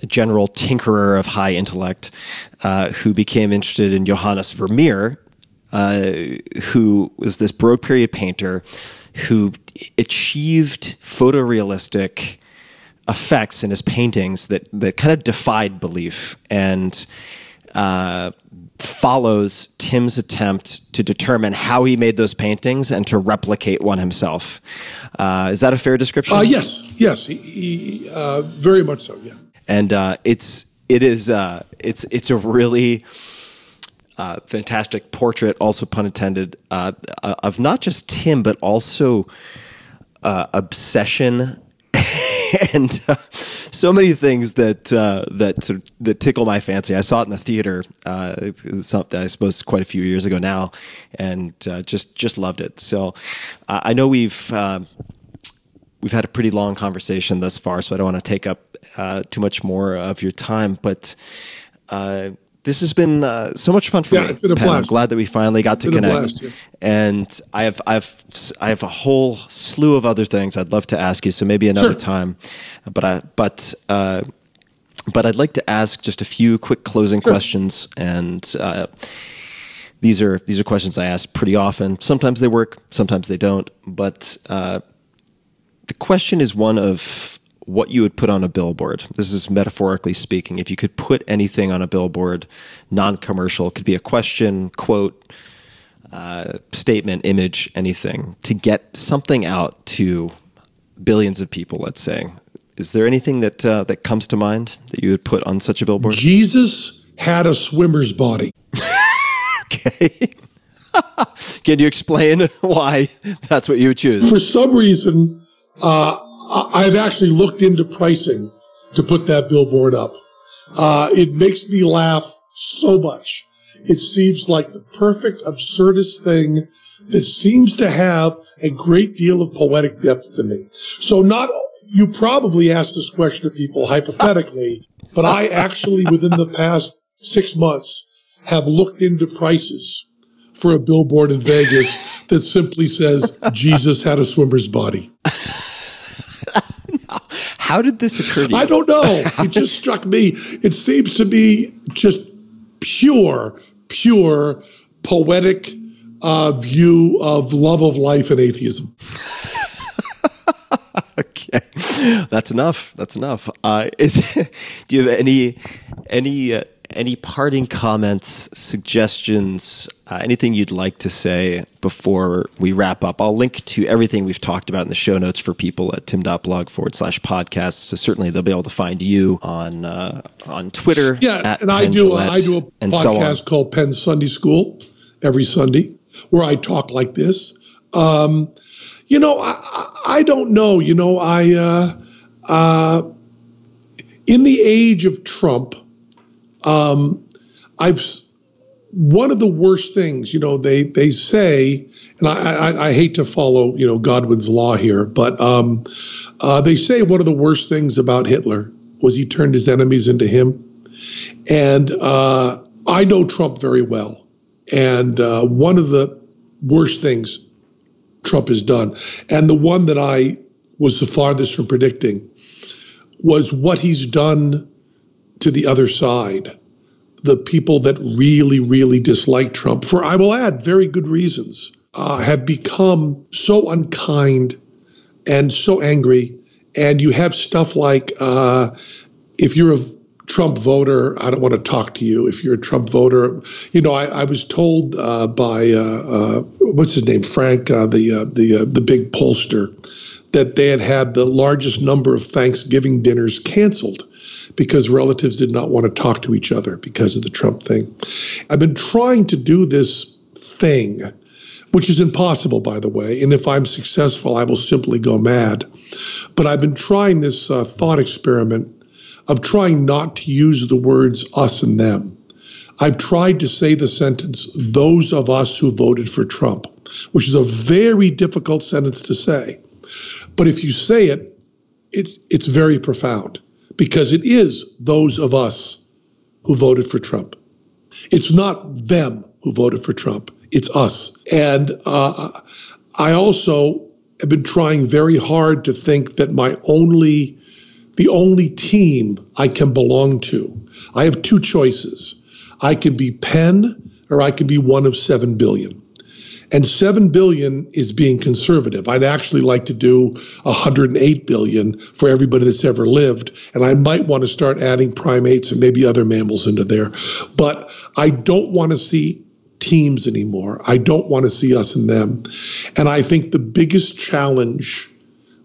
a general tinkerer of high intellect, uh, who became interested in Johannes Vermeer, uh, who was this Baroque period painter who achieved photorealistic effects in his paintings that that kind of defied belief and uh, follows Tim's attempt to determine how he made those paintings and to replicate one himself. Uh, is that a fair description? Uh, yes, yes, he, he, uh, very much so. Yeah, and uh, it's it is uh, it's it's a really uh, fantastic portrait, also pun intended, of not just Tim but also obsession [laughs] and uh, so many things that uh, that that tickle my fancy. I saw it in the theater, uh, something I suppose quite a few years ago now, and uh, just just loved it. So uh, I know we've uh, we've had a pretty long conversation thus far, so I don't want to take up too much more of your time, but this has been uh, so much fun for yeah, me. It's been a Pat. blast. I'm glad that we finally got to connect. blast, yeah. And I have, I have, I have a whole slew of other things I'd love to ask you. So maybe another Sure. time. But I, but, uh, but I'd like to ask just a few quick closing questions, and uh, these are these are questions I ask pretty often. Sometimes they work, sometimes they don't. But uh, the question is one of what you would put on a billboard. This is metaphorically speaking. If you could put anything on a billboard, non-commercial, it could be a question, quote, uh, statement, image, anything, to get something out to billions of people. Let's say. Is there anything that uh, that comes to mind that you would put on such a billboard? Jesus had a swimmer's body. [laughs] Okay. [laughs] Can you explain [laughs] why that's what you would choose? For some reason, uh, I've actually looked into pricing to put that billboard up. Uh, it makes me laugh so much. It seems like the perfect absurdist thing that seems to have a great deal of poetic depth to me. So not, you probably asked this question to people hypothetically, but I actually within the past six months have looked into prices for a billboard in Vegas that simply says Jesus had a swimmer's body. [laughs] How did this occur to you? I don't know. [laughs] It just struck me. It seems to be just pure, pure poetic uh, view of love of life and atheism. [laughs] okay, that's enough. That's enough. Uh, is [laughs] do you have any any uh, any parting comments, suggestions, uh, anything you'd like to say before we wrap up? I'll link to everything we've talked about in the show notes for people at tim.blog forward slash podcast. So certainly they'll be able to find you on uh, on Twitter. Yeah, and I do. Jillette, I do a and so podcast called Penn Sunday School every Sunday, where I talk like this. Um, you know, I, I I don't know. You know, I uh, uh, in the age of Trump, um, I've one of the worst things, you know, they they say, and I, I, I hate to follow, you know, Godwin's law here, but um, uh, they say one of the worst things about Hitler was he turned his enemies into him. And uh, I know Trump very well, and uh, one of the worst things Trump has done, and the one that I was the farthest from predicting, was what he's done to the other side the people that really, really dislike Trump, for I will add very good reasons, uh, have become so unkind and so angry. And you have stuff like uh, if you're a Trump voter, I don't want to talk to you. If you're a Trump voter, you know, I, I was told uh, by uh, uh, what's his name, Frank, uh, the the the big pollster, that they had had the largest number of Thanksgiving dinners canceled because relatives did not want to talk to each other because of the Trump thing. I've been trying to do this thing, which is impossible, by the way. And if I'm successful, I will simply go mad. But I've been trying this uh, thought experiment of trying not to use the words us and them. I've tried to say the sentence, those of us who voted for Trump, which is a very difficult sentence to say. But if you say it, it's, it's very profound because it is those of us who voted for Trump. It's not them who voted for Trump, it's us. And uh, I also have been trying very hard to think that my only, the only team I can belong to, I have two choices. I can be Penn or I can be one of 7 billion and 7 billion is being conservative. I'd actually like to do 108 billion for everybody that's ever lived, and I might want to start adding primates and maybe other mammals into there. But I don't want to see teams anymore. I don't want to see us and them. And I think the biggest challenge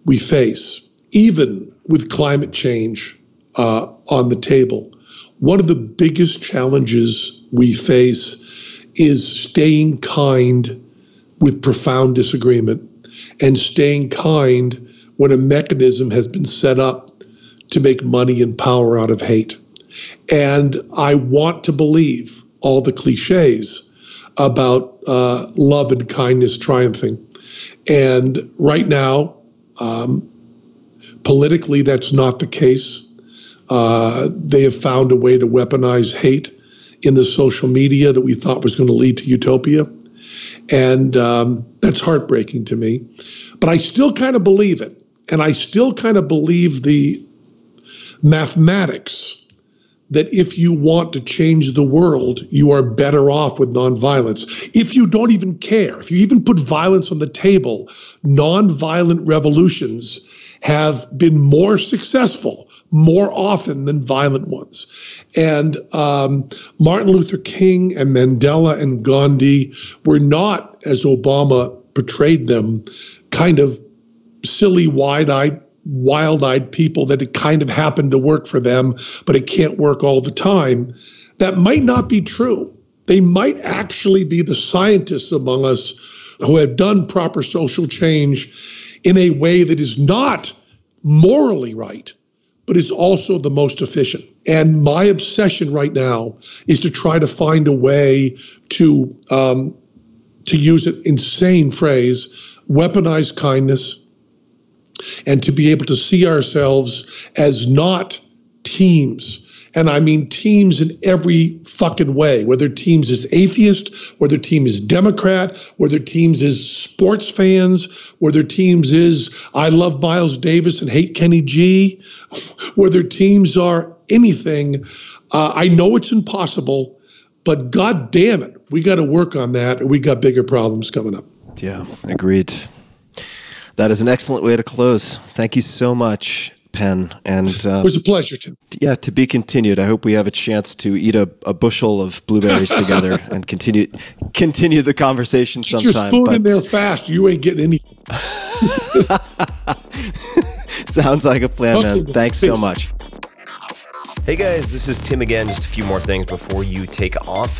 we face, even with climate change uh, on the table, one of the biggest challenges we face is staying kind with profound disagreement and staying kind when a mechanism has been set up to make money and power out of hate. And I want to believe all the cliches about uh, love and kindness triumphing. And right now, um, politically, that's not the case. Uh, they have found a way to weaponize hate in the social media that we thought was going to lead to utopia. And um, that's heartbreaking to me. But I still kind of believe it. And I still kind of believe the mathematics that if you want to change the world, you are better off with nonviolence. If you don't even care, if you even put violence on the table, nonviolent revolutions have been more successful more often than violent ones. And um, Martin Luther King and Mandela and Gandhi were not, as Obama portrayed them, kind of silly, wide eyed, wild eyed people that it kind of happened to work for them, but it can't work all the time. That might not be true. They might actually be the scientists among us who have done proper social change in a way that is not morally right but is also the most efficient. And my obsession right now is to try to find a way to, um, to use an insane phrase, weaponize kindness, and to be able to see ourselves as not teams and I mean teams in every fucking way, whether teams is atheist, whether team is Democrat, whether teams is sports fans, whether teams is I love Miles Davis and hate Kenny G, whether teams are anything. Uh, I know it's impossible, but god damn it, we got to work on that, or we got bigger problems coming up. Yeah, agreed. That is an excellent way to close. Thank you so much. Penn. And uh, it was a pleasure, Tim. Yeah, to be continued. I hope we have a chance to eat a, a bushel of blueberries [laughs] together and continue continue the conversation Get sometime. Your spoon but... in there fast. You ain't getting anything. [laughs] [laughs] Sounds like a plan, man. Thanks so much. Hey guys, this is Tim again. Just a few more things before you take off.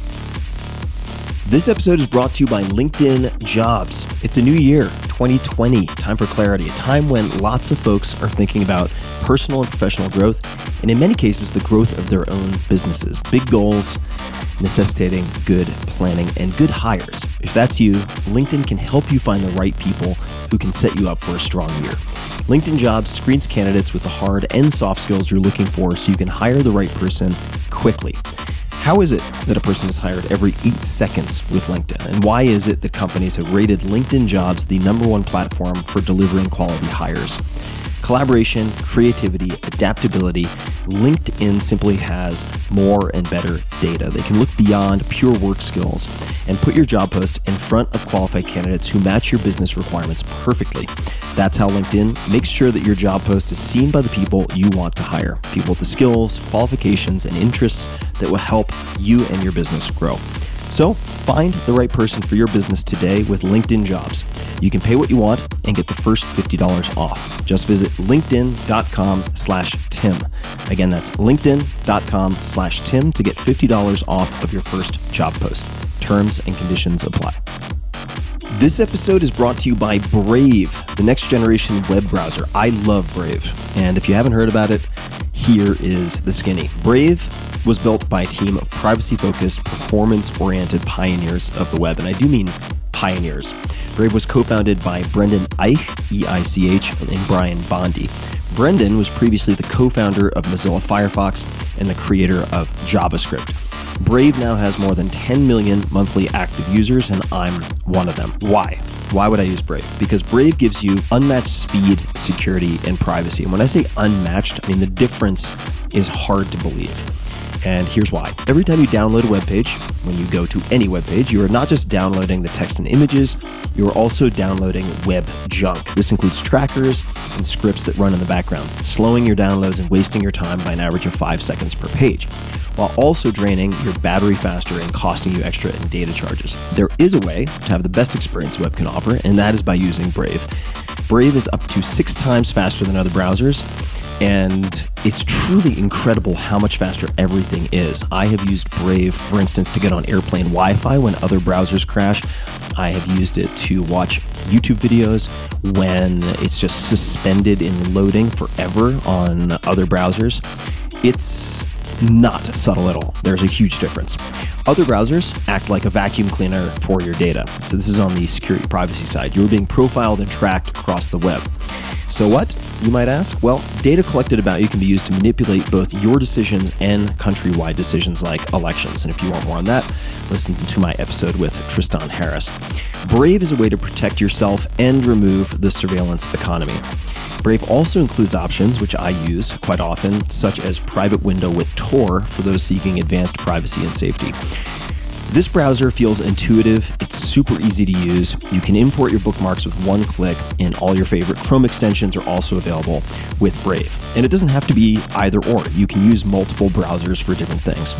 This episode is brought to you by LinkedIn Jobs. It's a new year, 2020, time for clarity, a time when lots of folks are thinking about personal and professional growth, and in many cases, the growth of their own businesses. Big goals necessitating good planning and good hires. If that's you, LinkedIn can help you find the right people who can set you up for a strong year. LinkedIn Jobs screens candidates with the hard and soft skills you're looking for so you can hire the right person quickly. How is it that a person is hired every eight seconds with LinkedIn? And why is it that companies have rated LinkedIn jobs the number one platform for delivering quality hires? Collaboration, creativity, adaptability. LinkedIn simply has more and better data. They can look beyond pure work skills and put your job post in front of qualified candidates who match your business requirements perfectly. That's how LinkedIn makes sure that your job post is seen by the people you want to hire people with the skills, qualifications, and interests that will help you and your business grow. So find the right person for your business today with LinkedIn Jobs. You can pay what you want and get the first $50 off. Just visit linkedin.com slash Tim. Again, that's linkedin.com slash Tim to get $50 off of your first job post. Terms and conditions apply. This episode is brought to you by Brave, the next generation web browser. I love Brave. And if you haven't heard about it, here is the skinny. Brave was built by a team of privacy focused, performance oriented pioneers of the web. And I do mean pioneers. Brave was co founded by Brendan Eich, E I C H, and Brian Bondy. Brendan was previously the co founder of Mozilla Firefox and the creator of JavaScript. Brave now has more than 10 million monthly active users, and I'm one of them. Why? Why would I use Brave? Because Brave gives you unmatched speed, security, and privacy. And when I say unmatched, I mean the difference is hard to believe. And here's why. Every time you download a web page, when you go to any web page, you are not just downloading the text and images, you are also downloading web junk. This includes trackers and scripts that run in the background, slowing your downloads and wasting your time by an average of five seconds per page, while also draining your battery faster and costing you extra in data charges. There is a way to have the best experience web can offer, and that is by using Brave. Brave is up to six times faster than other browsers and it's truly incredible how much faster everything is. I have used Brave, for instance, to get on airplane Wi Fi when other browsers crash. I have used it to watch YouTube videos when it's just suspended in loading forever on other browsers. It's not subtle at all. There's a huge difference. Other browsers act like a vacuum cleaner for your data. So, this is on the security privacy side. You're being profiled and tracked across the web. So, what, you might ask? Well, data collected about you can be used to manipulate both your decisions and countrywide decisions like elections. And if you want more on that, listen to my episode with Tristan Harris. Brave is a way to protect yourself and remove the surveillance economy. Brave also includes options, which I use quite often, such as Private Window with Tor for those seeking advanced privacy and safety. This browser feels intuitive, it's super easy to use. You can import your bookmarks with one click, and all your favorite Chrome extensions are also available with Brave. And it doesn't have to be either or, you can use multiple browsers for different things.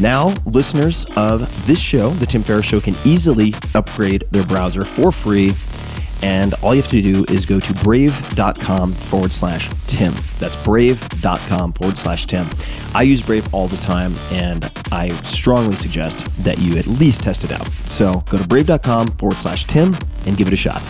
Now, listeners of this show, The Tim Ferriss Show, can easily upgrade their browser for free and all you have to do is go to brave.com forward slash Tim. That's brave.com forward slash Tim. I use Brave all the time, and I strongly suggest that you at least test it out. So go to brave.com forward slash Tim and give it a shot.